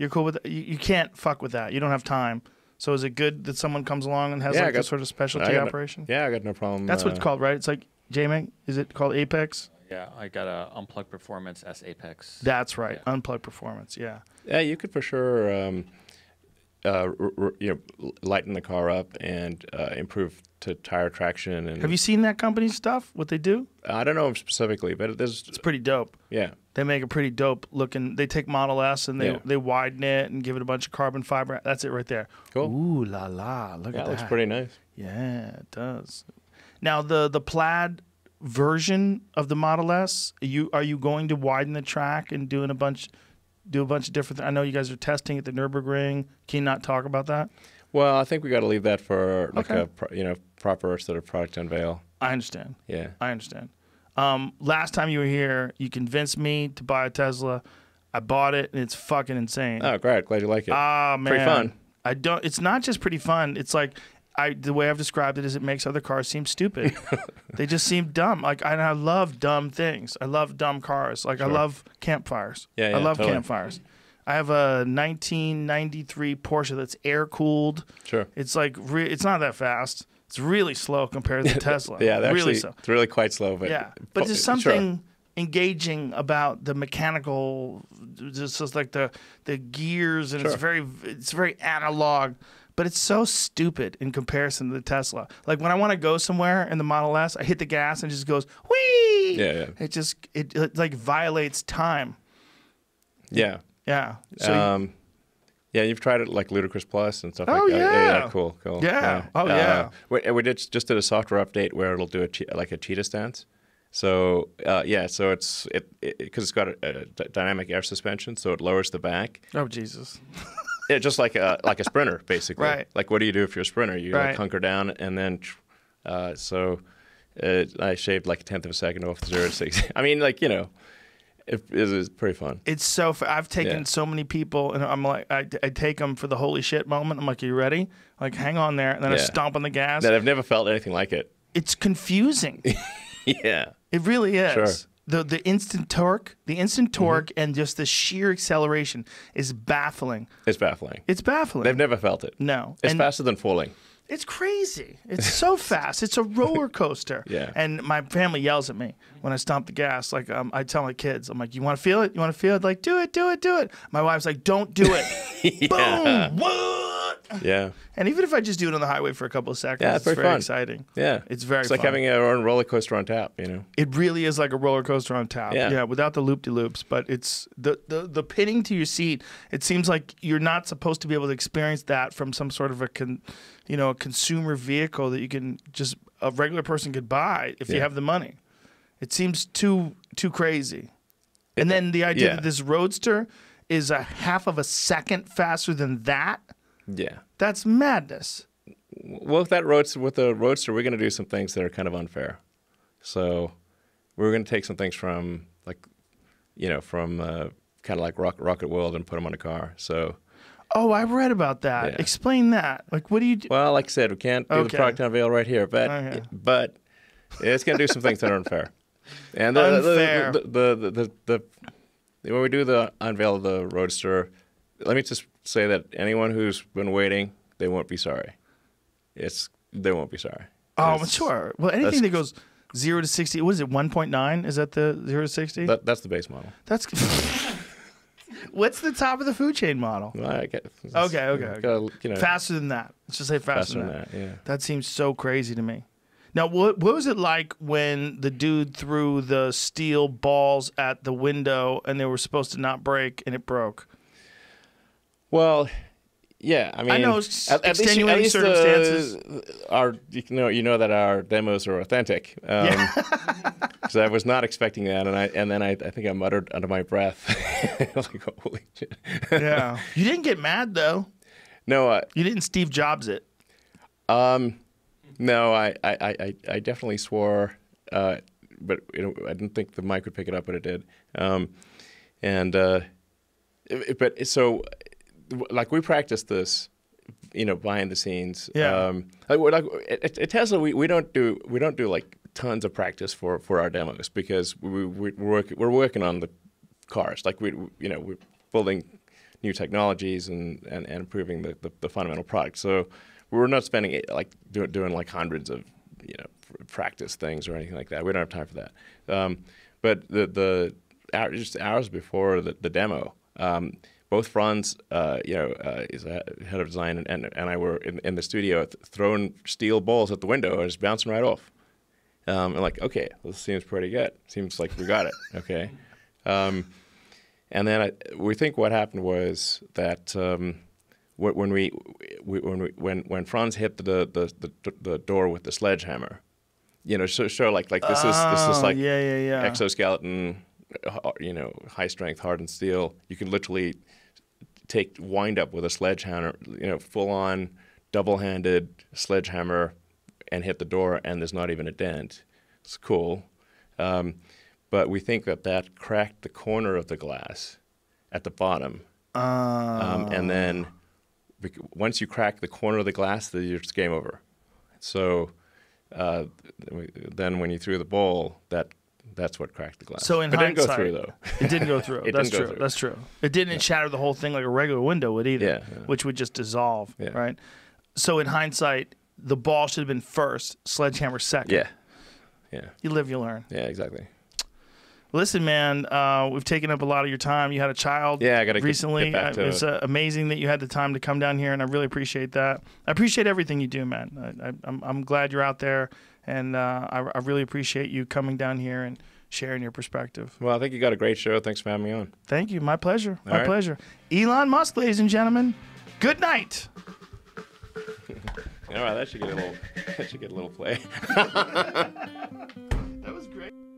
You're cool with that? You, you can't fuck with that. You don't have time. So is it good that someone comes along and has Yeah, I like got- this sort of I specialty got no- operation? Yeah, I got no problem. That's what it's uh, called, right? It's like JMAG. Is it called Apex? Yeah, I got a Unplugged Performance S Apex. That's right. Yeah. Unplugged performance. Yeah. Yeah, you could for sure, um, uh, r- r- you know, lighten the car up and uh, improve to tire traction. And Have you seen that company's stuff? What they do? I don't know specifically, but there's It's pretty dope. yeah, They make a pretty dope looking. They take Model S and they Yeah. they widen it and give it a bunch of carbon fiber. That's it right there. Cool. Ooh la la! Look yeah, at That looks pretty nice. Yeah, it does. Now the the plaid version of the Model S, are you are you going to widen the track and doing a bunch, do a bunch of different? I know you guys are testing at the Nurburgring. Can you not talk about that? Well, I think we got to leave that for like Okay. a pro- you know proper sort of product unveil. I understand. Yeah, I understand. Um, last time you were here, you convinced me to buy a Tesla. I bought it, and it's fucking insane. oh great, glad you like it. Ah man, Pretty fun. I don't. It's not just pretty fun. It's like I the way I've described it is it makes other cars seem stupid. [laughs] they just seem dumb. Like and I love dumb things. I love dumb cars. Like I love campfires. Yeah, yeah I love totally. campfires. I have a 1993 Porsche that's air cooled. Sure. It's like re- it's not that fast. It's really slow compared to the [laughs] Tesla. Yeah, they're really actually slow. it's really quite slow, but Yeah, but there's sure. something engaging about the mechanical, just just like the the gears, and it's very it's very analog. But it's so stupid in comparison to the Tesla. Like when I want to go somewhere in the Model S, I hit the gas and it just goes whee. Yeah, yeah. It just it, it like violates time. Yeah. Yeah. So you- um, yeah, you've tried it like Ludicrous Plus and stuff Oh, like that. yeah. cool, cool. Yeah. Oh, Uh, yeah. we, we did just did a software update where it'll do a che- like a cheetah stance. So uh, yeah, so it's it because it, has got a, a d- dynamic air suspension, so it lowers the back. oh Jesus. [laughs] Yeah, just like a like a sprinter, [laughs] basically. Right. Like, what do you do if you're a sprinter? You Right. like hunker down and then, uh, so uh, I shaved like a tenth of a second off the zero to six. [laughs] I mean, like you know, it, it was pretty fun. It's so. I've taken Yeah. so many people, and I'm like, I, I take them for the holy shit moment. I'm like, "Are you ready?" Like, hang on there, and then I stomp on the gas. That I've never felt anything like it. It's confusing. [laughs] yeah. it really is. Sure. The the instant torque, the instant mm-hmm. torque, and just the sheer acceleration is baffling. It's baffling. It's baffling. They've never felt it. no, It's and faster than falling. It's crazy. It's [laughs] so fast. It's a roller coaster. [laughs] Yeah. And my family yells at me when I stomp the gas. Like um, I tell my kids, I'm like, "You want to feel it? You want to feel it? Like, do it, do it, do it." My wife's like, "Don't do it." [laughs] yeah. Boom. What? Yeah. And even if I just do it on the highway for a couple of seconds, Yeah, it's very fun. exciting. Yeah. It's very It's like fun. having a own roller coaster on tap, you know? It really is like a roller coaster on top. Yeah. without the loop de loops. But it's the, the the pinning to your seat. It seems like you're not supposed to be able to experience that from some sort of a con, you know, a consumer vehicle that you can just a regular person could buy if you have the money. It seems too too crazy. And then the idea yeah. that this roadster is a half of a second faster than that, Yeah. that's madness. Well, with that roadster, with the roadster, we're going to do some things that are kind of unfair. So we're going to take some things from, like, you know, from uh, kind of like Rock, Rocket World and put them on a car. So, Oh, I read about that. Yeah. Explain that. Like, what do you do? well, like I said, we can't do Okay. the product unveil right here, but oh, Okay. but it's going to do some things that are unfair. And the, Unfair. The, the, the, the, the, the, when we do the unveil of the roadster, let me just say that anyone who's been waiting, they won't be sorry. It's they won't be sorry. Oh, It's- sure. Well, anything that goes zero to sixty. What is it? One point nine? Is that the zero to sixty? That, that's the base model. That's. [laughs] [laughs] What's the top of the food chain model? Well, I get, Okay, okay, okay. gotta, you know, Faster than that. Let's just say faster, faster than that. that. Yeah. That seems so crazy to me. Now, what what was it like when the dude threw the steel balls at the window and they were supposed to not break and it broke? Well, yeah. I mean, know s- at, at least, you- at least circumstances. Uh, you know you know that our demos are authentic. Um, so [laughs] I was not expecting that, and I and then I, I think I muttered under my breath, [laughs] like holy shit. Yeah. [laughs] you didn't get mad though. no, uh, You didn't Steve Jobs it. um, no, I I, I, I- I definitely swore, uh, but you know I didn't think the mic would pick it up, but it did. Um, and uh, it- but so like we practice this you know behind the scenes Yeah. um like, like at, at tesla we, we don't do we don't do like tons of practice for for our demos because we, we we're working we're working on the cars. Like we you know we're building new technologies and and, and improving the, the, the fundamental product. So we're not spending it like doing doing like hundreds of you know practice things or anything like that. We don't have time for that. Um but the the just hours before the, the demo um both Franz, uh, you know, uh, is a head of design, and, and, and I were in, in the studio th- throwing steel balls at the window and just bouncing right off. Um, and like, okay, this seems pretty good. Seems like we got it. [laughs] Okay. Um, and then I, we think what happened was that um, wh- when we, we when we when when Franz hit the the, the the door with the sledgehammer, you know, so, so like like this is this is Oh, like yeah, yeah, yeah. exoskeleton, you know, high strength hardened steel. You can literally take wind up with a sledgehammer, you know, full on double handed sledgehammer and hit the door, and there's not even a dent. It's cool. Um, but we think that that cracked the corner of the glass at the bottom. Um, and then once you crack the corner of the glass, then it's game over. So uh, then when you threw the ball, that that's what cracked the glass. So in but it didn't go hindsight- through though. It didn't go through. [laughs] That's go true. through. That's true. It didn't shatter the whole thing like a regular window would either, Yeah, yeah. which would just dissolve, Yeah. right? So in hindsight, the ball should have been first, sledgehammer second. Yeah, yeah, You live, you learn. yeah, exactly. Listen, man, uh, we've taken up a lot of your time. You had a child Yeah, I get- recently. get back Uh, it's uh, amazing that you had the time to come down here, and I really appreciate that. I appreciate everything you do, man. I, I, I'm, I'm glad you're out there, and uh, I, I really appreciate you coming down here and sharing your perspective. Well, I think you got a great show. Thanks for having me on. Thank you. My pleasure. All My right. pleasure. Elon Musk, ladies and gentlemen. Good night. [laughs] All right, that should get a little. [laughs] That should get a little play. [laughs]